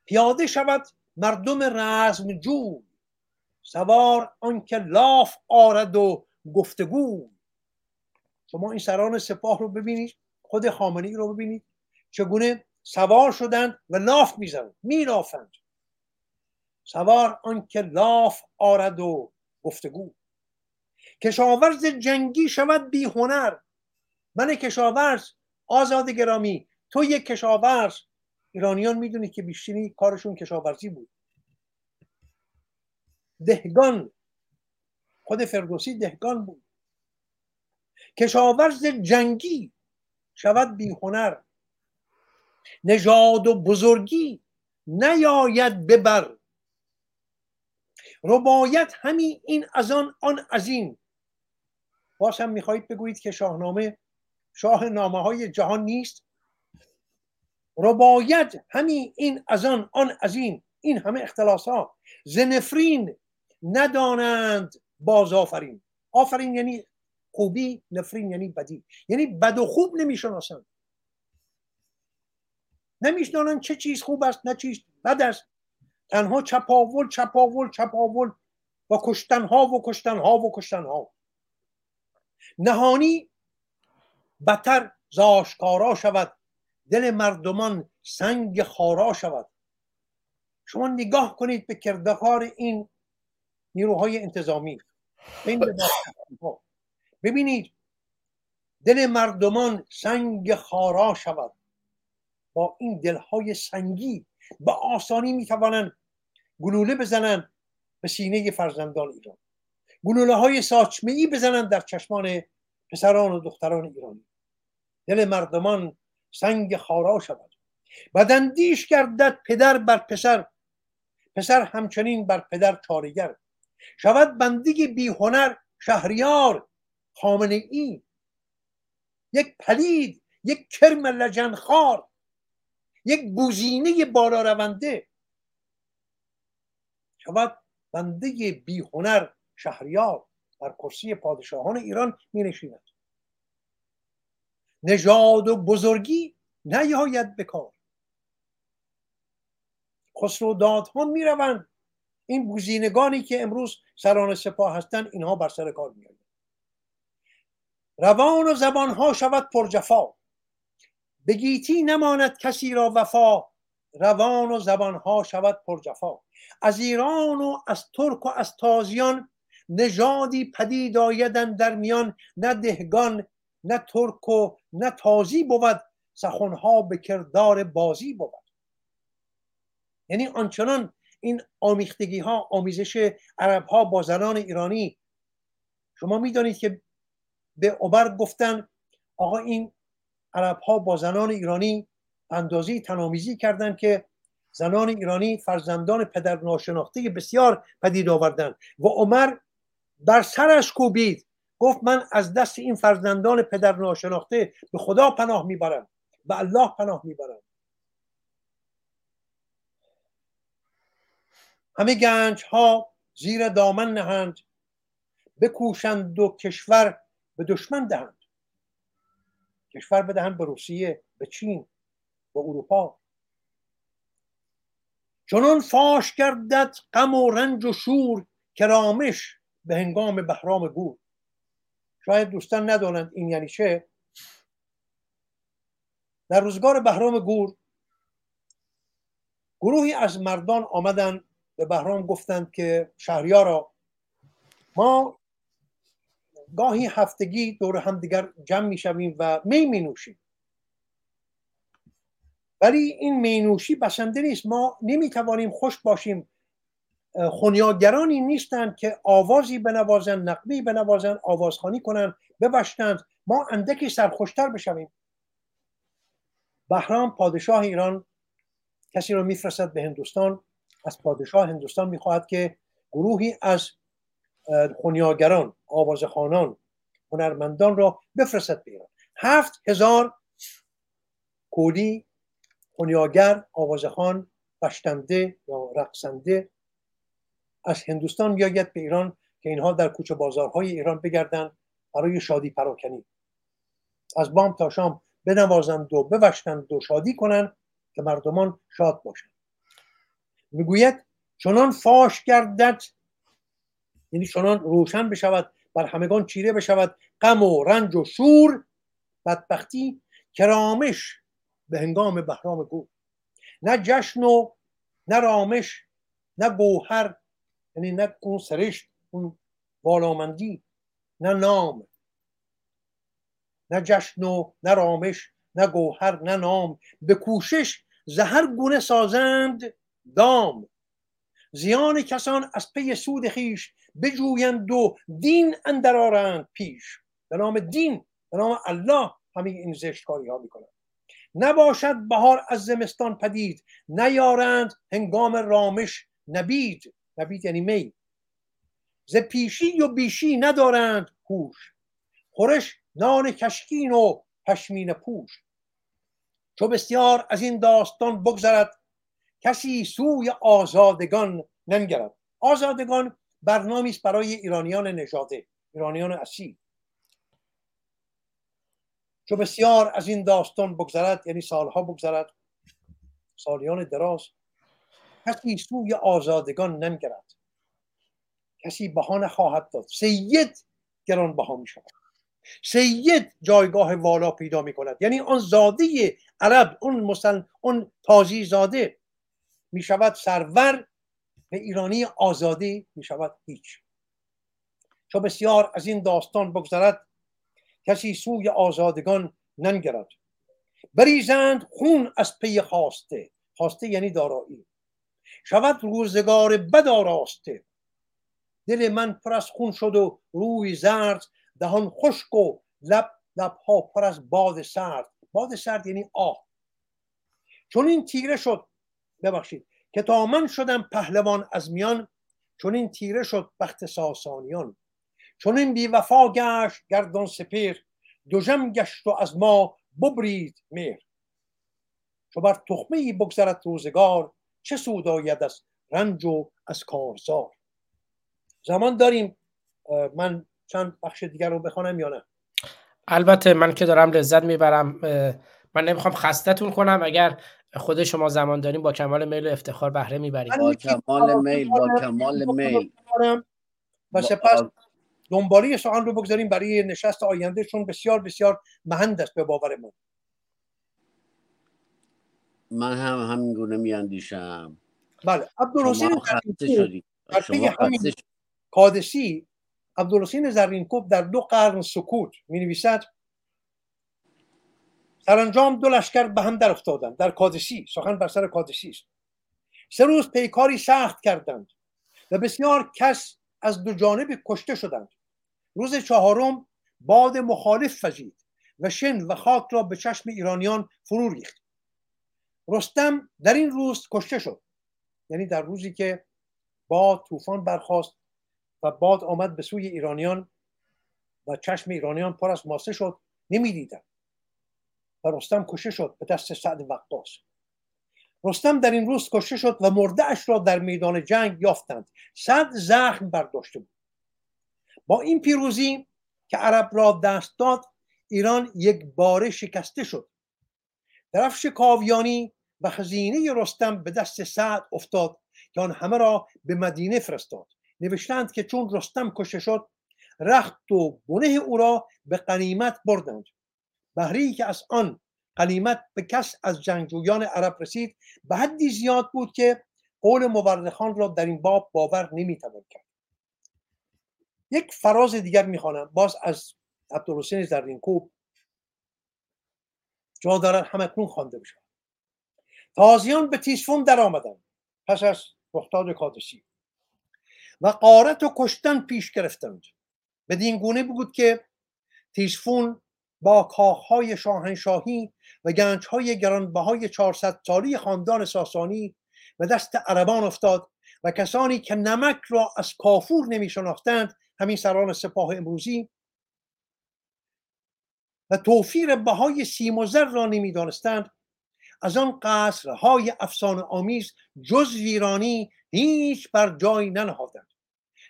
پیاده شود مردم رزم جو سوار آنکه لاف آرد و گفتگو شما این سران سپاه رو ببینید خود خامنه ای رو ببینید. چگونه سوار شدند و لاف می‌زنند مینافند سوار آنکه لاف آرد و گفتگو. کشاورز جنگی شود بی هنر. من کشاورز آزاد گرامی تو یک کشاورز. ایرانیان می‌دونی که بیشتری کارشون کشاورزی بود. دهگان خود فردوسی دهگان بود. کشاورز جنگی شود بی هنر. نژاد و بزرگی نیاید ببر ربایت همین این از آن آن از این. باز هم می‌خواهید بگویید که شاهنامه شاه نامه های جهان نیست. ربایت همین این از آن آن از این این همه اختلاس ها زنفرین ندانند باز آفرین. آفرین یعنی خوبی نفرین یعنی بدی. یعنی بد و خوب نمی‌شناسند. نمیشنانند چه چیز خوب است نه چیز بد است. تنها چپاول چپاول چپاول و کشتنها و کشتنها و کشتنها. نهانی بدتر زاشکارا شود. دل مردمان سنگ خارا شود. شما نگاه کنید به کردکار این نیروهای انتظامی. ببینید دل مردمان سنگ خارا شود. با این دلهای سنگی به آسانی می‌توانند گلوله بزنن به سینه فرزندان ایران. گلوله های ساچمه ای بزنن در چشمان پسران و دختران ایرانی. دل مردمان سنگ خارا شود. بدندیش گردد پدر بر پسر. پسر همچنین بر پدر چارگر شود بندگی بی هنر شهریار خامنه ای. یک پلید یک کرم لجنخار. یک گوزینه بالا رونده. شود بنده بی هنر شهریار بر کرسی پادشاهان ایران می نشیند نژاد و بزرگی نیاید بکار خسرو دادها می روند این گزینگانی که امروز سران سپاه هستند اینها بر سر کار می روان و زبانها شود پر جفا به گیتی نماند کسی را وفا. روان و زبانها شود پر جفا از ایران و از ترک و از تازیان نژادی پدید آیدن در میان نه دهگان نه ترک و نه تازی بود سخنها به کردار بازی بود. یعنی آنچنان این آمیختگی ها آمیزش عرب ها با زنان ایرانی شما می‌دانید که به عبر گفتن آقا این عرب ها با زنان ایرانی اندازی تنامیزی کردند که زنان ایرانی فرزندان پدر ناشناخته بسیار پدید آوردند و عمر بر سرش کوبید. گفت من از دست این فرزندان پدر ناشناخته به خدا پناه می‌برم به الله پناه می‌برم. همه گنج ها زیر دامن نهند بکوشند و کشور به دشمن دهند. کشور بدهند به روسیه به چین به اروپا. چنان فاش گردد غم و رنج و شور کرامش به هنگام بهرام گور. شاید دوستان ندانند این یعنی چه. در روزگار بهرام گور گروهی از مردان آمدن به بهرام گفتند که شهریارا ما گاهی هفتگی دور هم دیگر جمع می‌شویم و می می نوشیم ولی این می نوشی بسنده نیست. ما نمی توانیم خوش باشیم خونیاگرانی نیستند که آوازی بنوازند نقمی بنوازند آوازخانی کنند ببشتند ما اندکی سرخوشتر بشویم. بهرام پادشاه ایران کسی رو میفرستد به هندوستان. از پادشاه هندوستان می‌خواهد که گروهی از خونیاگران آوازخانان هنرمندان را بفرستد به ایران. هفت هزار کولی خونیاگر آوازخان بشتنده یا رقصنده از هندوستان بیاید به ایران که اینها در کوچه بازارهای ایران بگردند برای شادی پراکنی. از بام تا شام بنوازند و بوشتند و شادی کنند که مردمان شاد باشند. می‌گوید چنان فاش گردد یعنی چنان روشن بشود بر همگان چیره بشود غم و رنج و شور بدبختی کرامش به هنگام بهرام گور نه جشن و نه رامش نه گوهر یعنی نه اون سرشت اون بالامندی نه نام نه جشن و نه رامش نه گوهر نه نام. به کوشش زهر گونه سازند دام. زیان کسان از پی سود خیش بجویند و دین اندرارند پیش. به نام دین به نام الله همه این زشتکاری ها می‌کنند. نباشد بهار از زمستان پدید نیارند هنگام رامش نبید. نبید یعنی می ز پیشی و بیشی ندارند هوش. خورش نان کشکین و پشمین پوش. چو بسیار از این داستان بگذرد کسی سوی آزادگان ننگرد. آزادگان برنامه است برای ایرانیان نژاده ایرانیان اصیل. چو بسیار از این داستان بگذرد یعنی سالها بگذرد سالیان دراز کسی سوی آزادگان ننگرد کسی بها نخواهد داد. سید گران بها می شود سید جایگاه والا پیدا می کند یعنی آن زاده عرب اون مسل اون تازی زاده می شود سرور. به ایرانی آزادی می شود هیچ. چو بسیار از این داستان بگذرد کسی سوی آزادگان ننگرد بریزند خون از پی خواسته. خواسته یعنی دارایی. شود روزگار بد آراسته. دل من پر از خون شد و روی زرد دهان خشک و لب لبها پر از باد سرد. باد سرد یعنی آه چون این تیره شد. ببخشید. که تا من شدم پهلوان از میان چون این تیره شد بخت ساسانیان. چون این بی وفا گشت گردان سپیر دوژم گشت و از ما ببرید میر چو بر تخمه ای بگذرد روزگار چه سود آید از رنج و از کارزار؟ زمان داریم من چند بخش دیگر رو بخوانم یا نه؟ البته من که دارم لذت می‌برم من نمی‌خوام خستتون کنم اگر خود شما زمان داریم با کمال میل و افتخار بهره می‌بریم. با کمال میل با کمال میل. و سپس دنباله سخن رو بگذاریم برای نشست آینده چون بسیار بسیار مهند است به باور من من هم همین گونه میاندیشم. بله عبدالحسین همین. قادسی عبدالحسین زرینکوب در دو قرن سکوت می نویسد سرانجام دو لشکر به هم در افتادند در کادسی سخن بر سر کادسی است. سه روز پیکاری سخت کردند و بسیار کس از دو جانب کشته شدند. روز چهارم باد مخالف وزید و شن و خاک را به چشم ایرانیان فرو ریخت. رستم در این روز کشته شد. یعنی در روزی که باد طوفان برخاست و باد آمد به سوی ایرانیان و چشم ایرانیان پر از ماسه شد نمی‌دیدند و رستم کشته شد به دست سعد وقاص. رستم در این روز کشته شد و مرده اش را در میدان جنگ یافتند. صد زخم برداشته بود. با این پیروزی که عرب را دست داد ایران یک باره شکسته شد. درفش کاویانی و خزینه رستم به دست سعد افتاد که آن همه را به مدینه فرستاد. نوشتند که چون رستم کشته شد رخت و بنه او را به قنیمت بردند. بهری که از آن قنیمت به کس از جنگجویان عرب رسید به حدی زیاد بود که قول مورخان را در این باب باور نمی‌توان کرد. یک فراز دیگر می‌خوانم. باز از عبدالحسین زرینکوب جا دارد همکنون خوانده بشود تازیان به تیسفون در آمدند پس از رخداد کادسی و قارت و کشتن پیش گرفتند بدین گونه بود که تیسفون با کاخهای شاهنشاهی و گنجهای گرانبهای 400 سالی خاندان ساسانی و دست عربان افتاد و کسانی که نمک را از کافور نمی شناختند همین سران سپاه امروزی توفیر بهای سیم و زر را نمی دانستند از آن قصرهای افسانه آمیز جز ویرانی هیچ بر جای ننهادند.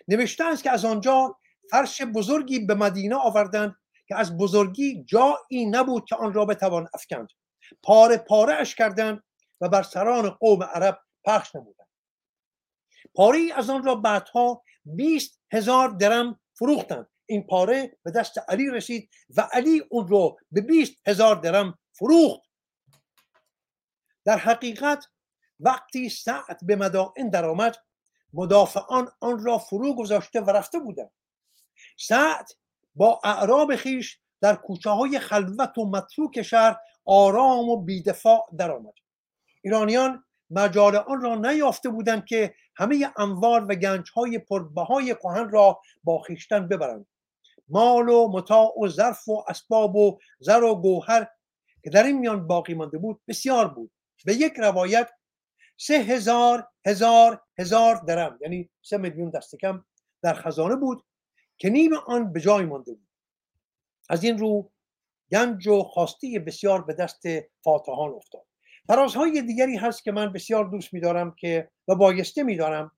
نوشته است که از آنجا فرش بزرگی به مدینه آوردند که از بزرگی جایی نبود که آن را بتوان افکند. پاره پاره اش کردند و بر سران قوم عرب پخش نمودند. پاره از آن را بعدها 20 هزار درم فروختند این پاره به دست علی رسید و علی اون رو به 20 هزار درم فروخت. در حقیقت وقتی سعد به مدائن درآمد مدافعان آن را فرو گذاشته و رفته بودند. سعد با اعراب خیش در کوچه های خلوت و متروک شهر آرام و بیدفاع درآمد. ایرانیان مجال آن را نیافته بودند که همه انوار و گنج های پربهای کهن را با خیشتن ببرند. مال و متاع و ظرف و اسباب و زر و گوهر که در این میان باقی مانده بود بسیار بود. به یک روایت سه هزار هزار هزار درم یعنی سه میلیون دست کم در خزانه بود که نیم آن به جای مانده بود. از این رو گنج و خواستی بسیار به دست فاتحان افتاد. فرازهای دیگری هست که من بسیار دوست میدارم که و بایسته میدارم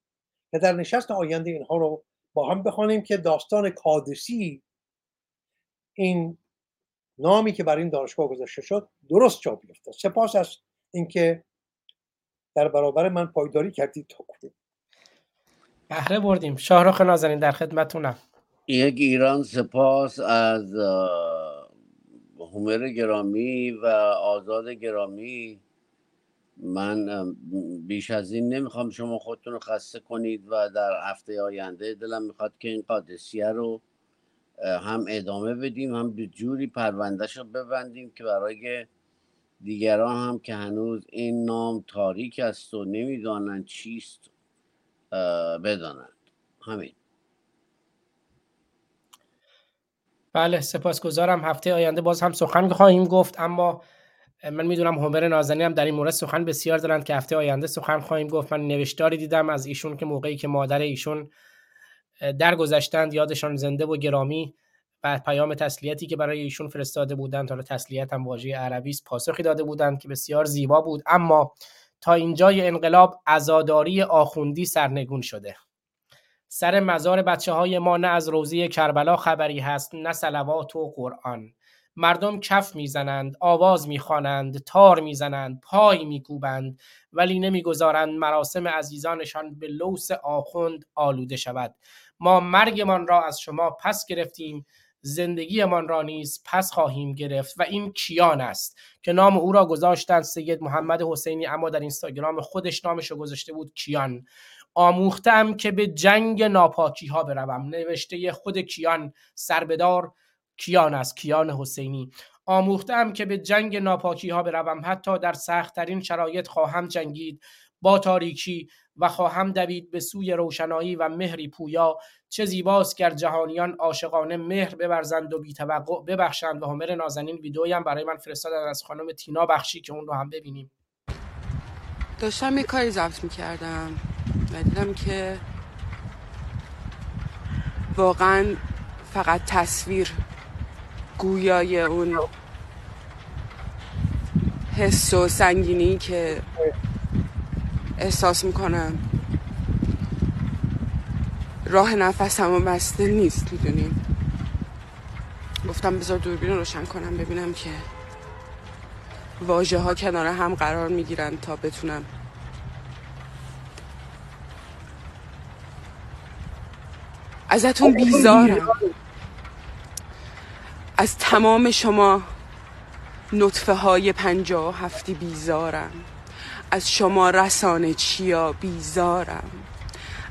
که در نشست آینده اینها رو با هم بخوانیم که داستان کادسی این نامی که بر این دانشگاه گذاشته شد درست جا بیفتاد سپاس از اینکه در برابر من پایداری کردید تا کنید بهره بردیم. شاهرخ نازنین در خدمتونم. یک ایران سپاس از هومر گرامی و آزاد گرامی. من بیش از این نمی‌خوام شما خودتون رو خسته کنید و در هفته آینده دلم می‌خواد که این قادسیه رو هم ادامه بدیم هم به جوری پروندهش رو ببندیم که برای دیگران هم که هنوز این نام تاریک است و نمی‌دانند چیست بدانند. همین. بله سپاسگزارم. هفته آینده باز هم سخن خواهیم گفت اما من می‌دونم همر نازنی هم در این مورد سخن بسیار دارند که هفته آینده سخن خواهیم گفت. من نوشتاری دیدم از ایشون که موقعی که مادر ایشون درگذشتند یادشان زنده و گرامی و پیام تسلیتی که برای ایشون فرستاده بودند حالا تسلیت هم واژه عربی است پاسخی داده بودند که بسیار زیبا بود. اما تا اینجای انقلاب عزاداری آخوندی سرنگون شده. سر مزار بچه های ما نه از روزی کربلا خبری هست نه سلوات و قرآن. مردم کف می‌زنند آواز می‌خوانند تار می‌زنند پای میکوبند ولی نمی‌گذارند مراسم عزیزانشان به لوس آخوند آلوده شود. ما مرگمان را از شما پس گرفتیم زندگیمان را نیز پس خواهیم گرفت و این کیان است که نام او را گذاشتند سید محمد حسینی اما در اینستاگرام خودش نامش رو گذاشته بود کیان. آموختم که به جنگ ناپاکی ها بروم. نوشته خود کیان سربدار کیان است کیان حسینی. آموختم که به جنگ ناپاکی ها بروم. حتی در سختترین شرایط خواهم جنگید. با تاریکی و خواهم دوید به سوی روشنایی و مهری پویا. چه زیباست گر جهانیان عاشقانه مهر ببرزند و بیتوقع ببخشند و همر نازنین ویدئویی هم برای من فرستادن از خانم تینا بخشی که اون رو هم ببینیم. داشتم یه کاری ضبط می‌کردم و دیدم که واقعا فقط تصویر گویای اون حس و سنگینی که احساس می‌کنم. راه نفسم و بسته نیست می‌دونیم گفتم بذار دوربین روشن کنم ببینم که واژه ها کنار هم قرار می‌گیرن تا بتونم ازتون بیزارم. از تمام شما نطفه های پنجاه و هفتی بیزارم. از شما رسانه چیا بیزارم.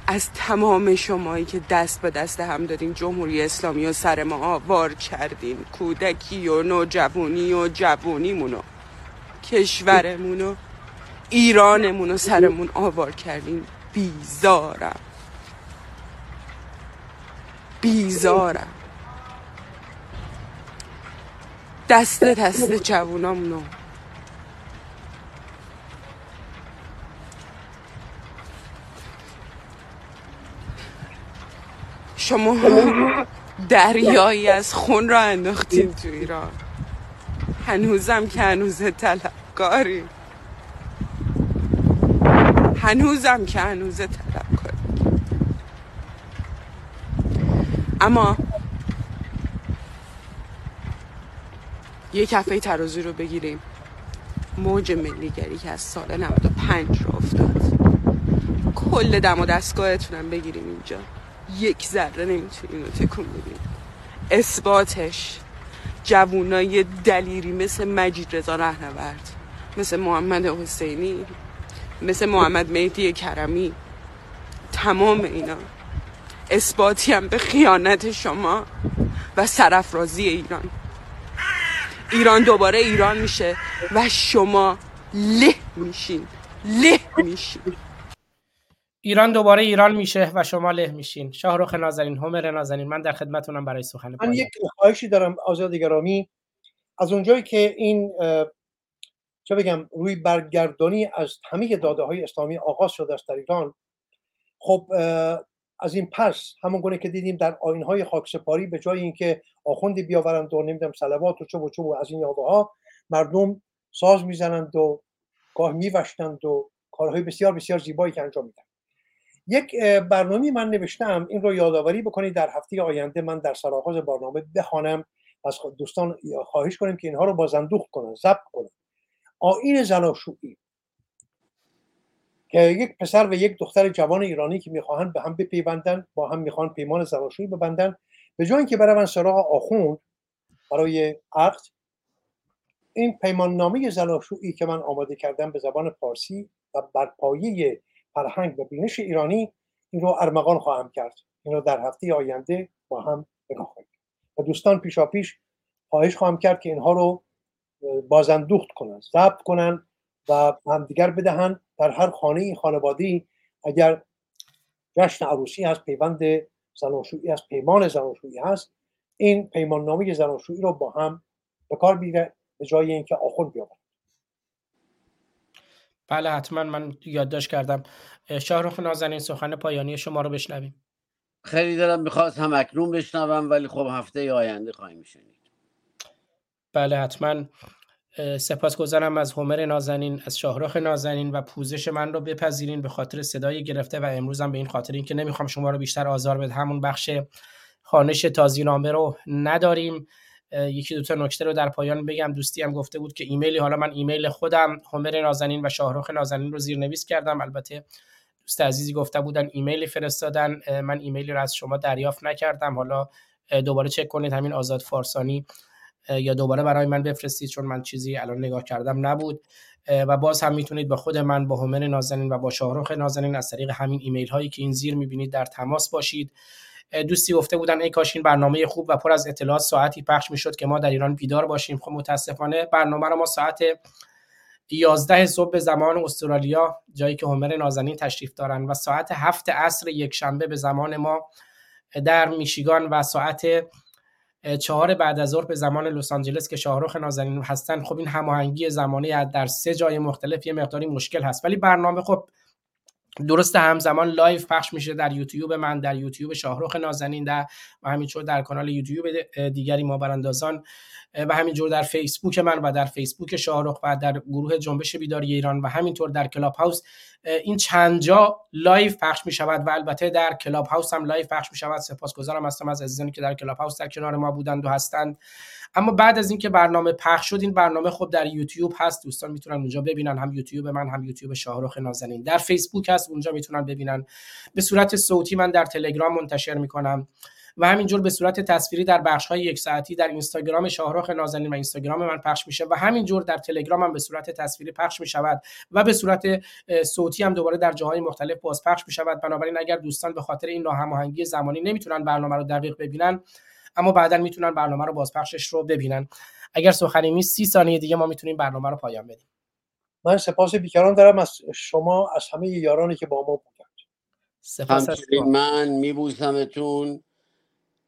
از تمام شمایی که دست به دست هم دادین جمهوری اسلامی و سر ما آوار کردین. کودکی و نوجوانی و جوونیمونو کشورمونو ایرانمونو سرمون آوار کردین. بیزارم. بیزارم. دست دست جوونامونو. شما دریایی از خون را انداختین تو ایران. هنوزم که هنوز طلبکاری. هنوزم که هنوز طلبکاری. اما یه کفه ترازی رو بگیریم. موج ملیگری که از سال 95 رو افتاد. کل دم و دستگاهتونم بگیریم اینجا. یک ذره نمی‌تونین رو تکون بدین اثباتش جوونای دلیری مثل مجید رضا رهنورد مثل محمد حسینی مثل محمد مهدی کرمی. تمام اینا. اثباتی هم به خیانت شما و سرافرازی ایران. ایران دوباره ایران میشه و شما له میشین. له میشین. ایران دوباره ایران میشه و شما له میشین. شاهرخ نازنین همر نازنین من در خدمتونم برای سخن من یک خواهشی دارم آزاد گرامی. از اونجایی که این چه بگم روی برگردانی از همه داده های اسلامی آغاز شده است در ایران خب از این پس همون گونه که دیدیم در آین های خاکسپاری به جای اینکه آخوندی بیاورند و نمی‌دونم صلوات و چوب و چوب و از این یاوه ها مردم ساز می‌زنند و گاه میوشتند و کارهای بسیار بسیار زیبایی که انجام میدن. یک برنامه من نوشتم این رو یادآوری بکنید. در هفته آینده من در سرآغاز برنامه بخوانم. از دوستان خواهش کنیم که اینها رو بازندوخت کنن ضبط کنن. آین زناشویی که یک پسر و یک دختر جوان ایرانی که می‌خواهند به هم بپیوندن با هم می‌خوان پیمان زناشویی ببندن. به جای اینکه بروند سراغ آخوند برای عقد این پیمان نامه زناشویی که من آماده کردم به زبان فارسی و بر پایه فرهنگ و بینش ایرانی این رو ارمغان خواهم کرد. این رو در هفته آینده با هم نگاه و دوستان پیشا پیش خواهش خواهم کرد که اینها رو بازندوخت کنن ضبط کنن و همدیگر بدهن. در هر خانه خانوادی اگر جشن عروسی هست پیوند زناشویی هست پیمان زناشویی هست. این پیمان نامه زناشویی رو با هم به کار بیره به جای اینکه آخوند بیاورد. بله حتما من یادداشت کردم. اه، شاهرخ نازنین سخن پایانی شما رو بشنویم. خیلی دارم می‌خواست هم اکنون بشنوم ولی خب هفته آینده خواهیم شنید. بله حتما. سپاسگزارم از همر نازنین از شاهرخ نازنین و پوزش من رو بپذیرین به خاطر صدای گرفته و امروزم به این خاطر اینکه نمی‌خوام شما رو بیشتر آزار بده همون بخش خانش تازینامه رو نداریم. یکی دو تا نکته رو در پایان بگم. دوستی هم گفته بود که ایمیلی حالا من ایمیل خودم همر نازنین و شاهرخ نازنین رو زیرنویس کردم. البته دوست عزیزی گفته بودن ایمیلی فرستادن. من ایمیلی رو از شما دریافت نکردم. حالا دوباره چک کنید. همین آزاد فارسانی یا دوباره برای من بفرستید چون من چیزی الان نگاه کردم نبود. و باز هم می‌تونید با خود من با همر نازنین و با شاهرخ نازنین از طریق همین ایمیل هایی که این زیر می‌بینید در تماس باشید. دوستی گفته بودن ای کاش این برنامه خوب و پر از اطلاعات ساعتی پخش می‌شد که ما در ایران بیدار باشیم. خب متاسفانه برنامه رو ما ساعت 11 صبح به زمان استرالیا جایی که همر نازنین تشریف دارن و ساعت 7 عصر یک شنبه به زمان ما در میشیگان و ساعت چهار بعد از ظهر به زمان لس آنجلس که شاهرخ نازنین هستن خب این هماهنگی زمانی در سه جای مختلف یه مقداری مشکل هست. ولی برنامه خب درست همزمان live پخش میشه در یوتیوب من در یوتیوب شاهرخ نازنین در و همینطور در کانال یوتیوب دیگری ما براندازان و همینجور در فیسبوک من و در فیسبوک شاهرخ و در گروه جنبش بیداری ایران و همینطور در کلاب هاوس این چند جا live پخش می شود و البته در کلاب هاوس هم live پخش می شود سپاسگزارم هستم از عزیزانی که در کلاب هاوس در کنار ما بودند و هستند. اما بعد از اینکه برنامه پخش شد این برنامه خب در یوتیوب هست. دوستان می‌تونن اونجا ببینن. هم یوتیوب من هم یوتیوب شاهرخ نازنین. در فیسبوک هست. اونجا می‌تونن ببینن. به صورت صوتی من در تلگرام منتشر می‌کنم. و همینجور به صورت تصویری در بخش های یک ساعتی در اینستاگرام شاهرخ نازنین و اینستاگرام من پخش میشه و همینجور در تلگرام هم به صورت تصویری پخش می شود و به صورت صوتی هم دوباره در جاهای مختلف باز پخش می شود بنابراین اگر دوستان به خاطر این ناهماهنگی زمانی نمی‌تونن برنامه رو دقیق ببینن اما بعدا می‌تونن برنامه رو بازپخشش رو ببینن. اگر سخنی نیست سی ثانیه دیگه ما می‌تونیم برنامه رو پایان بدیم. من سپاس بیکران دارم از شما از همه یارانی که با ما بودند. سپاس از. من میبوسمتون.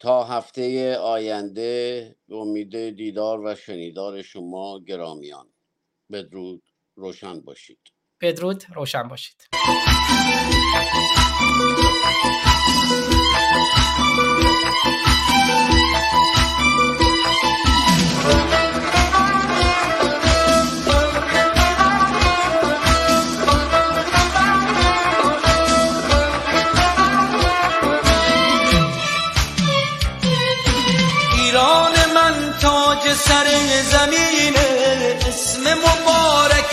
تا هفته آینده به امید دیدار و شنیدار شما گرامیان. بدرود روشن باشید. بدرود روشن باشید.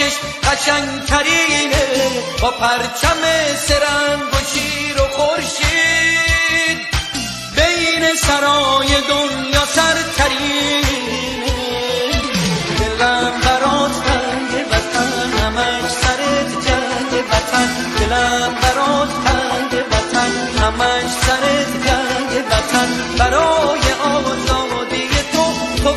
رنگش قشنگ ترینه. با پرچم سرنگ و شیر و خورشید. بین سرای دنیا سر ترینه دلم برات تنگ وطن همش سرت جنگ وطن. دلم برات تنگ وطن همش سرت جنگ وطن. برای آزادی تو تو